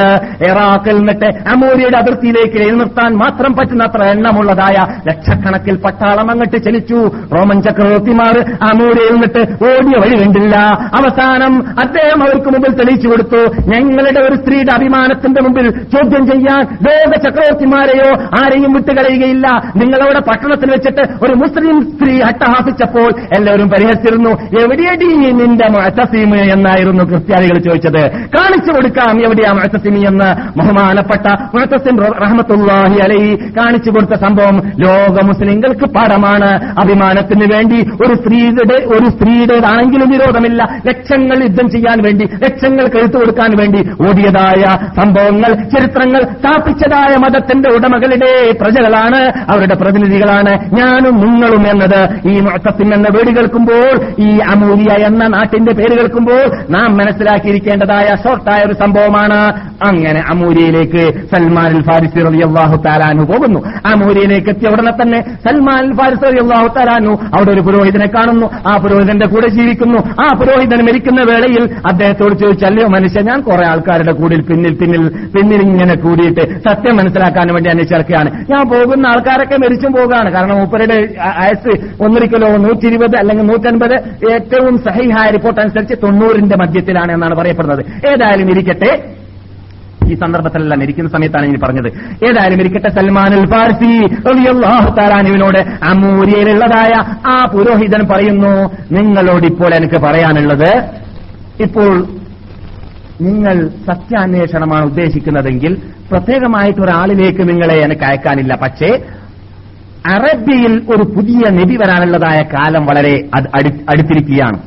ഇറാഖിൽ നിന്നിട്ട് അമൂരിയുടെ അതിർത്തിയിലേക്ക് എഴുന്നേർത്താൻ മാത്രം പറ്റുന്നത്ര എണ്ണമുള്ളതായ ലക്ഷക്കണക്കിൽ പട്ടാളം അങ്ങട്ട് ചലിച്ചു. റോമൻ ചക്രവർത്തിമാർ ആ മൂലയിൽ നിന്നിട്ട് ഓടിയ വഴി കണ്ടില്ല. അവസാനം അദ്ദേഹം അവർക്ക് മുമ്പിൽ തെളിയിച്ചു കൊടുത്തു. ഞങ്ങളുടെ ഒരു സ്ത്രീയുടെ അഭിമാനത്തിന്റെ മുമ്പിൽ ചോദ്യം ചെയ്യാൻ ലോക ചക്രവർത്തിമാരെയോ ആരെയും വിട്ടുകളയുകയില്ല. നിങ്ങളവിടെ പട്ടണത്തിൽ വെച്ചിട്ട് ഒരു മുസ്ലിം സ്ത്രീ അട്ടഹാസിച്ചപ്പോൾ എല്ലാവരും പരിഹസിച്ചിരുന്നു. എവിടെയടി നിന്റെ മുഴത്തസീമ് എന്നായിരുന്നു ക്രിസ്ത്യാനികൾ ചോദിച്ചത്. കാണിച്ചു കൊടുക്കാം എവിടെയാ മുഴത്തസീമി എന്ന്. ബഹുമാനപ്പെട്ട മുഴത്തസിം റഹമത്തുല്ലാഹി അലൈ കാണിച്ചു കൊടുത്ത സംഭവം ലോക മുസ്ലിങ്ങൾക്ക് പാഠമാണ്. അഭിമാനത്തിന് വേണ്ടി ഒരു സ്ത്രീയുടെ ഒരു സ്ത്രീയുടേതാണെങ്കിലും വിരോധമില്ല. ലക്ഷങ്ങൾ യുദ്ധം ചെയ്യാൻ വേണ്ടി ലക്ഷങ്ങൾ കഴുത്തു കൊടുക്കാൻ വേണ്ടി ഓടിയതായ സംഭവങ്ങൾ ചരിത്രങ്ങൾ സ്ഥാപിച്ചതായ മതത്തിന്റെ ഉടമകളുടെ പ്രജകളാണ് അവരുടെ പ്രതിനിധികളാണ്. ഞാനും നിങ്ങളും എന്നത് ഈ മുഴത്തസിം എന്ന വേടി കേൾക്കുമ്പോൾ ഈ അമൂലിയ എന്ന നാട്ടിന്റെ പേര് കേൾക്കുമ്പോൾ നാം മനസ്സിലാക്കിയിരിക്കേണ്ടതായ ഷോർട്ടായ ഒരു സംഭവമാണ്. അങ്ങനെ അമൂലിയയിലേക്ക് സൽമാൻ ഫാരിസി റളിയല്ലാഹു താലാനു പോകുന്നു. ആ അമൂരിയയിലേക്ക് എത്തിയ ഉടനെ തന്നെ സൽമാൻ ഫാരിസ് അള്ളാഹു താലാനു അവിടെ ഒരു പുരോഹിതനെ കാണുന്നു. ആ പുരോഹിതന്റെ കൂടെ ജീവിക്കുന്നു. ആ പുരോഹിതൻ മരിക്കുന്ന വേളയിൽ അദ്ദേഹത്തോട് ചോദിച്ചല്ലേ മനുഷ്യ ഞാൻ കുറെ ആൾക്കാരുടെ കൂടിൽ പിന്നിൽ പിന്നിൽ പിന്നിൽ ഇങ്ങനെ കൂടിയിട്ട് സത്യം മനസ്സിലാക്കാൻ വേണ്ടി അന്വേഷിച്ചിറക്കുകയാണ് ഞാൻ പോകുന്ന ആൾക്കാരൊക്കെ മരിച്ചും പോകുകയാണ് കാരണം മൂപ്പരുടെ ആയസ് ഒന്നിരിക്കലോ നൂറ്റി ഇരുപത് അല്ലെങ്കിൽ നൂറ്റൻപത് ഏറ്റവും സഹിഹായ റിപ്പോർട്ട് അനുസരിച്ച് തൊണ്ണൂറിന്റെ മധ്യത്തിലാണ് എന്നാണ് പറയപ്പെടുന്നത്. ഏതായാലും ഇരിക്കട്ടെ. ഈ സന്ദർഭത്തിലല്ല മരിക്കുന്ന സമയത്താണ് ഇനി പറഞ്ഞത്. ഏതായാലും ഇരിക്കട്ടെ സൽമാൻ അൽ ഫാർസി അമൂരിയയിലുള്ളതായ ആ പുരോഹിതൻ പറയുന്നു നിങ്ങളോട് ഇപ്പോൾ എനിക്ക് പറയാനുള്ളത് ഇപ്പോൾ നിങ്ങൾ സത്യാന്വേഷണമാണ് ഉദ്ദേശിക്കുന്നതെങ്കിൽ പ്രത്യേകമായിട്ട് ഒരാളിലേക്ക് നിങ്ങളെ എനിക്ക് അയക്കാനില്ല. പക്ഷേ അറബിയിൽ ഒരു പുതിയ നബി വരാനുള്ളതായ കാലം വളരെ അടുത്തിരിക്കുകയാണ്.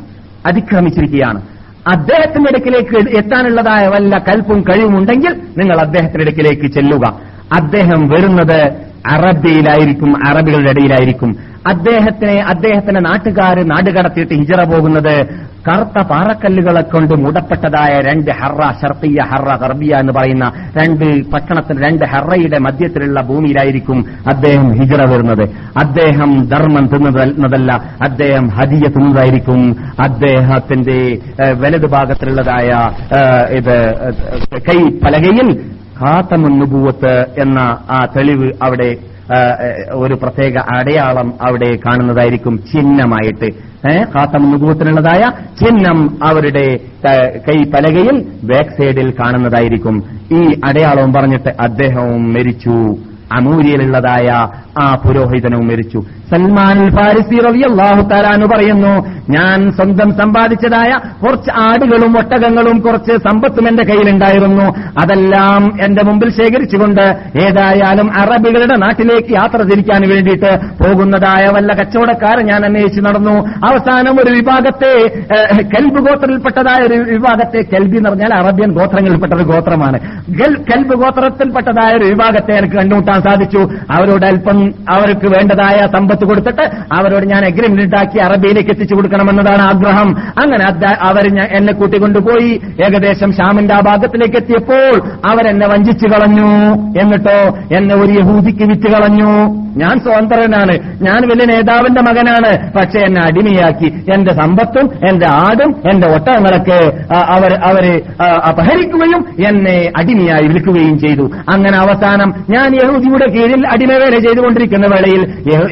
അതിക്രമിച്ചിരിക്കുകയാണ്. അദ്ദേഹത്തിന്റെ അടുക്കിലേക്ക് എത്താനുള്ളതായ വല്ല കൽപ്പും കഴിവുമുണ്ടെങ്കിൽ നിങ്ങൾ അദ്ദേഹത്തിന്റെ അടുക്കിലേക്ക് ചെല്ലുക. അദ്ദേഹം വരുന്നത് അറബിയിലായിരിക്കും അറബികളുടെ ഇടയിലായിരിക്കും. അദ്ദേഹത്തിനെ അദ്ദേഹത്തിന്റെ നാട്ടുകാർ നാടുകടത്തിയിട്ട് ഹിജറ പോകുന്നത് കറുത്ത പാറക്കല്ലുകളെ കൊണ്ട് മൂടപ്പെട്ടതായ രണ്ട് ഹറ ഷർത്തിയ ഹറ കർബിയ എന്ന് പറയുന്ന രണ്ട് പട്ടണത്തിൽ രണ്ട് ഹറയുടെ മധ്യത്തിലുള്ള ഭൂമിയിലായിരിക്കും അദ്ദേഹം ഹിജറ വരുന്നത്. അദ്ദേഹം ധർമ്മം തിന്നുന്നതല്ല അദ്ദേഹം ഹദിയ തിന്നതായിരിക്കും അദ്ദേഹത്തിന്റെ വലതു ഭാഗത്തിലുള്ളതായ ഇത് കൈ പലകയിൽ കാത്തമുന്നുപൂവത്ത് എന്ന ആ തെളിവ് അവിടെ ഒരു പ്രത്യേക അടയാളം അവിടെ കാണുന്നതായിരിക്കും ചിഹ്നമായിട്ട്. കാത്തം നുകൂത്തിനുള്ളതായ ചിഹ്നം അവരുടെ ക- പലകയിൽ ബാക്ക് സൈഡിൽ കാണുന്നതായിരിക്കും. ഈ അടയാളവും പറഞ്ഞിട്ട് അദ്ദേഹവും മരിച്ചു. അമൂര്യയിലുള്ളതായ ആ പുരോഹിതനും മരിച്ചു. സൽമാൻ ഫാരിസി റവി അള്ളാഹു താലാന്ന് പറയുന്നു ഞാൻ സ്വന്തം സമ്പാദിച്ചതായ കുറച്ച് ആടുകളും ഒട്ടകങ്ങളും കുറച്ച് സമ്പത്തും എന്റെ കയ്യിലുണ്ടായിരുന്നു. അതെല്ലാം എന്റെ മുമ്പിൽ ശേഖരിച്ചുകൊണ്ട് ഏതായാലും അറബികളുടെ നാട്ടിലേക്ക് യാത്ര തിരിക്കാൻ വേണ്ടിയിട്ട് പോകുന്നതായ വല്ല കച്ചവടക്കാരെ ഞാൻ അന്വേഷിച്ച് നടന്നു. അവസാനം ഒരു വിഭാഗത്തെ കെൽബ് ഗോത്രത്തിൽപ്പെട്ടതായ ഒരു വിഭാഗത്തെ കെൽബി എന്ന് പറഞ്ഞാൽ അറബ്യൻ ഗോത്രങ്ങളിൽപ്പെട്ട ഒരു ഗോത്രമാണ്. കൽബ് ഗോത്രത്തിൽപ്പെട്ടതായ ഒരു വിഭാഗത്തെ എനിക്ക് കണ്ടുമുട്ടാൻ സാധിച്ചു. അവരോട് അല്പം അവർക്ക് വേണ്ടതായ സമ്പത്ത് കൊടുത്തിട്ട് അവരോട് ഞാൻ അഗ്രിമെന്റ് ഉണ്ടാക്കി അറബിയിലേക്ക് എത്തിച്ചു കൊടുക്കണമെന്നതാണ് ആഗ്രഹം. അങ്ങനെ അവർ എന്നെ കൂട്ടിക്കൊണ്ടുപോയി. ഏകദേശം ഷാമിന്റെ ആ ഭാഗത്തിലേക്ക് എത്തിയപ്പോൾ അവരെന്നെ വഞ്ചിച്ചു കളഞ്ഞു. എന്നിട്ടോ എന്നെ ഒരു യഹൂദിക്ക് വിറ്റ് കളഞ്ഞു. ഞാൻ സ്വതന്ത്രനാണ്. ഞാൻ വലിയ നേതാവിന്റെ മകനാണ്. പക്ഷെ എന്നെ അടിമയാക്കി. എന്റെ സമ്പത്തും എന്റെ ആടും എന്റെ ഒട്ടകങ്ങളൊക്കെ അവർ അവരെ അപഹരിക്കുകയും എന്നെ അടിമയായി വിൽക്കുകയും ചെയ്തു. അങ്ങനെ അവസാനം ഞാൻ യഹൂദിയുടെ കീഴിൽ അടിമവേല ചെയ്തുകൊണ്ടിരിക്കുന്ന വേളയിൽ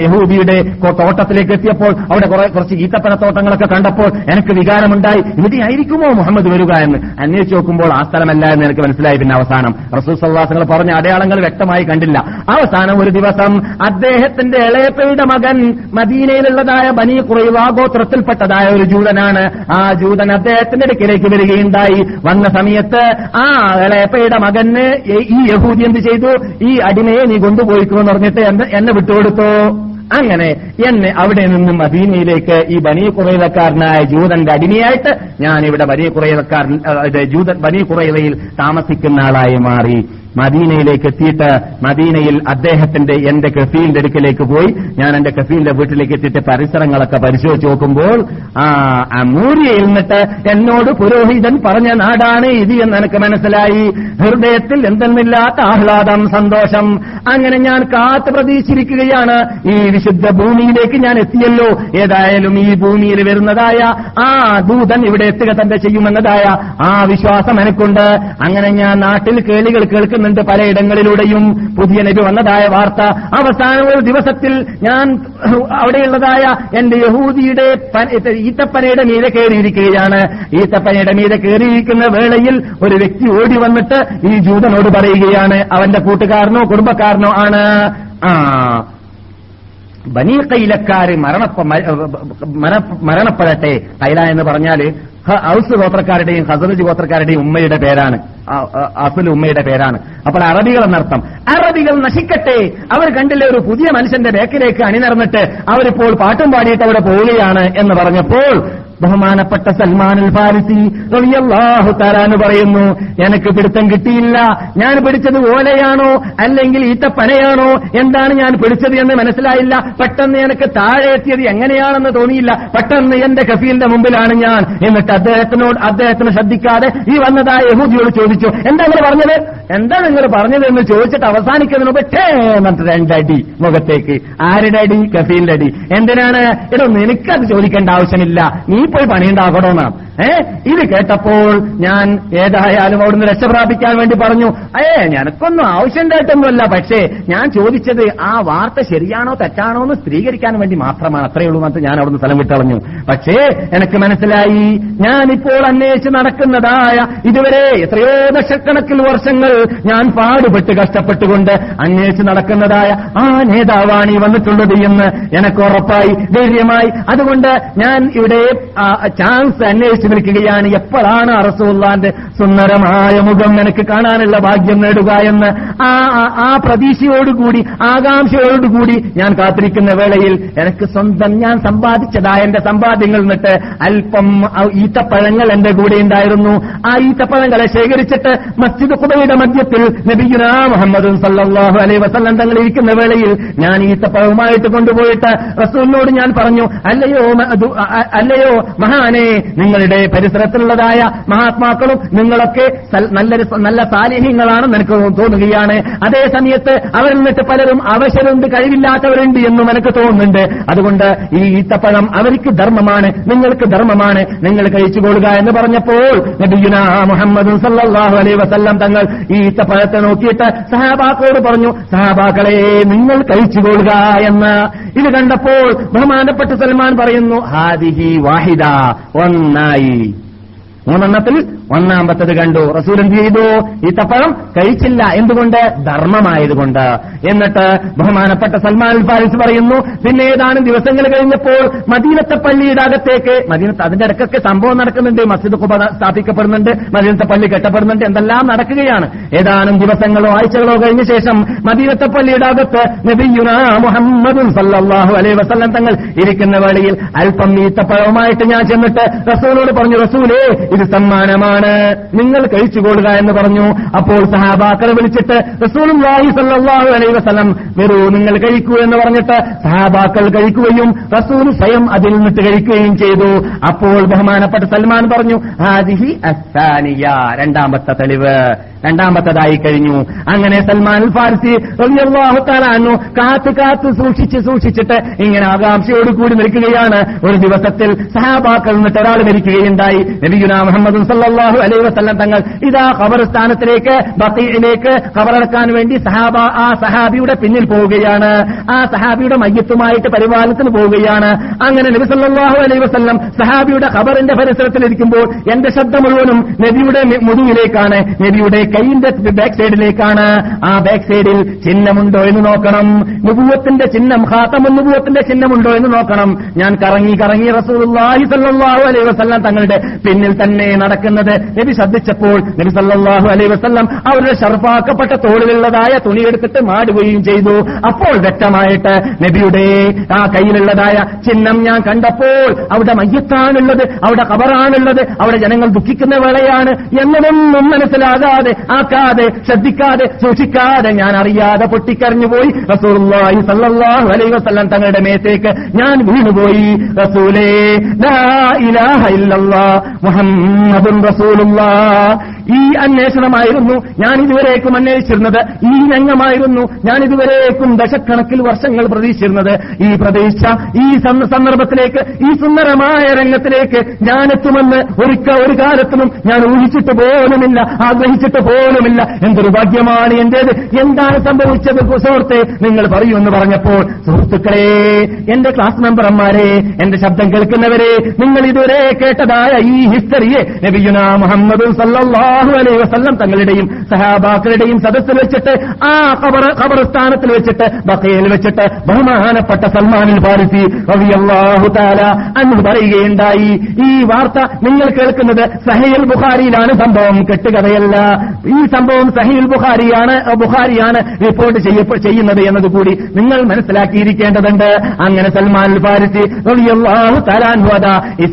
യഹൂബിയുടെ തോട്ടത്തിലേക്ക് എത്തിയപ്പോൾ അവിടെ കുറെ കുറച്ച് ഈത്തപ്പന തോട്ടങ്ങളൊക്കെ കണ്ടപ്പോൾ എനിക്ക് വികാരമുണ്ടായി. ഇവിടെ ആയിരിക്കുമോ മുഹമ്മദ് വരിക എന്ന് അന്വേഷിച്ച് നോക്കുമ്പോൾ ആ സ്ഥലമല്ല എന്ന് എനിക്ക് മനസ്സിലായി. പിന്നെ അവസാനം റസൂൽ സല്ലാസങ്ങൾ പറഞ്ഞ അടയാളങ്ങൾ വ്യക്തമായി കണ്ടില്ല. അവസാനം ഒരു ദിവസം അദ്ദേഹത്തിന്റെ ഇളയപ്പയുടെ മകൻ മദീനയിലുള്ളതായ ബനി കുറയുവ ഗോത്രത്തിൽപ്പെട്ടതായ ഒരു ജൂതനാണ്. ആ ജൂതൻ അദ്ദേഹത്തിന്റെ അടുക്കിലേക്ക് വരികയുണ്ടായി. വന്ന സമയത്ത് ആ ഇളയപ്പയുടെ മകന് ഈ യഹൂദി എന്ത് ചെയ്തു? ഈ അടിമയെ നീ കൊണ്ടുപോയിക്കുമെന്ന് പറഞ്ഞിട്ട് എന്നെ- എന്നെ വിട്ടുകൊടുത്തോ? അങ്ങനെ എന്നെ അവിടെ നിന്നും മദീനയിലേക്ക് ഈ ബനി കുറയിലക്കാരനായ ജൂതന്റെ അടിമയായിട്ട് ഞാൻ ഇവിടെ ബനി കുറയിലക്കാരൻ ജൂതൻ ബനി കുറയിലയിൽ താമസിക്കുന്ന ആളായി മാറി. മദീനയിലേക്ക് എത്തിയിട്ട് മദീനയിൽ അദ്ദേഹത്തിന്റെ എന്റെ കഫീലിന്റെ അടുക്കിലേക്ക് പോയി. ഞാൻ എന്റെ കഫീലിന്റെ വീട്ടിലേക്ക് എത്തിയിട്ട് പരിസരങ്ങളൊക്കെ പരിശോധിച്ച് നോക്കുമ്പോൾ ആ അമൂര്യയിൽ നിന്നിട്ട് എന്നോട് പുരോഹിതൻ പറഞ്ഞ നാടാണ് ഇത് എന്ന് എനിക്ക് മനസ്സിലായി. ഹൃദയത്തിൽ എന്തെന്നില്ലാത്ത ആഹ്ലാദം സന്തോഷം. അങ്ങനെ ഞാൻ കാത്തു പ്രതീക്ഷിച്ചിരിക്കുകയാണ്. ഈ വിശുദ്ധ ഭൂമിയിലേക്ക് ഞാൻ എത്തിയല്ലോ. ഏതായാലും ഈ ഭൂമിയിൽ വരുന്നതായ ആ ദൂതൻ ഇവിടെ എത്തുക തന്നെ ചെയ്യുമെന്നതായ ആ വിശ്വാസം എനിക്കുണ്ട്. അങ്ങനെ ഞാൻ നാട്ടിൽ കേളികൾ കേൾക്കുന്നുണ്ട് പലയിടങ്ങളിലൂടെയും പുതിയ നബി വന്നതായ വാർത്ത. അവസാന ഒരു ദിവസത്തിൽ ഞാൻ അവിടെയുള്ളതായ എന്റെ യഹൂദിയുടെ ഈത്തപ്പനയുടെ മീതെ കയറിയിരിക്കുകയാണ്. ഈത്തപ്പനയുടെ മീതെ കയറിയിരിക്കുന്ന വേളയിൽ ഒരു വ്യക്തി ഓടി വന്നിട്ട് ഈ ജൂതനോട് പറയുകയാണ്. അവന്റെ കൂട്ടുകാരനോ കുടുംബക്കാരനോ ആണ്. ആ. ബനീ കൈലക്കാര് മരണപ്പ മരണപ്പെടട്ടെ കൈല എന്ന് പറഞ്ഞാൽ ഹ- ഔസ് ഗോത്രക്കാരുടെയും ഹസറജ് ഗോത്രക്കാരുടെയും ഉമ്മയുടെ പേരാണ്. അസുൽ ഉമ്മയുടെ പേരാണ്. അപ്പോൾ അറബികൾ എന്നർത്ഥം അറബികൾ നശിക്കട്ടെ. അവർ കണ്ടില്ലേ ഒരു പുതിയ മനുഷ്യന്റെ ബേക്കിലേക്ക് അണിനിറന്നിട്ട് അവരിപ്പോൾ പാട്ടും പാടിയിട്ട് അവിടെ പോവുകയാണ് എന്ന് പറഞ്ഞപ്പോൾ ബഹുമാനപ്പെട്ട സൽമാനുൽ ഫാരിസി റളിയല്ലാഹു താലാന്ന് പറയുന്നു എനിക്ക് പിടുത്തം കിട്ടിയില്ല. ഞാൻ പിടിച്ചത് ഓലയാണോ? അല്ലെങ്കിൽ ഈത്തപ്പനയാണോ? എന്താണ് ഞാൻ പിടിച്ചത് എന്ന് മനസ്സിലായില്ല. പെട്ടെന്ന് എനിക്ക് താഴെ എത്തിയത് എങ്ങനെയാണെന്ന് തോന്നിയില്ല. പെട്ടെന്ന് എന്റെ കഫീലിന്റെ മുമ്പിലാണ് ഞാൻ. എന്നിട്ട് അദ്ദേഹത്തിനോട് അദ്ദേഹത്തിന് ശ്രദ്ധിക്കാതെ ഈ വന്നതായ യഹൂദിയോട് ചോദിച്ചു എന്താ നിങ്ങൾ പറഞ്ഞത്? എന്താ നിങ്ങൾ പറഞ്ഞത്? എന്ന് ചോദിച്ചിട്ട് അവസാനിക്കുന്നതിന് മുമ്പ് ഠേ എന്നിട്ട് രണ്ടടി മുഖത്തേക്ക്. ആരുടെ അടി? കഫീലിന്റെ അടി. എന്തിനാണ്? ഇടോ നിനക്കത് ചോദിക്കേണ്ട ആവശ്യമില്ല. നീ പോയി പണിയുണ്ടാക്കണമെന്നാണ് ഏ? ഇത് കേട്ടപ്പോൾ ഞാൻ ഏതായാലും അവിടുന്ന് രക്ഷപ്രാപിക്കാൻ വേണ്ടി പറഞ്ഞു. ഏ ഞനക്കൊന്നും ആവശ്യമുണ്ടായിട്ടൊന്നുമല്ല പക്ഷേ ഞാൻ ചോദിച്ചത് ആ വാർത്ത ശരിയാണോ തെറ്റാണോ എന്ന് സ്ഥിരീകരിക്കാൻ വേണ്ടി മാത്രമാണ്. അത്രയേ ഉള്ളൂ എന്ന് ഞാൻ അവിടുന്ന് സ്ഥലം വിട്ടളഞ്ഞു. പക്ഷേ എനിക്ക് മനസ്സിലായി ഞാനിപ്പോൾ അന്വേഷിച്ച് നടക്കുന്നതായ ഇതുവരെ എത്രയോ ദശക്കണക്കിൽ വർഷങ്ങൾ ഞാൻ പാടുപെട്ട് കഷ്ടപ്പെട്ടുകൊണ്ട് അന്വേഷിച്ച് നടക്കുന്നതായ ആ നേതാവാണ് ഈ വന്നിട്ടുള്ളത് എന്ന് എനിക്ക് ഉറപ്പായി ധൈര്യമായി. അതുകൊണ്ട് ഞാൻ ഇവിടെ ചാൻസ് അന്വേഷിച്ച് നിൽക്കുകയാണ് എപ്പോഴാണ് അറസുല്ലാന്റെ സുന്ദരമായ മുഖം നിനക്ക് കാണാനുള്ള ഭാഗ്യം നേടുക എന്ന്? ആ ആ- പ്രതീക്ഷയോടുകൂടി ആകാംക്ഷയോടുകൂടി ഞാൻ കാത്തിരിക്കുന്ന വേളയിൽ എനിക്ക് സ്വന്തം ഞാൻ സമ്പാദിച്ചതായ എന്റെ സമ്പാദ്യങ്ങൾ നിന്നിട്ട് അല്പം ഈത്തപ്പഴങ്ങൾ എന്റെ കൂടെ ഉണ്ടായിരുന്നു. ആ ഈത്തപ്പഴങ്ങളെ ശേഖരിച്ചിട്ട് മസ്ജിദ് കുബയുടെ മധ്യത്തിൽ നബിഗുന മുഹമ്മദ് സല്ലാഹു അലൈ വസല്ലം തങ്ങൾ ഇരിക്കുന്ന വേളയിൽ ഞാൻ ഈത്തപ്പഴവുമായിട്ട് കൊണ്ടുപോയിട്ട് റസൂലിനോട് ഞാൻ പറഞ്ഞു അല്ലയോ അല്ലയോ മഹാനെ നിങ്ങളുടെ പരിസരത്തിലുള്ളതായ മഹാത്മാക്കളും നിങ്ങളൊക്കെ നല്ലൊരു നല്ല സാലിഹ്യങ്ങളാണ് നിനക്ക് തോന്നുകയാണ്. അതേ സമയത്ത് അവരിൽ നിന്നിട്ട് പലരും അവശരുണ്ട് കഴിവില്ലാത്തവരുണ്ട് എന്ന് എനിക്ക് തോന്നുന്നുണ്ട്. അതുകൊണ്ട് ഈ ഈത്തപ്പഴം അവർക്ക് ധർമ്മമാണ് നിങ്ങൾക്ക് ധർമ്മമാണ് നിങ്ങൾ കഴിച്ചുകൊള്ളുക എന്ന് പറഞ്ഞപ്പോൾ മുഹമ്മദ് സല്ലാഹു അലൈ വസല്ലം തങ്ങൾ ഈ ഈത്തപ്പഴത്തെ നോക്കിയിട്ട് സഹാബാക്കളോട് പറഞ്ഞു സഹാബാക്കളെ നിങ്ങൾ കഴിച്ചുകൊള്ളുക എന്ന്. ഇത് കണ്ടപ്പോൾ ബഹുമാനപ്പെട്ട സൽമാൻ പറയുന്നു ഹാദിഹി വാഹിദ ഒന്നായി the മൂന്നെണ്ണത്തിൽ ഒന്നാമത്തത് കണ്ടു. റസൂൽ എന്ത് ചെയ്തു? ഈത്തപ്പഴം കഴിച്ചില്ല. എന്തുകൊണ്ട്? ധർമ്മമായതുകൊണ്ട്. എന്നിട്ട് ബഹുമാനപ്പെട്ട സൽമാൻ ഫാരിസ് പറയുന്നു പിന്നെ ഏതാനും ദിവസങ്ങൾ കഴിഞ്ഞപ്പോൾ മദീനത്തെ പള്ളിയുടെ അകത്തേക്ക് മദീനത്ത് അതിന്റെ ഇടയ്ക്കൊക്കെ സംഭവം നടക്കുന്നുണ്ട്. മസ്ജിദ് കുബ സ്ഥാപിക്കപ്പെടുന്നുണ്ട്. മദീനത്തെ പള്ളി കെട്ടപ്പെടുന്നുണ്ട്. എന്തെല്ലാം നടക്കുകയാണ്. ഏതാനും ദിവസങ്ങളോ ആഴ്ചകളോ കഴിഞ്ഞ ശേഷം മദീനത്തെ പള്ളിയുടെ അകത്ത് മുഹമ്മദും സല്ലാഹു അലൈ വസല്ലം തങ്ങൾ ഇരിക്കുന്ന വേളയിൽ അല്പം ഈത്തപ്പഴവുമായിട്ട് ഞാൻ ചെന്നിട്ട് റസൂലോട് പറഞ്ഞു റസൂലേ ഇത് സമ്മാനമാണ്. നിങ്ങൾ കഴിച്ചുകൊള്ളുക എന്ന് പറഞ്ഞു. അപ്പോൾ സഹാബാക്കളെ വിളിച്ചിട്ട് റസൂലും സല്ലല്ലാഹു അലൈഹി വസല്ലം വരൂ നിങ്ങൾ കഴിക്കൂ എന്ന് പറഞ്ഞിട്ട് സഹാബാക്കൾ കഴിക്കുകയും റസൂൽ സ്വയം അതിൽ നിന്നിട്ട് കഴിക്കുകയും ചെയ്തു. അപ്പോൾ ബഹുമാനപ്പെട്ട സൽമാൻ പറഞ്ഞു ഹാദിഹി അസാനിയ രണ്ടാമത്തെ തെളിവ്. രണ്ടാമത്തതായി കഴിഞ്ഞു. അങ്ങനെ സൽമാൻ ഫാർസി റളിയല്ലാഹു കാത്തു കാത്തു കാത്ത് കാത്ത് സൂക്ഷിച്ച് സൂക്ഷിച്ചിട്ട് ഇങ്ങനെ ആകാംക്ഷയോട് കൂടി നിൽക്കുകയാണ്. ഒരു ദിവസത്തിൽ സഹാബാക്കൾ നിന്നിട്ട് ഒരാൾ മരിക്കുകയുണ്ടായി. നബിയുന മുഹമ്മദ് സല്ലാഹു അലൈ വസ്ലം തങ്ങൾ ഇതാ ഖബർസ്ഥാനത്തിലേക്ക് ബഖീഇലേക്ക് ഖബറടക്കാൻ വേണ്ടി സഹാബ ആ സഹാബിയുടെ പിന്നിൽ പോവുകയാണ്. ആ സഹാബിയുടെ മയ്യത്തുമായിട്ട് പരിപാലനത്തിന് പോവുകയാണ്. അങ്ങനെ നബി സല്ലാഹു അലൈ വസ്ലം സഹാബിയുടെ ഖബറിന്റെ പരിസരത്തിലിരിക്കുമ്പോൾ എന്റെ ശബ്ദം മുഴുവനും നബിയുടെ മുതുകിലേക്കാണ്. നബിയുടെ കൈയിന്റെ ബാക്ക് സൈഡിലേക്കാണ്. ആ ബാക്ക് സൈഡിൽ ചിഹ്നമുണ്ടോ എന്ന് നോക്കണം. നുപൂവത്തിന്റെ ചിഹ്നം ഹാത്തമു നുപൂവത്തിന്റെ ചിഹ്നമുണ്ടോ എന്ന് നോക്കണം. ഞാൻ കറങ്ങി കറങ്ങി റസൂൽ അലൈ വസല്ലം തങ്ങളുടെ പിന്നിൽ തന്നെ നടക്കുന്നത്. നബി ശ്രദ്ധിച്ചപ്പോൾ നബി സല്ലാഹു അലൈ വസല്ലം അവരുടെ ഷർഫാക്കപ്പെട്ട തോളിലുള്ളതായ തുണിയെടുത്തിട്ട് മാടുകയും ചെയ്തു. അപ്പോൾ വ്യക്തമായിട്ട് നബിയുടെ ആ കയ്യിലുള്ളതായ ചിഹ്നം ഞാൻ കണ്ടപ്പോൾ അവിടെ മയ്യത്താണുള്ളത് അവിടെ കബറാണുള്ളത് അവിടെ ജനങ്ങൾ ദുഃഖിക്കുന്ന വേളയാണ് എന്നതൊന്നും മനസ്സിലാകാതെ ആക്കാതെ ശ്രദ്ധിക്കാതെ സൂക്ഷിക്കാതെ ഞാൻ അറിയാതെ പൊട്ടിക്കരഞ്ഞുപോയി റസൂലുള്ളാഹി സല്ലാഹു അലൈ വസല്ലം തങ്ങളുടെ മേത്തേക്ക് ഞാൻ വീണുപോയി. റസൂലേ ഇലാഹ ഇല്ലല്ലാ മുഹമ്മദുൻ റസൂലുള്ള. ഈ അന്വേഷണമായിരുന്നു ഞാൻ ഇതുവരേക്കും അന്വേഷിച്ചിരുന്നത്. ഈ രംഗമായിരുന്നു ഞാൻ ഇതുവരേക്കും ദശക്കണക്കിൽ വർഷങ്ങൾ പ്രതീക്ഷിച്ചിരുന്നത്. ഈ പ്രതീക്ഷ ഈ സന്ദർഭത്തിലേക്ക് ഈ സുന്ദരമായ രംഗത്തിലേക്ക് ഞാൻ എത്തുമെന്ന് ഒരിക്ക ഒരു കാലത്തിനും ഞാൻ ഊഹിച്ചിട്ട് പോലുമില്ല ആഗ്രഹിച്ചിട്ട് പോലുമില്ല. എന്തൊരു ഭാഗ്യമാണ് എന്റേത്? എന്താണ് സംഭവിച്ചത് സുഹൃത്തെ? നിങ്ങൾ പറയൂ എന്ന് പറഞ്ഞപ്പോൾ സുഹൃത്തുക്കളെ എന്റെ ക്ലാസ് മെമ്പർമാരെ എന്റെ ശബ്ദം കേൾക്കുന്നവരെ നിങ്ങൾ ഇതുവരെ കേട്ടതായ ഈ ഹിസ്റ്ററിയെ നബിയുന മുഹമ്മദ് സല്ലാഹു അലൈ വസ്ല്ലം തങ്ങളുടെയും സഹാബാക്കളുടെയും സദസ്സിൽ വെച്ചിട്ട് ആ ഖബർ ഖബർസ്ഥാനത്തിൽ വെച്ചിട്ട് ബക്കയിൽ വെച്ചിട്ട് ബഹുമാനപ്പെട്ട സൽമാനിൽ ഫാരിസി റളിയല്ലാഹു താല അന്ന് പറയുകയുണ്ടായി. ഈ വാർത്ത നിങ്ങൾ കേൾക്കുന്നത് സഹീൽ ബുഖാരിയിലാണ് സംഭവം. കെട്ടുകഥയല്ല. ഈ സംഭവം സഹീൽ ബുഖാരിയാണ് ബുഖാരിയാണ് റിപ്പോർട്ട് ചെയ്യുന്നത് എന്നതുകൂടി നിങ്ങൾ മനസ്സിലാക്കിയിരിക്കേണ്ടതുണ്ട്. അങ്ങനെ സൽമാൻ ഫാരിസി റളിയല്ലാഹു തആല അൻഹു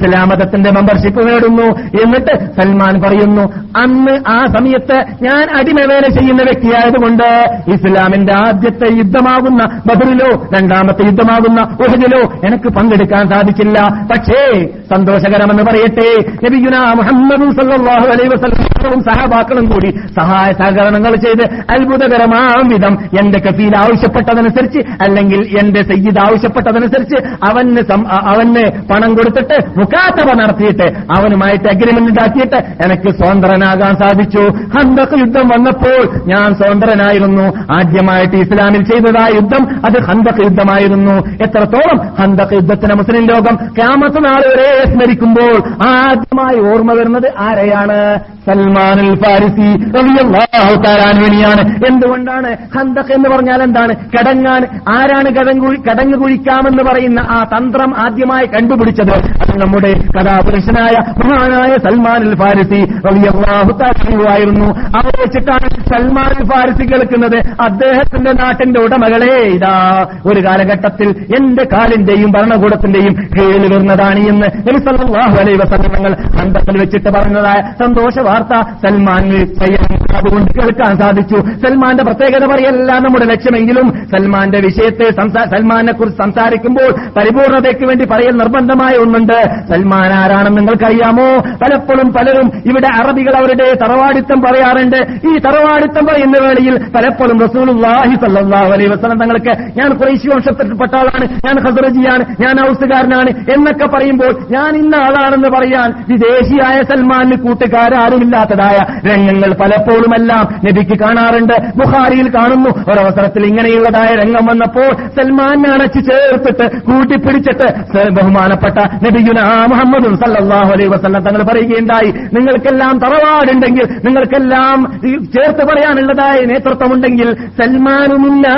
അതാ ഇസ്ലാം മതത്തിന്റെ മെമ്പർഷിപ്പ് നേടുന്നു. എന്നിട്ട് സൽമാൻ പറയുന്നു അന്ന് ആ സമയത്ത് ഞാൻ അടിമവേല ചെയ്യുന്ന വ്യക്തിയായതുകൊണ്ട് ഇസ്ലാമിന്റെ ആദ്യത്തെ യുദ്ധമാകുന്ന ബദറിലോ രണ്ടാമത്തെ യുദ്ധമാകുന്ന ഉഹദിലോ എനിക്ക് പങ്കെടുക്കാൻ സാധിച്ചില്ല. പക്ഷേ സന്തോഷകരമെന്ന് പറയട്ടെ നബിയുന മുഹമ്മദും സല്ലല്ലാഹു അലൈഹി വസല്ലം സഹാബാക്കളും കൂടി സഹായ സഹകരണങ്ങൾ ചെയ്ത് അത്ഭുതകരമാം വിധം എന്റെ കഫീൽ ആവശ്യപ്പെട്ടതനുസരിച്ച് അല്ലെങ്കിൽ എന്റെ സയ്യിദ് ആവശ്യപ്പെട്ടതനുസരിച്ച് അവന് അവന് പണം കൊടുത്തിട്ട് മുക്കാത്തവ നടത്തിയിട്ട് അവനുമായിട്ട് അഗ്രിമെന്റ് ഉണ്ടാക്കിയിട്ട് എനിക്ക് സ്വതന്ത്രനാകാൻ സാധിച്ചു. ഹന്തക് യുദ്ധം വന്നപ്പോൾ ഞാൻ സ്വതന്ത്രനായിരുന്നു. ആദ്യമായിട്ട് ഇസ്ലാമിൽ ചെയ്തതായ യുദ്ധം അത് ഹന്തക് യുദ്ധമായിരുന്നു. എത്രത്തോളം ഹന്തക് യുദ്ധത്തിന് മുസ്ലിം ലോകം ക്യാമത്ത് നാൾ സ്മരിക്കുമ്പോൾ ആദ്യമായി ഓർമ്മ വരുന്നത് ആരെയാണ്? സൽമാൻ അൽ ഫാരിസി തആല എന്തുകൊണ്ടാണ് ഹന്തക് എന്ന് പറഞ്ഞാൽ എന്താണ്? കടങ്ങാൻ. ആരാണ് കടങ്ങു കുഴിക്കാമെന്ന് പറയുന്ന ആ തന്ത്രം ആദ്യമായി കണ്ടുപിടിച്ചത്? അത് കഥാപുരുഷനായ മഹാനായ സൽമാൻ അൽ ഫാരിസി ആയിരുന്നു അവിടെ വെച്ചിട്ടാണ് സൽമാൻ അൽ ഫാരിസി കേൾക്കുന്നത്. അദ്ദേഹത്തിന്റെ നാട്ടിന്റെ ഉടമകളെ ഇതാ ഒരു കാലഘട്ടത്തിൽ എന്റെ കാലിന്റെയും ഭരണകൂടത്തിന്റെയും കീഴിൽ വരുന്നതാണ് എന്ന് നബി സല്ലല്ലാഹു അലൈഹി വസല്ലം തങ്ങൾ ഹന്തത്തിൽ വെച്ചിട്ട് പറഞ്ഞതായ സന്തോഷ വാർത്ത സ്വയം അതുകൊണ്ട് കേൾക്കാൻ സാധിച്ചു. സൽമാന്റെ പ്രത്യേകത പറയല്ല. നമ്മുടെ ലക്ഷ്യമെങ്കിലും സൽമാന്റെ വിഷയത്തെ സൽമാനെ കുറിച്ച് സംസാരിക്കുമ്പോൾ പരിപൂർണതയ്ക്ക് വേണ്ടി പറയൽ നിർബന്ധമായ ഒന്നുണ്ട്. സൽമാൻ ആരാണെന്ന് നിങ്ങൾക്കറിയാമോ? പലപ്പോഴും പലരും ഇവിടെ അറബികൾ അവരുടെ തറവാടിത്തം പറയാറുണ്ട്. ഈ തറവാടിത്തം പറയുന്ന വേളയിൽ പലപ്പോഴും റസൂലുള്ളാഹി സല്ലല്ലാഹു അലൈഹി വസ്ലം തങ്ങൾക്ക് ഞാൻ കുറേശ്ശി വംശത്തിൽപ്പെട്ട ആളാണ് ഞാൻ ഹസറജിയാണ് ഞാൻ ഹൗസുകാരനാണ് എന്നൊക്കെ പറയുമ്പോൾ ഞാൻ ഇന്ന ആളാണെന്ന് പറയാൻ വിദേശിയായ സൽമാന് കൂട്ടുകാരാരുമില്ലാത്തതായ രംഗങ്ങൾ പലപ്പോഴുമെല്ലാം നബിക്ക് കാണാറുണ്ട്. ബുഹാരിയിൽ കാണുന്നു. ഒരവസരത്തിൽ ഇങ്ങനെയുള്ളതായ രംഗം വന്നപ്പോൾ സൽമാൻ അണച്ചു ചേർത്തിട്ട് കൂട്ടിപ്പിടിച്ചിട്ട് ബഹുമാനപ്പെട്ട നബിയുന മുഹമ്മദ് സല്ലല്ലാഹു അലൈഹി വസല്ലം തങ്ങൾ പറയുകയുണ്ടായി. നിങ്ങൾക്കെല്ലാം തറവാടുണ്ടെങ്കിൽ നിങ്ങൾക്കെല്ലാം ചേർത്ത് പറയാനുള്ളതായ നേതൃത്വമുണ്ടെങ്കിൽ സൽമാനുമില്ല.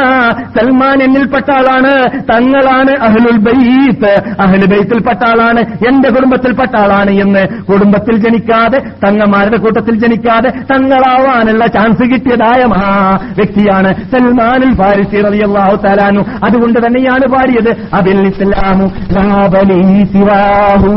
സൽമാൻ എന്നിൽപ്പെട്ട ആളാണ്. തങ്ങളാണ് അഹ്ലുൽ ബൈത്ത്. അഹ്ലു ബൈത്തിൽപ്പെട്ട ആളാണ്. എന്റെ കുടുംബത്തിൽപ്പെട്ട ആളാണ് എന്ന്. കുടുംബത്തിൽ ജനിക്കാതെ തങ്ങമാരുടെ കൂട്ടത്തിൽ ജനിക്കാതെ തങ്ങളാവാനുള്ള ചാൻസ് കിട്ടിയതായ മഹാ വ്യക്തിയാണ് സൽമാനുൽ ഫാരിസി റളിയല്ലാഹു തലാനു അതുകൊണ്ട് തന്നെയാണ് പാടിയത് അതിൽ ഇസ്ലാമു സിവാഹു.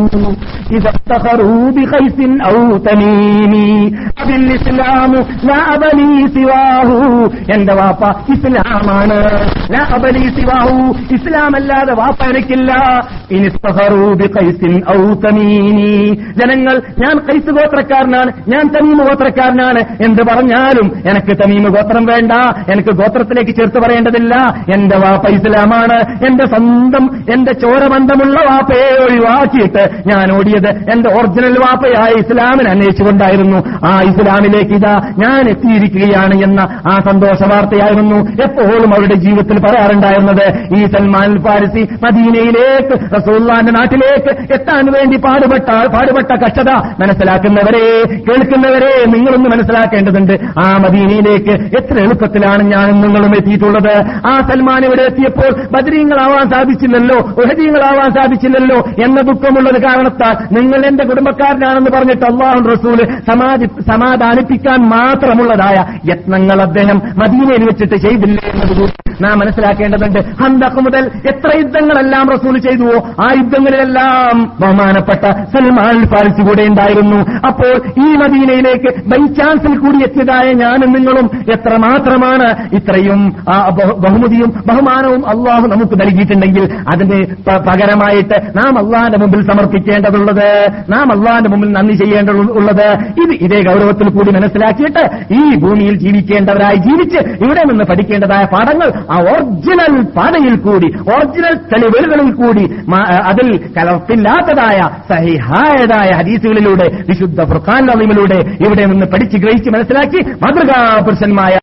എന്റെ വാപ്പ ഇസ്ലാമാണ്. ലാ സിവാഹു. ഇസ്ലാം അല്ലാതെ വാപ്പ എനിക്കില്ല. ജനങ്ങൾ ഞാൻ കൈസ് ഗോത്രക്കാരനാണ്. ഞാൻ തമീമ ഗോത്രക്കാരനാണ്. എന്ത് പറഞ്ഞാലും എനിക്ക് തമീമ ഗോത്രം വേണ്ട. എനിക്ക് ഗോത്രത്തിലേക്ക് ചേർത്ത് പറയേണ്ടതില്ല. എന്റെ വാപ്പ ഇസ്ലാമാണ്. എന്റെ സ്വന്തം എന്റെ ചോരബന്ധമുള്ള വാപ്പയെ ഒഴിവാക്കിയിട്ട് ഞാൻ ഓടിയത് എന്റെ ഒറിജിനൽ വാപ്പയായ ഇസ്ലാമിനെ അന്വേഷിച്ചുകൊണ്ടായിരുന്നു. ആ ഇസ്ലാമിലേക്ക് ഇതാ ഞാൻ എത്തിയിരിക്കുകയാണ് എന്ന ആ സന്തോഷ വാർത്തയായിരുന്നു എപ്പോഴും അവരുടെ ജീവിതത്തിൽ പറയാറുണ്ടായിരുന്നത്. ഈ സൽമാൻ ഫാരിസി മദീനയിലേക്ക് റസൂള്ളാന്റെ നാട്ടിലേക്ക് എത്താൻ വേണ്ടി പാടുപെട്ട പാടുപെട്ട കഷ്ടത മനസ്സിലാക്കുന്നവരെ കേൾക്കുന്നവരെ നിങ്ങളൊന്ന് മനസ്സിലാക്കേണ്ടതുണ്ട്. ആ മദീനയിലേക്ക് എത്ര എളുപ്പത്തിലാണ് ഞാൻ നിങ്ങളും എത്തിയിട്ടുള്ളത്. ആ സൽമാൻ ഇവിടെ എത്തിയപ്പോൾ ബദരീങ്ങളാവാൻ സാധിച്ചില്ലല്ലോ ഉഹദീങ്ങളാവാൻ സാധിച്ചില്ലല്ലോ എന്ന ദുഃഖമുള്ളത് കാരണത്താൽ നിങ്ങൾ എന്റെ കുടുംബക്കാരനാണെന്ന് പറഞ്ഞിട്ട് അള്ളാഹു റസൂൽ സമാധി സമാധാനിപ്പിക്കാൻ മാത്രമുള്ളതായ യത്നങ്ങൾ അദ്ദേഹം മദീനയിൽ വെച്ചിട്ട് ചെയ്തില്ല എന്നതുകൂടി നാം മനസ്സിലാക്കേണ്ടതുണ്ട്. ഹന്തക്ക് മുതൽ എത്ര യുദ്ധങ്ങളെല്ലാം റസൂൽ ചെയ്തുവോ ആ യുദ്ധങ്ങളിലെല്ലാം ബഹുമാനപ്പെട്ട സൽമാൻ ഫാരിസ് കൂടെ ഉണ്ടായിരുന്നു. അപ്പോൾ ഈ മദീനയിലേക്ക് ബൈ ചാൻസിൽ കൂടി എത്തിയതായ ഞാനും നിങ്ങളും എത്ര മാത്രമാണ് ഇത്രയും ബഹുമതിയും ബഹുമാനവും അള്ളാഹു നമുക്ക് നൽകിയിട്ടുണ്ടെങ്കിൽ അതിന് പകരമായിട്ട് നാം അള്ളാഹിന്റെ മുമ്പിൽ സമർപ്പിക്കേണ്ടതുള്ളത്. നാം അള്ളാന്റെ മുമ്പിൽ നന്ദി ചെയ്യേണ്ടതുള്ളത് ഇത് ഇതേ ഗൗരവത്തിൽ കൂടി മനസ്സിലാക്കിയിട്ട് ഈ ഭൂമിയിൽ ജീവിക്കേണ്ടവരായി ജീവിച്ച് ഇവിടെ നിന്ന് പഠിക്കേണ്ടതായ പാഠങ്ങൾ ആ ഒറിജിനൽ പാതയിൽ കൂടി ഒറിജിനൽ തെളിവുകളിൽ കൂടി അതിൽ കലർപ്പില്ലാത്തതായ സഹിഹായതായ ഹദീസുകളിലൂടെ വിശുദ്ധ ഫുർഖാൻ നവീമിലൂടെ ഇവിടെ നിന്ന് പഠിച്ച് ഗ്രഹിച്ച് മനസ്സിലാക്കി മാതൃകാ പുരുഷന്മായ